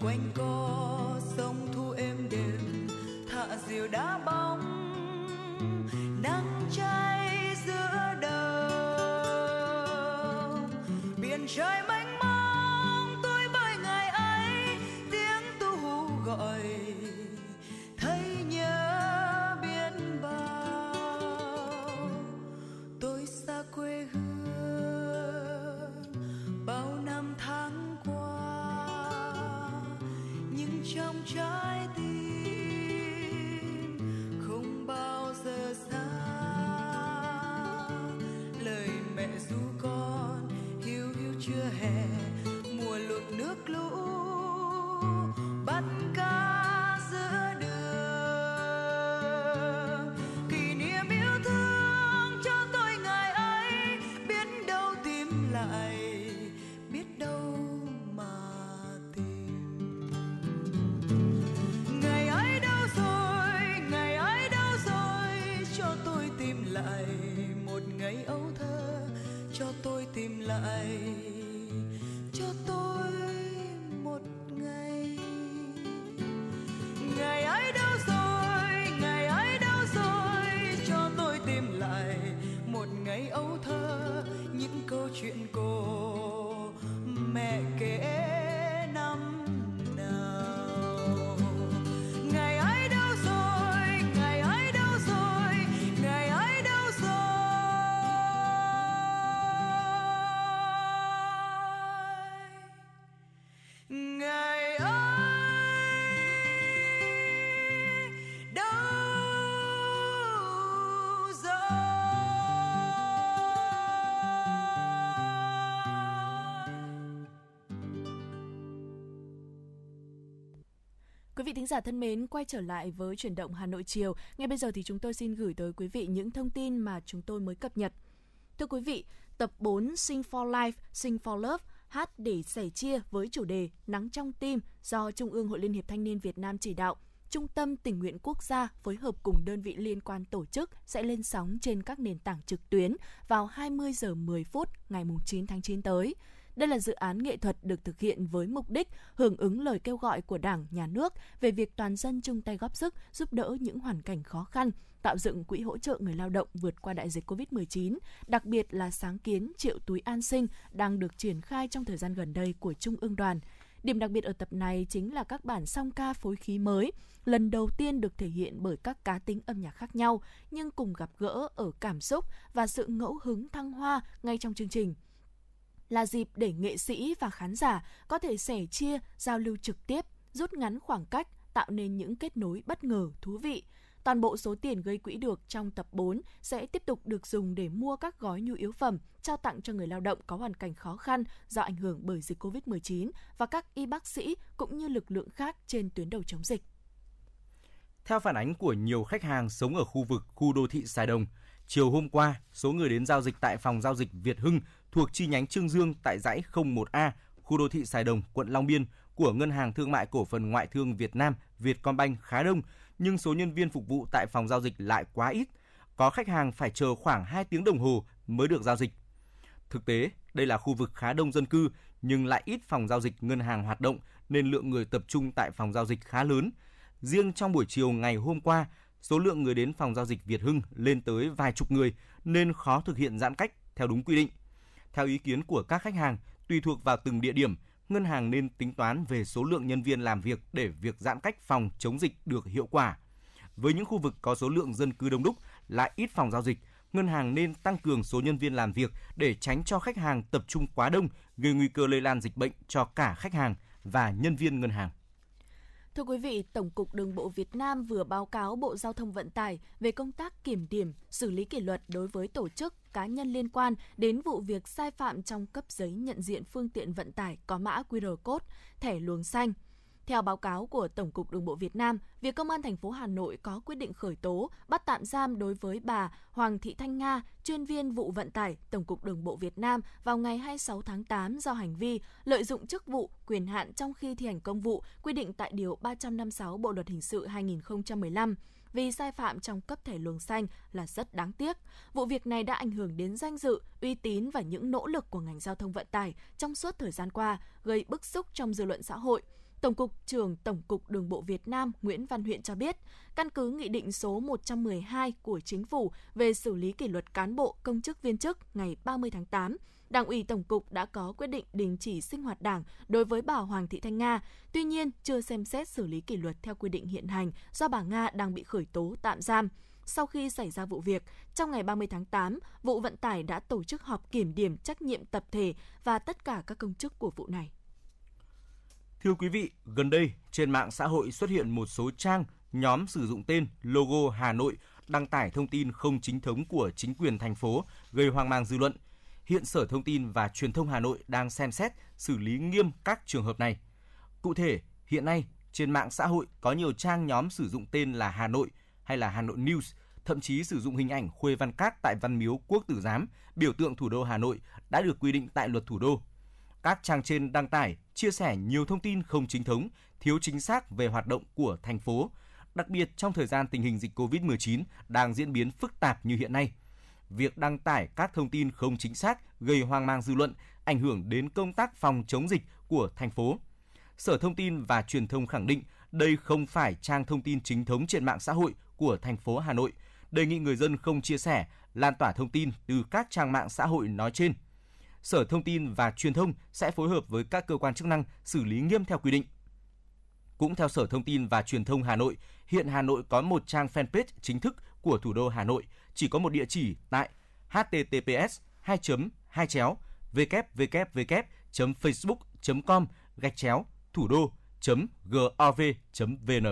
Đường vị thính giả thân mến, quay trở lại với chuyển động Hà Nội chiều. Ngay bây giờ thì chúng tôi xin gửi tới quý vị những thông tin mà chúng tôi mới cập nhật. Thưa quý vị, tập 4 Sing for Life, Sing for Love hát để sẻ chia với chủ đề Nắng trong tim do Trung ương Hội Liên hiệp Thanh niên Việt Nam chỉ đạo. Trung tâm Tình nguyện Quốc gia phối hợp cùng đơn vị liên quan tổ chức sẽ lên sóng trên các nền tảng trực tuyến vào 20 giờ 10 phút ngày 9 tháng 9 tới. Đây là dự án nghệ thuật được thực hiện với mục đích hưởng ứng lời kêu gọi của Đảng, Nhà nước về việc toàn dân chung tay góp sức giúp đỡ những hoàn cảnh khó khăn, tạo dựng quỹ hỗ trợ người lao động vượt qua đại dịch COVID-19, đặc biệt là sáng kiến triệu túi an sinh đang được triển khai trong thời gian gần đây của Trung ương đoàn. Điểm đặc biệt ở tập này chính là các bản song ca phối khí mới, lần đầu tiên được thể hiện bởi các cá tính âm nhạc khác nhau, nhưng cùng gặp gỡ ở cảm xúc và sự ngẫu hứng thăng hoa ngay trong chương trình là dịp để nghệ sĩ và khán giả có thể sẻ chia, giao lưu trực tiếp, rút ngắn khoảng cách, tạo nên những kết nối bất ngờ, thú vị. Toàn bộ số tiền gây quỹ được trong tập 4 sẽ tiếp tục được dùng để mua các gói nhu yếu phẩm, trao tặng cho người lao động có hoàn cảnh khó khăn do ảnh hưởng bởi dịch COVID-19 và các y bác sĩ cũng như lực lượng khác trên tuyến đầu chống dịch. Theo phản ánh của nhiều khách hàng sống ở khu vực khu đô thị Sài Đồng, chiều hôm qua, số người đến giao dịch tại phòng giao dịch Việt Hưng thuộc chi nhánh Trương Dương tại dãy 01A, khu đô thị Sài Đồng, quận Long Biên của Ngân hàng Thương mại Cổ phần Ngoại thương Việt Nam Vietcombank khá đông, nhưng số nhân viên phục vụ tại phòng giao dịch lại quá ít. Có khách hàng phải chờ khoảng 2 tiếng đồng hồ mới được giao dịch. Thực tế, đây là khu vực khá đông dân cư nhưng lại ít phòng giao dịch ngân hàng hoạt động nên lượng người tập trung tại phòng giao dịch khá lớn. Riêng trong buổi chiều ngày hôm qua, số lượng người đến phòng giao dịch Việt Hưng lên tới vài chục người nên khó thực hiện giãn cách theo đúng quy định. Theo ý kiến của các khách hàng, tùy thuộc vào từng địa điểm ngân hàng nên tính toán về số lượng nhân viên làm việc để việc giãn cách phòng chống dịch được hiệu quả. Với những khu vực có số lượng dân cư đông đúc lại ít phòng giao dịch, ngân hàng nên tăng cường số nhân viên làm việc để tránh cho khách hàng tập trung quá đông, gây nguy cơ lây lan dịch bệnh cho cả khách hàng và nhân viên ngân hàng. Thưa quý vị, Tổng cục Đường bộ Việt Nam vừa báo cáo Bộ Giao thông Vận tải về công tác kiểm điểm, xử lý kỷ luật đối với tổ chức, cá nhân liên quan đến vụ việc sai phạm trong cấp giấy nhận diện phương tiện vận tải có mã QR code, thẻ luồng xanh. Theo báo cáo của Tổng cục Đường bộ Việt Nam, việc Công an thành phố Hà Nội có quyết định khởi tố, bắt tạm giam đối với bà Hoàng Thị Thanh Nga, chuyên viên vụ vận tải Tổng cục Đường bộ Việt Nam vào ngày 26 tháng 8 do hành vi lợi dụng chức vụ, quyền hạn trong khi thi hành công vụ quy định tại Điều 356 Bộ Luật Hình sự 2015 vì sai phạm trong cấp thẻ luồng xanh là rất đáng tiếc. Vụ việc này đã ảnh hưởng đến danh dự, uy tín và những nỗ lực của ngành giao thông vận tải trong suốt thời gian qua, gây bức xúc trong dư luận xã hội. Tổng cục trưởng Tổng cục Đường bộ Việt Nam Nguyễn Văn Huyện cho biết, căn cứ Nghị định số 112 của Chính phủ về xử lý kỷ luật cán bộ công chức viên chức ngày 30 tháng 8, Đảng ủy Tổng cục đã có quyết định đình chỉ sinh hoạt đảng đối với bà Hoàng Thị Thanh Nga, tuy nhiên chưa xem xét xử lý kỷ luật theo quy định hiện hành do bà Nga đang bị khởi tố tạm giam. Sau khi xảy ra vụ việc, trong ngày 30 tháng 8, vụ vận tải đã tổ chức họp kiểm điểm trách nhiệm tập thể và tất cả các công chức của vụ này. Thưa quý vị, gần đây trên mạng xã hội xuất hiện một số trang, nhóm sử dụng tên, logo Hà Nội đăng tải thông tin không chính thống của chính quyền thành phố gây hoang mang dư luận. Hiện Sở Thông tin và Truyền thông Hà Nội đang xem xét xử lý nghiêm các trường hợp này. Cụ thể, hiện nay trên mạng xã hội có nhiều trang nhóm sử dụng tên là Hà Nội hay là Hà Nội News, thậm chí sử dụng hình ảnh Khuê Văn Các tại Văn Miếu Quốc Tử Giám, biểu tượng thủ đô Hà Nội đã được quy định tại luật thủ đô. Các trang trên đăng tải, chia sẻ nhiều thông tin không chính thống, thiếu chính xác về hoạt động của thành phố, đặc biệt trong thời gian tình hình dịch COVID-19 đang diễn biến phức tạp như hiện nay. Việc đăng tải các thông tin không chính xác gây hoang mang dư luận, ảnh hưởng đến công tác phòng chống dịch của thành phố. Sở Thông tin và Truyền thông khẳng định đây không phải trang thông tin chính thống trên mạng xã hội của thành phố Hà Nội, đề nghị người dân không chia sẻ, lan tỏa thông tin từ các trang mạng xã hội nói trên. Sở Thông tin và Truyền thông sẽ phối hợp với các cơ quan chức năng xử lý nghiêm theo quy định. Cũng theo Sở Thông tin và Truyền thông Hà Nội, hiện Hà Nội có một trang fanpage chính thức của thủ đô Hà Nội, chỉ có một địa chỉ tại https 2 2 chéo www.facebook.com gạch chéo thủ đô gov.vn.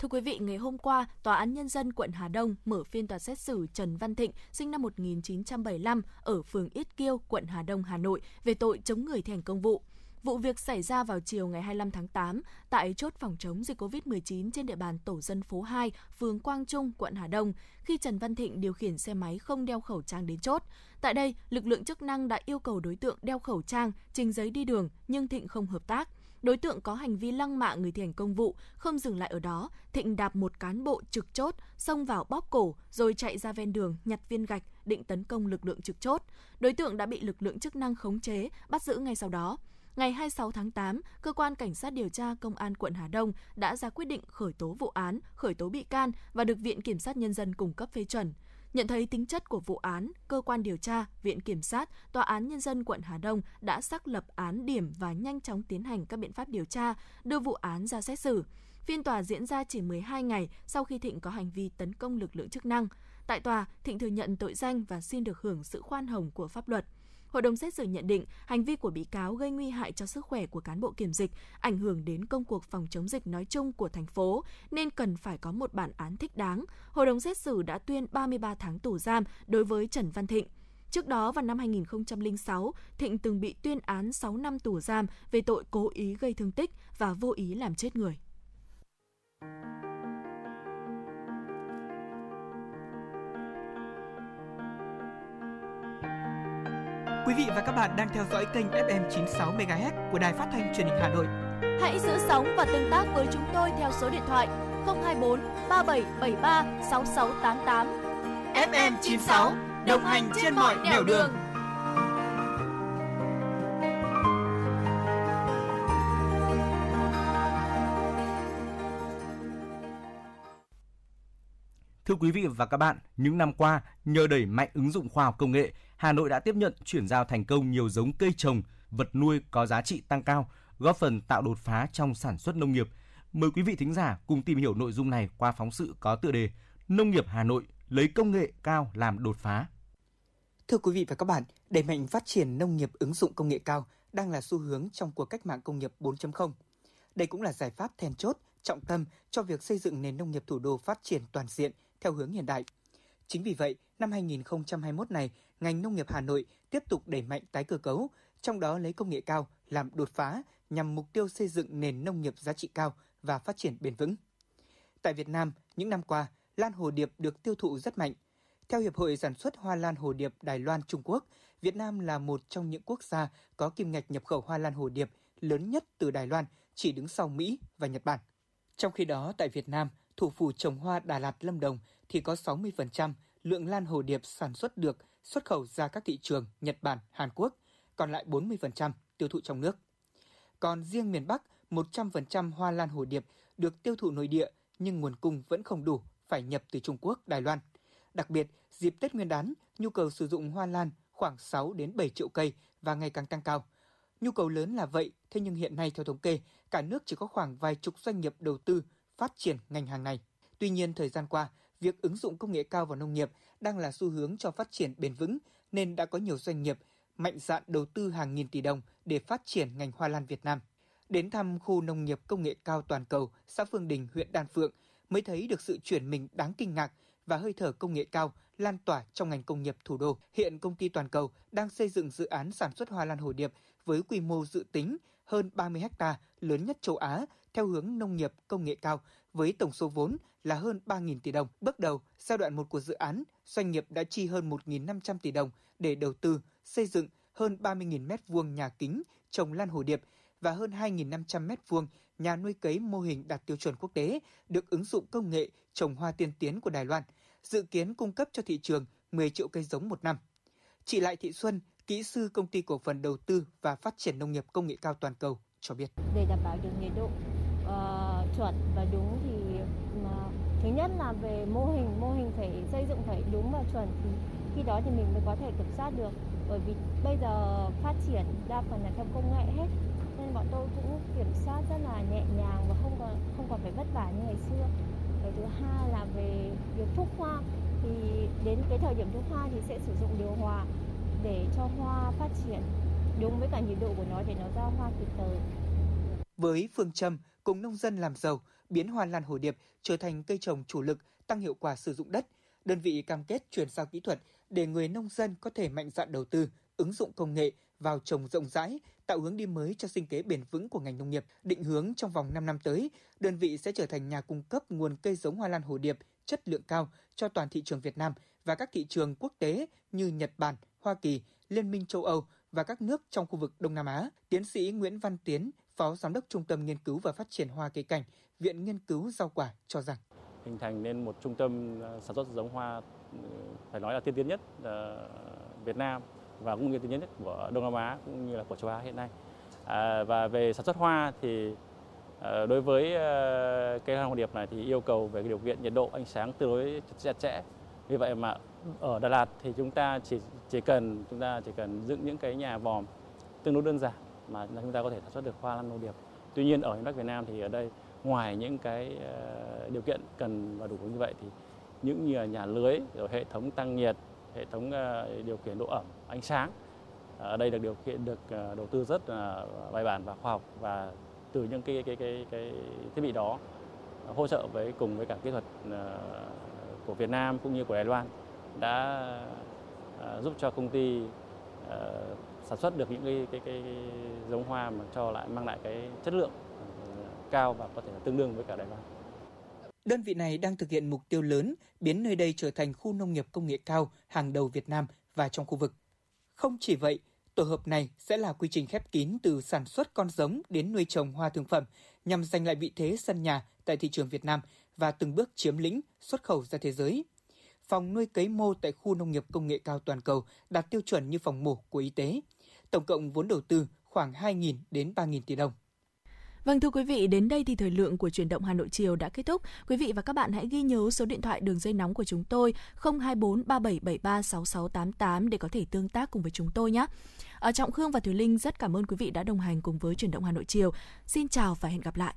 Thưa quý vị, ngày hôm qua, Tòa án Nhân dân quận Hà Đông mở phiên tòa xét xử Trần Văn Thịnh, sinh năm 1975, ở phường Yết Kiêu, quận Hà Đông, Hà Nội, về tội chống người thi hành công vụ. Vụ việc xảy ra vào chiều ngày 25 tháng 8 tại chốt phòng chống dịch COVID-19 trên địa bàn tổ dân phố 2, phường Quang Trung, quận Hà Đông, khi Trần Văn Thịnh điều khiển xe máy không đeo khẩu trang đến chốt. Tại đây, lực lượng chức năng đã yêu cầu đối tượng đeo khẩu trang, trình giấy đi đường, nhưng Thịnh không hợp tác. Đối tượng có hành vi lăng mạ người thi hành công vụ, không dừng lại ở đó, Thịnh đạp một cán bộ trực chốt, xông vào bóp cổ rồi chạy ra ven đường nhặt viên gạch định tấn công lực lượng trực chốt. Đối tượng đã bị lực lượng chức năng khống chế, bắt giữ ngay sau đó. Ngày 26 tháng 8, cơ quan cảnh sát điều tra công an quận Hà Đông đã ra quyết định khởi tố vụ án, khởi tố bị can và được Viện Kiểm sát Nhân dân cung cấp phê chuẩn. Nhận thấy tính chất của vụ án, cơ quan điều tra, viện kiểm sát, tòa án nhân dân quận Hà Đông đã xác lập án điểm và nhanh chóng tiến hành các biện pháp điều tra, đưa vụ án ra xét xử. Phiên tòa diễn ra chỉ 12 ngày sau khi Thịnh có hành vi tấn công lực lượng chức năng. Tại tòa, Thịnh thừa nhận tội danh và xin được hưởng sự khoan hồng của pháp luật. Hội đồng xét xử nhận định hành vi của bị cáo gây nguy hại cho sức khỏe của cán bộ kiểm dịch, ảnh hưởng đến công cuộc phòng chống dịch nói chung của thành phố, nên cần phải có một bản án thích đáng. Hội đồng xét xử đã tuyên 33 tháng tù giam đối với Trần Văn Thịnh. Trước đó vào năm 2006, Thịnh từng bị tuyên án 6 năm tù giam về tội cố ý gây thương tích và vô ý làm chết người. Quý vị và các bạn đang theo dõi kênh FM 96 MHz của Đài Phát thanh Truyền hình Hà Nội. Hãy giữ sóng và tương tác với chúng tôi theo số điện thoại 024 3773 6688. FM 96 đồng hành trên mọi nẻo đường. Thưa quý vị và các bạn, những năm qua, nhờ đẩy mạnh ứng dụng khoa học công nghệ, Hà Nội đã tiếp nhận chuyển giao thành công nhiều giống cây trồng vật nuôi có giá trị tăng cao, góp phần tạo đột phá trong sản xuất nông nghiệp. Mời quý vị thính giả cùng tìm hiểu nội dung này qua phóng sự có tựa đề Nông nghiệp Hà Nội lấy công nghệ cao làm đột phá. Thưa quý vị và các bạn, đẩy mạnh phát triển nông nghiệp ứng dụng công nghệ cao đang là xu hướng trong cuộc cách mạng công nghiệp 4.0. Đây cũng là giải pháp then chốt, trọng tâm cho việc xây dựng nền nông nghiệp thủ đô phát triển toàn diện theo hướng hiện đại. Chính vì vậy, năm 2021 này, ngành nông nghiệp Hà Nội tiếp tục đẩy mạnh tái cơ cấu, trong đó lấy công nghệ cao làm đột phá nhằm mục tiêu xây dựng nền nông nghiệp giá trị cao và phát triển bền vững. Tại Việt Nam, những năm qua, lan hồ điệp được tiêu thụ rất mạnh. Theo Hiệp hội Sản xuất Hoa Lan Hồ Điệp Đài Loan Trung Quốc, Việt Nam là một trong những quốc gia có kim ngạch nhập khẩu hoa lan hồ điệp lớn nhất từ Đài Loan, chỉ đứng sau Mỹ và Nhật Bản. Trong khi đó, tại Việt Nam, thủ phủ trồng hoa Đà Lạt Lâm Đồng thì có 60% lượng lan hồ điệp sản xuất được xuất khẩu ra các thị trường Nhật Bản, Hàn Quốc, còn lại 40% tiêu thụ trong nước. Còn riêng miền Bắc, 100% hoa lan hồ điệp được tiêu thụ nội địa nhưng nguồn cung vẫn không đủ, phải nhập từ Trung Quốc, Đài Loan. Đặc biệt, dịp Tết Nguyên đán, nhu cầu sử dụng hoa lan khoảng 6 đến 7 triệu cây và ngày càng tăng cao. Nhu cầu lớn là vậy, thế nhưng hiện nay theo thống kê, cả nước chỉ có khoảng vài chục doanh nghiệp đầu tư phát triển ngành hàng này. Tuy nhiên, thời gian qua, việc ứng dụng công nghệ cao vào nông nghiệp đang là xu hướng cho phát triển bền vững nên đã có nhiều doanh nghiệp mạnh dạn đầu tư hàng nghìn tỷ đồng để phát triển ngành hoa lan Việt Nam. Đến thăm khu nông nghiệp công nghệ cao toàn cầu, xã Phương Đình, huyện Đan Phượng mới thấy được sự chuyển mình đáng kinh ngạc và hơi thở công nghệ cao lan tỏa trong ngành công nghiệp thủ đô. Hiện công ty toàn cầu đang xây dựng dự án sản xuất hoa lan hồ điệp với quy mô dự tính hơn 30 ha, lớn nhất châu Á, theo hướng nông nghiệp công nghệ cao, với tổng số vốn là hơn 3.000 tỷ đồng. Bước đầu, giai đoạn 1 của dự án, doanh nghiệp đã chi hơn 1.500 tỷ đồng để đầu tư, xây dựng hơn 30.000 m2 nhà kính trồng lan hồ điệp và hơn 2.500 m2 nhà nuôi cấy mô hình đạt tiêu chuẩn quốc tế được ứng dụng công nghệ trồng hoa tiên tiến của Đài Loan, dự kiến cung cấp cho thị trường 10 triệu cây giống một năm. Chị Lại Thị Xuân, kỹ sư công ty cổ phần đầu tư và phát triển nông nghiệp công nghệ cao toàn cầu cho biết. Để đảm bảo được nhiệt độ uh, chuẩn và đúng thì thứ nhất là về mô hình, mô hình phải xây dựng phải đúng và chuẩn thì khi đó thì mình mới có thể kiểm soát được. Bởi vì bây giờ phát triển đa phần là theo công nghệ hết nên bọn tôi cũng kiểm soát rất là nhẹ nhàng và không còn không còn phải vất vả như ngày xưa. Cái thứ hai là về việc thuốc hoa thì đến cái thời điểm thuốc hoa thì sẽ sử dụng điều hòa để cho hoa phát triển đúng với cả nhiệt độ của nó để nó ra hoa kịp thời. Với phương châm cùng nông dân làm giàu, biến hoa lan hồ điệp trở thành cây trồng chủ lực, tăng hiệu quả sử dụng đất, đơn vị cam kết chuyển giao kỹ thuật để người nông dân có thể mạnh dạn đầu tư, ứng dụng công nghệ vào trồng rộng rãi, tạo hướng đi mới cho sinh kế bền vững của ngành nông nghiệp. Định hướng trong vòng 5 năm tới, đơn vị sẽ trở thành nhà cung cấp nguồn cây giống hoa lan hồ điệp chất lượng cao cho toàn thị trường Việt Nam và các thị trường quốc tế như Nhật Bản, Hoa Kỳ, Liên minh châu Âu và các nước trong khu vực Đông Nam Á. Tiến sĩ Nguyễn Văn Tiến, Phó Giám đốc Trung tâm Nghiên cứu và Phát triển Hoa cây cảnh, Viện Nghiên cứu Rau quả cho rằng hình thành nên một trung tâm ờ, sản xuất giống hoa ừ, phải nói là tiên tiến nhất ờ, Việt Nam và cũng như tiên tiến nhất của Đông Nam Á cũng như là của châu Á hiện nay. À, và về sản xuất hoa thì ờ, đối với cây hoa hồ điệp này thì yêu cầu về cái điều kiện nhiệt độ ánh sáng tương đối chặt chẽ. Vì vậy mà ở Đà Lạt thì chúng ta chỉ chỉ cần chúng ta chỉ cần dựng những cái nhà vòm tương đối đơn giản mà chúng ta có thể sản xuất được hoa lan hồ điệp. Tuy nhiên ở miền Bắc Việt Nam thì ở đây, ngoài những cái ờ, điều kiện cần và đủ như vậy thì những như là nhà lưới, rồi hệ thống tăng nhiệt, hệ thống ờ, điều khiển độ ẩm, ánh sáng, ở đây được điều kiện được ờ, đầu tư rất là bài bản và khoa học và từ những cái cái cái cái thiết bị đó hỗ trợ với, cùng với cả kỹ thuật của Việt Nam cũng như của Đài Loan đã giúp cho công ty sản xuất được những cái cái cái, giống hoa mà cho lại mang lại cái chất lượng ờ, cao và có thể là tương đương với cả Đài Loan. Đơn vị này đang thực hiện mục tiêu lớn biến nơi đây trở thành khu nông nghiệp công nghệ cao hàng đầu Việt Nam và trong khu vực. Không chỉ vậy, tổ hợp này sẽ là quy trình khép kín từ sản xuất con giống đến nuôi trồng hoa thương phẩm nhằm giành lại vị thế sân nhà tại thị trường Việt Nam và từng bước chiếm lĩnh xuất khẩu ra thế giới. Phòng nuôi cấy mô tại khu nông nghiệp công nghệ cao toàn cầu đạt tiêu chuẩn như phòng mổ của y tế. Tổng cộng vốn đầu tư khoảng 2.000 đến 3.000 tỷ đồng. Vâng thưa quý vị, đến đây thì thời lượng của chuyển động Hà Nội chiều đã kết thúc. Quý vị và các bạn hãy ghi nhớ số điện thoại đường dây nóng của chúng tôi 024 3773 6688 để có thể tương tác cùng với chúng tôi nhé. Ở Trọng Khương và Thùy Linh rất cảm ơn quý vị đã đồng hành cùng với chuyển động Hà Nội chiều. Xin chào và hẹn gặp lại.